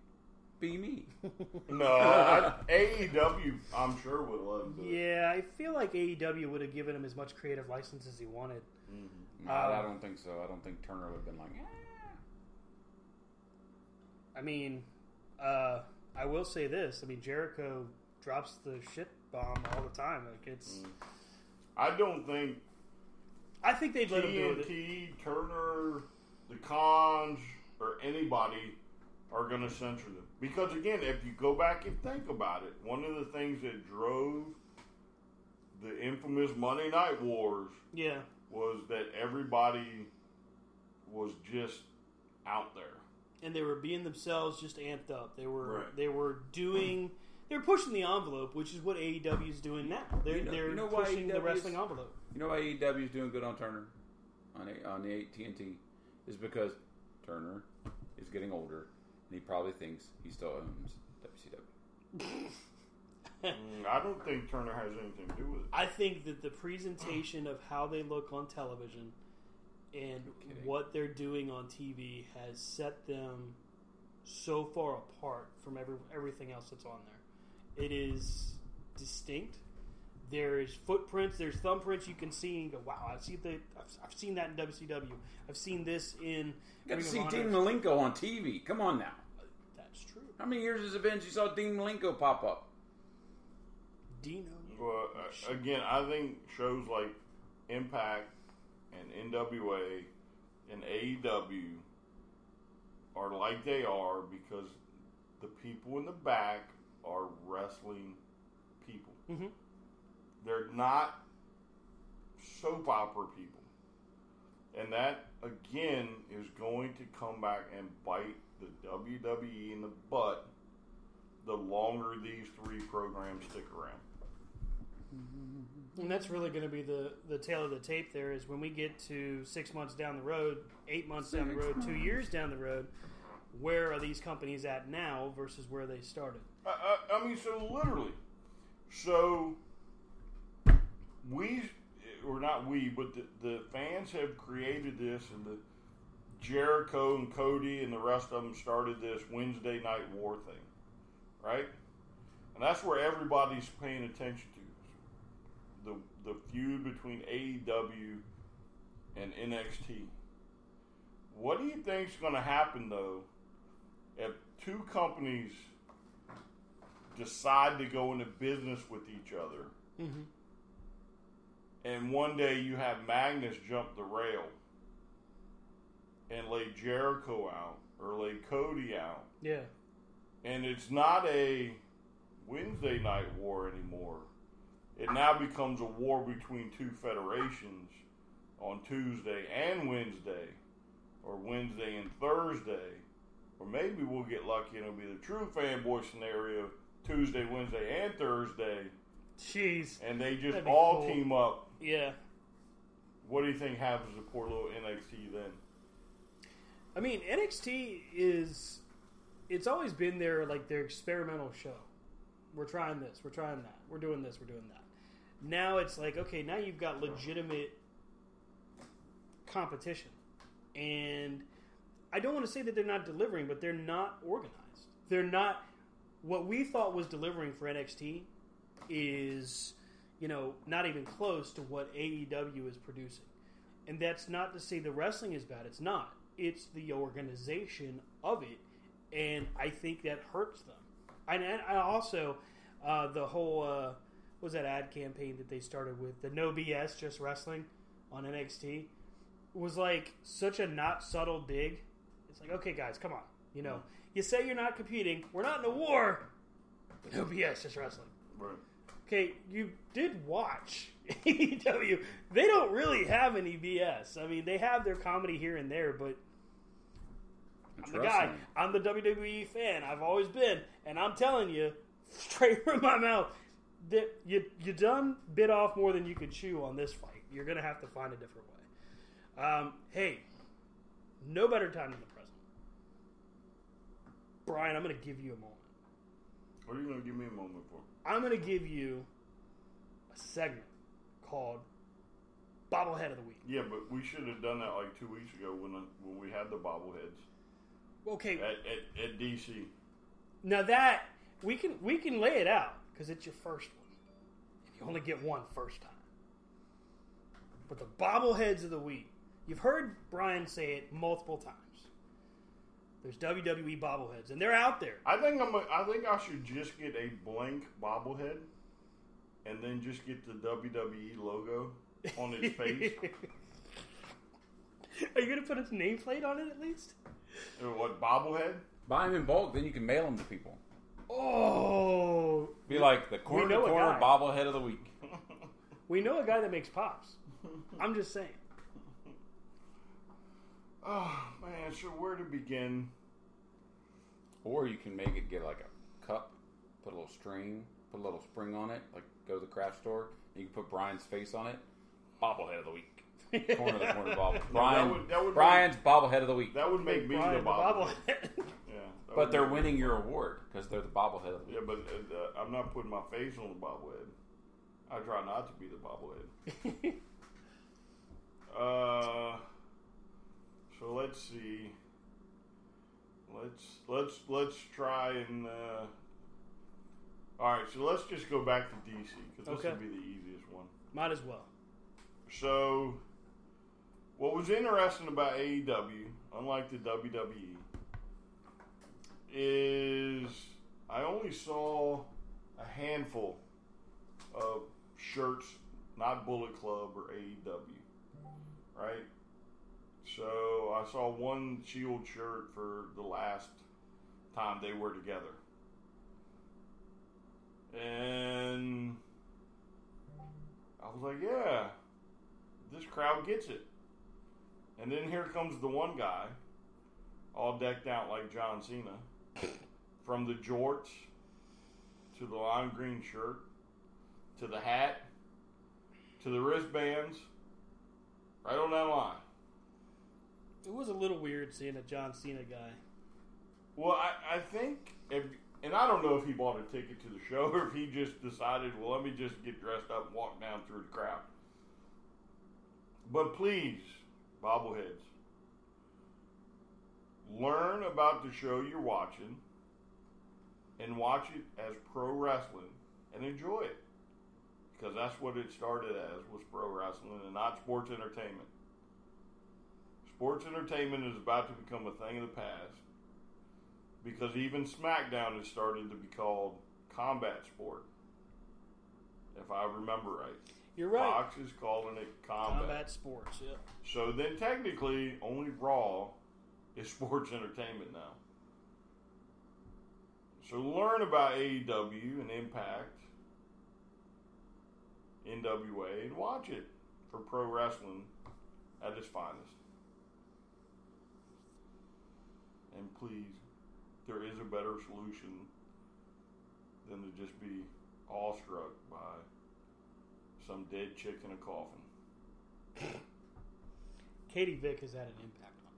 be me. No, I, AEW, I'm sure would love to. Yeah, I feel like AEW would have given him as much creative license as he wanted. No, I don't think so. I don't think Turner would have been like, "Eh." I mean, uh, I will say this. I mean, Jericho drops the shit bomb all the time. Like it's. I don't think I think they'd let him do it. TNT, Turner, the Cons, or anybody are going to censor them. Because again, if you go back and think about it, one of the things that drove the infamous Monday Night Wars Yeah, was that everybody was just out there. and they were being themselves, just amped up. They were Right. they were doing. They were pushing the envelope, which is what AEW is doing now. They're You know- they're you know pushing the wrestling envelope. You know why AEW is doing good on Turner on a, on the AT and T, is because Turner is getting older and he probably thinks he still owns WCW. Mm, I don't think Turner has anything to do with it. I think that the presentation of how they look on television and what they're doing on TV has set them so far apart from every, everything else that's on there. It is distinct. There's footprints, there's thumbprints you can see and go, "Wow, I've seen the, I've, I've seen that in WCW. I've seen this in." You got Ring to of see Honor." Dean Malenko on TV. Come on now. That's true. How many years has it been since you saw Dean Malenko pop up? Dino. Well, uh, again, I think shows like Impact and NWA and AEW are like they are because the people in the back are wrestling people. Mhm. They're not soap opera people. And that, again, is going to come back and bite the WWE in the butt the longer these three programs stick around. And that's really going to be the the tale of the tape. There is when we get to six months down the road, eight months down the road, two years down the road. Where are these companies at now versus where they started? I, I, I mean, so literally, so we, or not we, but the, the fans have created this, and the Jericho and Cody and the rest of them started this Wednesday Night War thing, right? And that's where everybody's paying attention to the the feud between AEW and NXT. What do you think's going to happen though if two companies decide to go into business with each other, mm-hmm. and one day you have Magnus jump the rail and lay Jericho out or lay Cody out, Yeah, and it's not a Wednesday night war anymore. It now becomes a war between two federations on Tuesday and Wednesday, or Wednesday and Thursday, or maybe we'll get lucky and it'll be the true fanboy scenario Tuesday, Wednesday, and Thursday, jeez, and they just all cool. team up. yeah. What do you think happens to poor little NXT then? I mean, NXT is it's always been their like their experimental show. We're trying this, we're trying that, we're doing this, we're doing that. Now it's like, okay, now you've got legitimate competition. And I don't want to say that they're not delivering, but they're not organized. They're not what we thought was delivering for NXT is, you know, not even close to what AEW is producing. And that's not to say the wrestling is bad. It's not. It's the organization of it, and I think that hurts them. And, and I also uh, the whole uh, what was that ad campaign that they started with the No BS Just Wrestling on NXT was like such a not subtle dig. It's like okay, guys, come on. You know, you say you're not competing. We're not in a war. But no BS, just wrestling. Right. Okay, you did watch AEW. They don't really have any BS. I mean, they have their comedy here and there, but I'm the guy. I'm the WWE fan. I've always been, and I'm telling you, straight from my mouth, that you you done bit off more than you could chew on this fight. You're gonna have to find a different way. Um, hey, no better time than the present. Brian, I'm gonna give you a moment. What are you going to give me a moment for? I'm going to give you a segment called Bobblehead of the Week. Yeah, but we should have done that like two weeks ago when uh, when we had the bobbleheads Okay, at, at, at DC. now that we can we can lay it out because it's your first one. And you only get one first time. But the bobbleheads of the week, you've heard Brian say it multiple times. There's WWE bobbleheads, and they're out there. I think I'm. A, I think I should just get a blank bobblehead, and then just get the WWE logo on its face. Are you going to put its nameplate on it at least? Uh, what bobblehead? Buy them in bulk, then you can mail them to people. Oh, Be like the corner to corner bobblehead of the week. we know a guy that makes pops. I'm just saying. Oh man, so where to begin? Or you can make it get like a cup, put a little string, put a little spring on it, like go to the craft store. And you can put Brian's face on it. Bobblehead of the week. Corner of the corner bobble. Brian, would- that would Brian's bobblehead of the week. That would make me Brian the the bobblehead. bobblehead. Yeah, But they're winning your award because they're the bobblehead. Yeah, but uh, I'm not putting my face on the bobblehead. I try not to be the bobblehead. uh, so let's see. Let's let's let's try and. Uh, all right, so let's just go back to DC because this Okay. will be the easiest one. Might as well. So, what was interesting about AEW, unlike the WWE, is I only saw a handful of shirts, not Bullet Club or AEW, right? So I saw one Shield shirt for the last time they were together, and I was like, yeah, this crowd gets it. And then here comes the one guy, all decked out like John Cena, from the jorts to the lime green shirt to the hat to the wristbands, right on that line. It was a little weird seeing a John Cena guy. Well, I, I think, if, and I don't know if he bought a ticket to the show or if he just decided, well, let me just get dressed up and walk down through the crowd. But please, bobbleheads, learn about the show you're watching and watch it as pro wrestling and enjoy it. Because that's what it started as, was pro wrestling and not sports entertainment. Sports entertainment is about to become a thing of the past because even SmackDown has started to be called combat sport. If I remember right. You're right. Fox is calling it combat. Combat sports. Yep. So then technically only Raw is sports entertainment now. So learn about AEW and Impact, NWA, and watch it for pro wrestling at its finest. And please, there is a better solution than to just be awestruck by some dead chick in a coffin. Katie Vick has had an impact on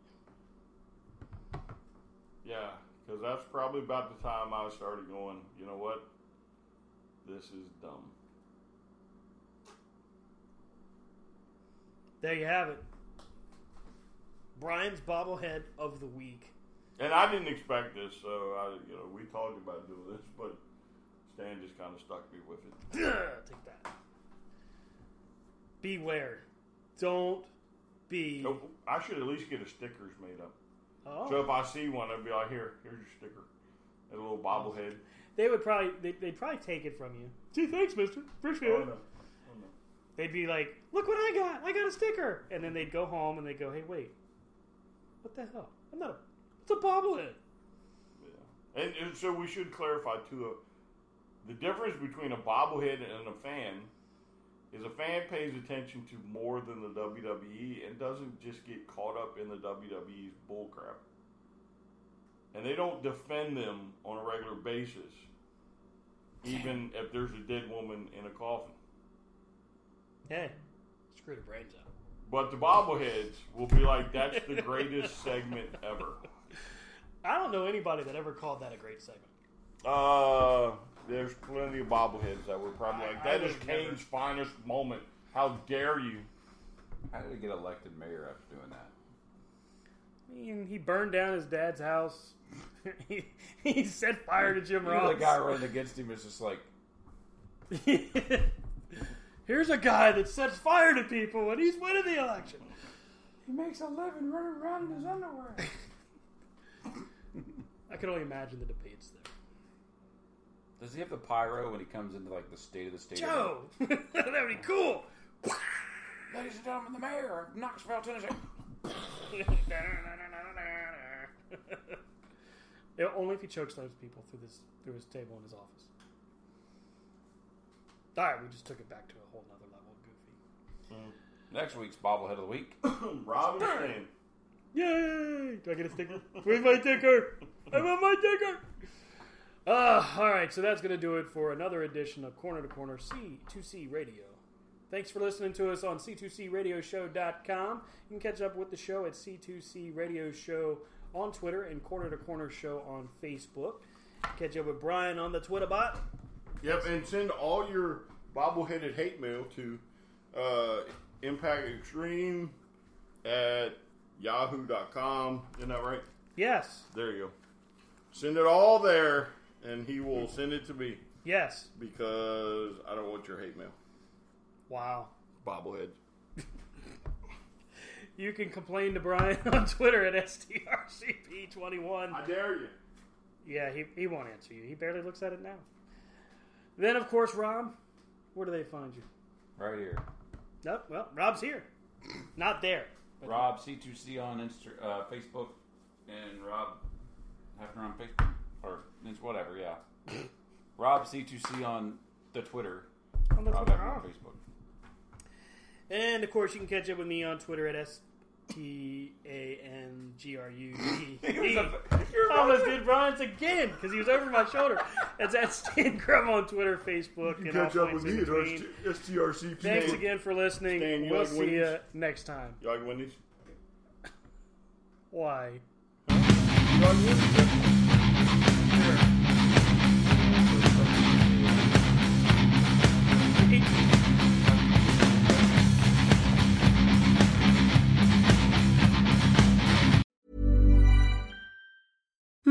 you. Yeah, because that's probably about the time I started going, you know what? This is dumb. There you have it. Brian's bobblehead of the week. And I didn't expect this, so I, you know, we talked about doing this, but Stan just kind of stuck me with it. Take that. Beware. Don't be. So I should at least get a stickers made up. Oh. So if I see one, I'd be like, "Here, here's your sticker." And a little bobblehead. They would probably they, they'd probably take it from you. Gee, thanks, Mister. Appreciate Oh it. no, oh no. They'd be like, "Look what I got! I got a sticker!" And then they'd go home and they'd go, "Hey, wait, what the hell? I'm not a. It's a bobblehead." Yeah. And, and so we should clarify too. Uh, the difference between a bobblehead and a fan is a fan pays attention to more than the WWE and doesn't just get caught up in the WWE's bullcrap. And they don't defend them on a regular basis, even if there's a dead woman in a coffin. Hey, screw the brains out. But the bobbleheads will be like, that's the greatest segment ever. I don't know anybody that ever called that a great segment. Uh, there's plenty of bobbleheads that were probably like, I- I that is would've never- Kane's finest moment. How dare you? How did he get elected mayor after doing that? I mean, he burned down his dad's house. he, he set fire to Jim Ross. the guy running against him is just like, Here's a guy that sets fire to people and he's winning the election. he makes a living running around in his underwear. I can only imagine the debates there. Does he have the pyro when he comes into like the state of the state? Joe, that would be cool. Ladies and gentlemen, the mayor of Knoxville, Tennessee. Yeah, only if he chokeslams people through this through his table in his office. All right, we just took it back to a whole nother level of goofy. Hmm. Next week's bobblehead of the week. Robin Stan. Yay! Do I get a sticker? Where's my sticker? I want my sticker. Uh, all right, so that's going to do it for another edition of Corner to Corner C2C Radio. Thanks for listening to us on C2CRadioshow.com. You can catch up with the show at C2C Radio Show on Twitter and Corner to Corner Show on Facebook. Catch up with Brian on the Twitter bot. Yep, and send all your bobbleheaded hate mail to uh, Impact Extreme at yahoo.com. Isn't that right? Yes, There you go. Send it all there, and he will send it to me yes. because I don't want your hate mail. Wow. Bobblehead. You can complain to Brian on Twitter at STRCP21. I dare you. Yeah, he, he won't answer you. He barely looks at it now. Then, of course, Rob. Where do they find you? Right here. Nope. Well, Rob's here. Not there. But Rob C2C on Insta, uh, Facebook, and Rob Hefner on Facebook, or it's whatever. Yeah, Rob C2C on the Twitter. On the Rob Twitter, Hefner on. Facebook. And of course, you can catch up with me on Twitter at S T A N G R U D. Almost did Brian's again because he was over my shoulder. It's at Stan Grub on Twitter, Facebook, and all points in between. STRCP. Thanks again for listening. Stan, we'll like see Wendy's? you next time. You like Wendy's? Why? You like Wendy's?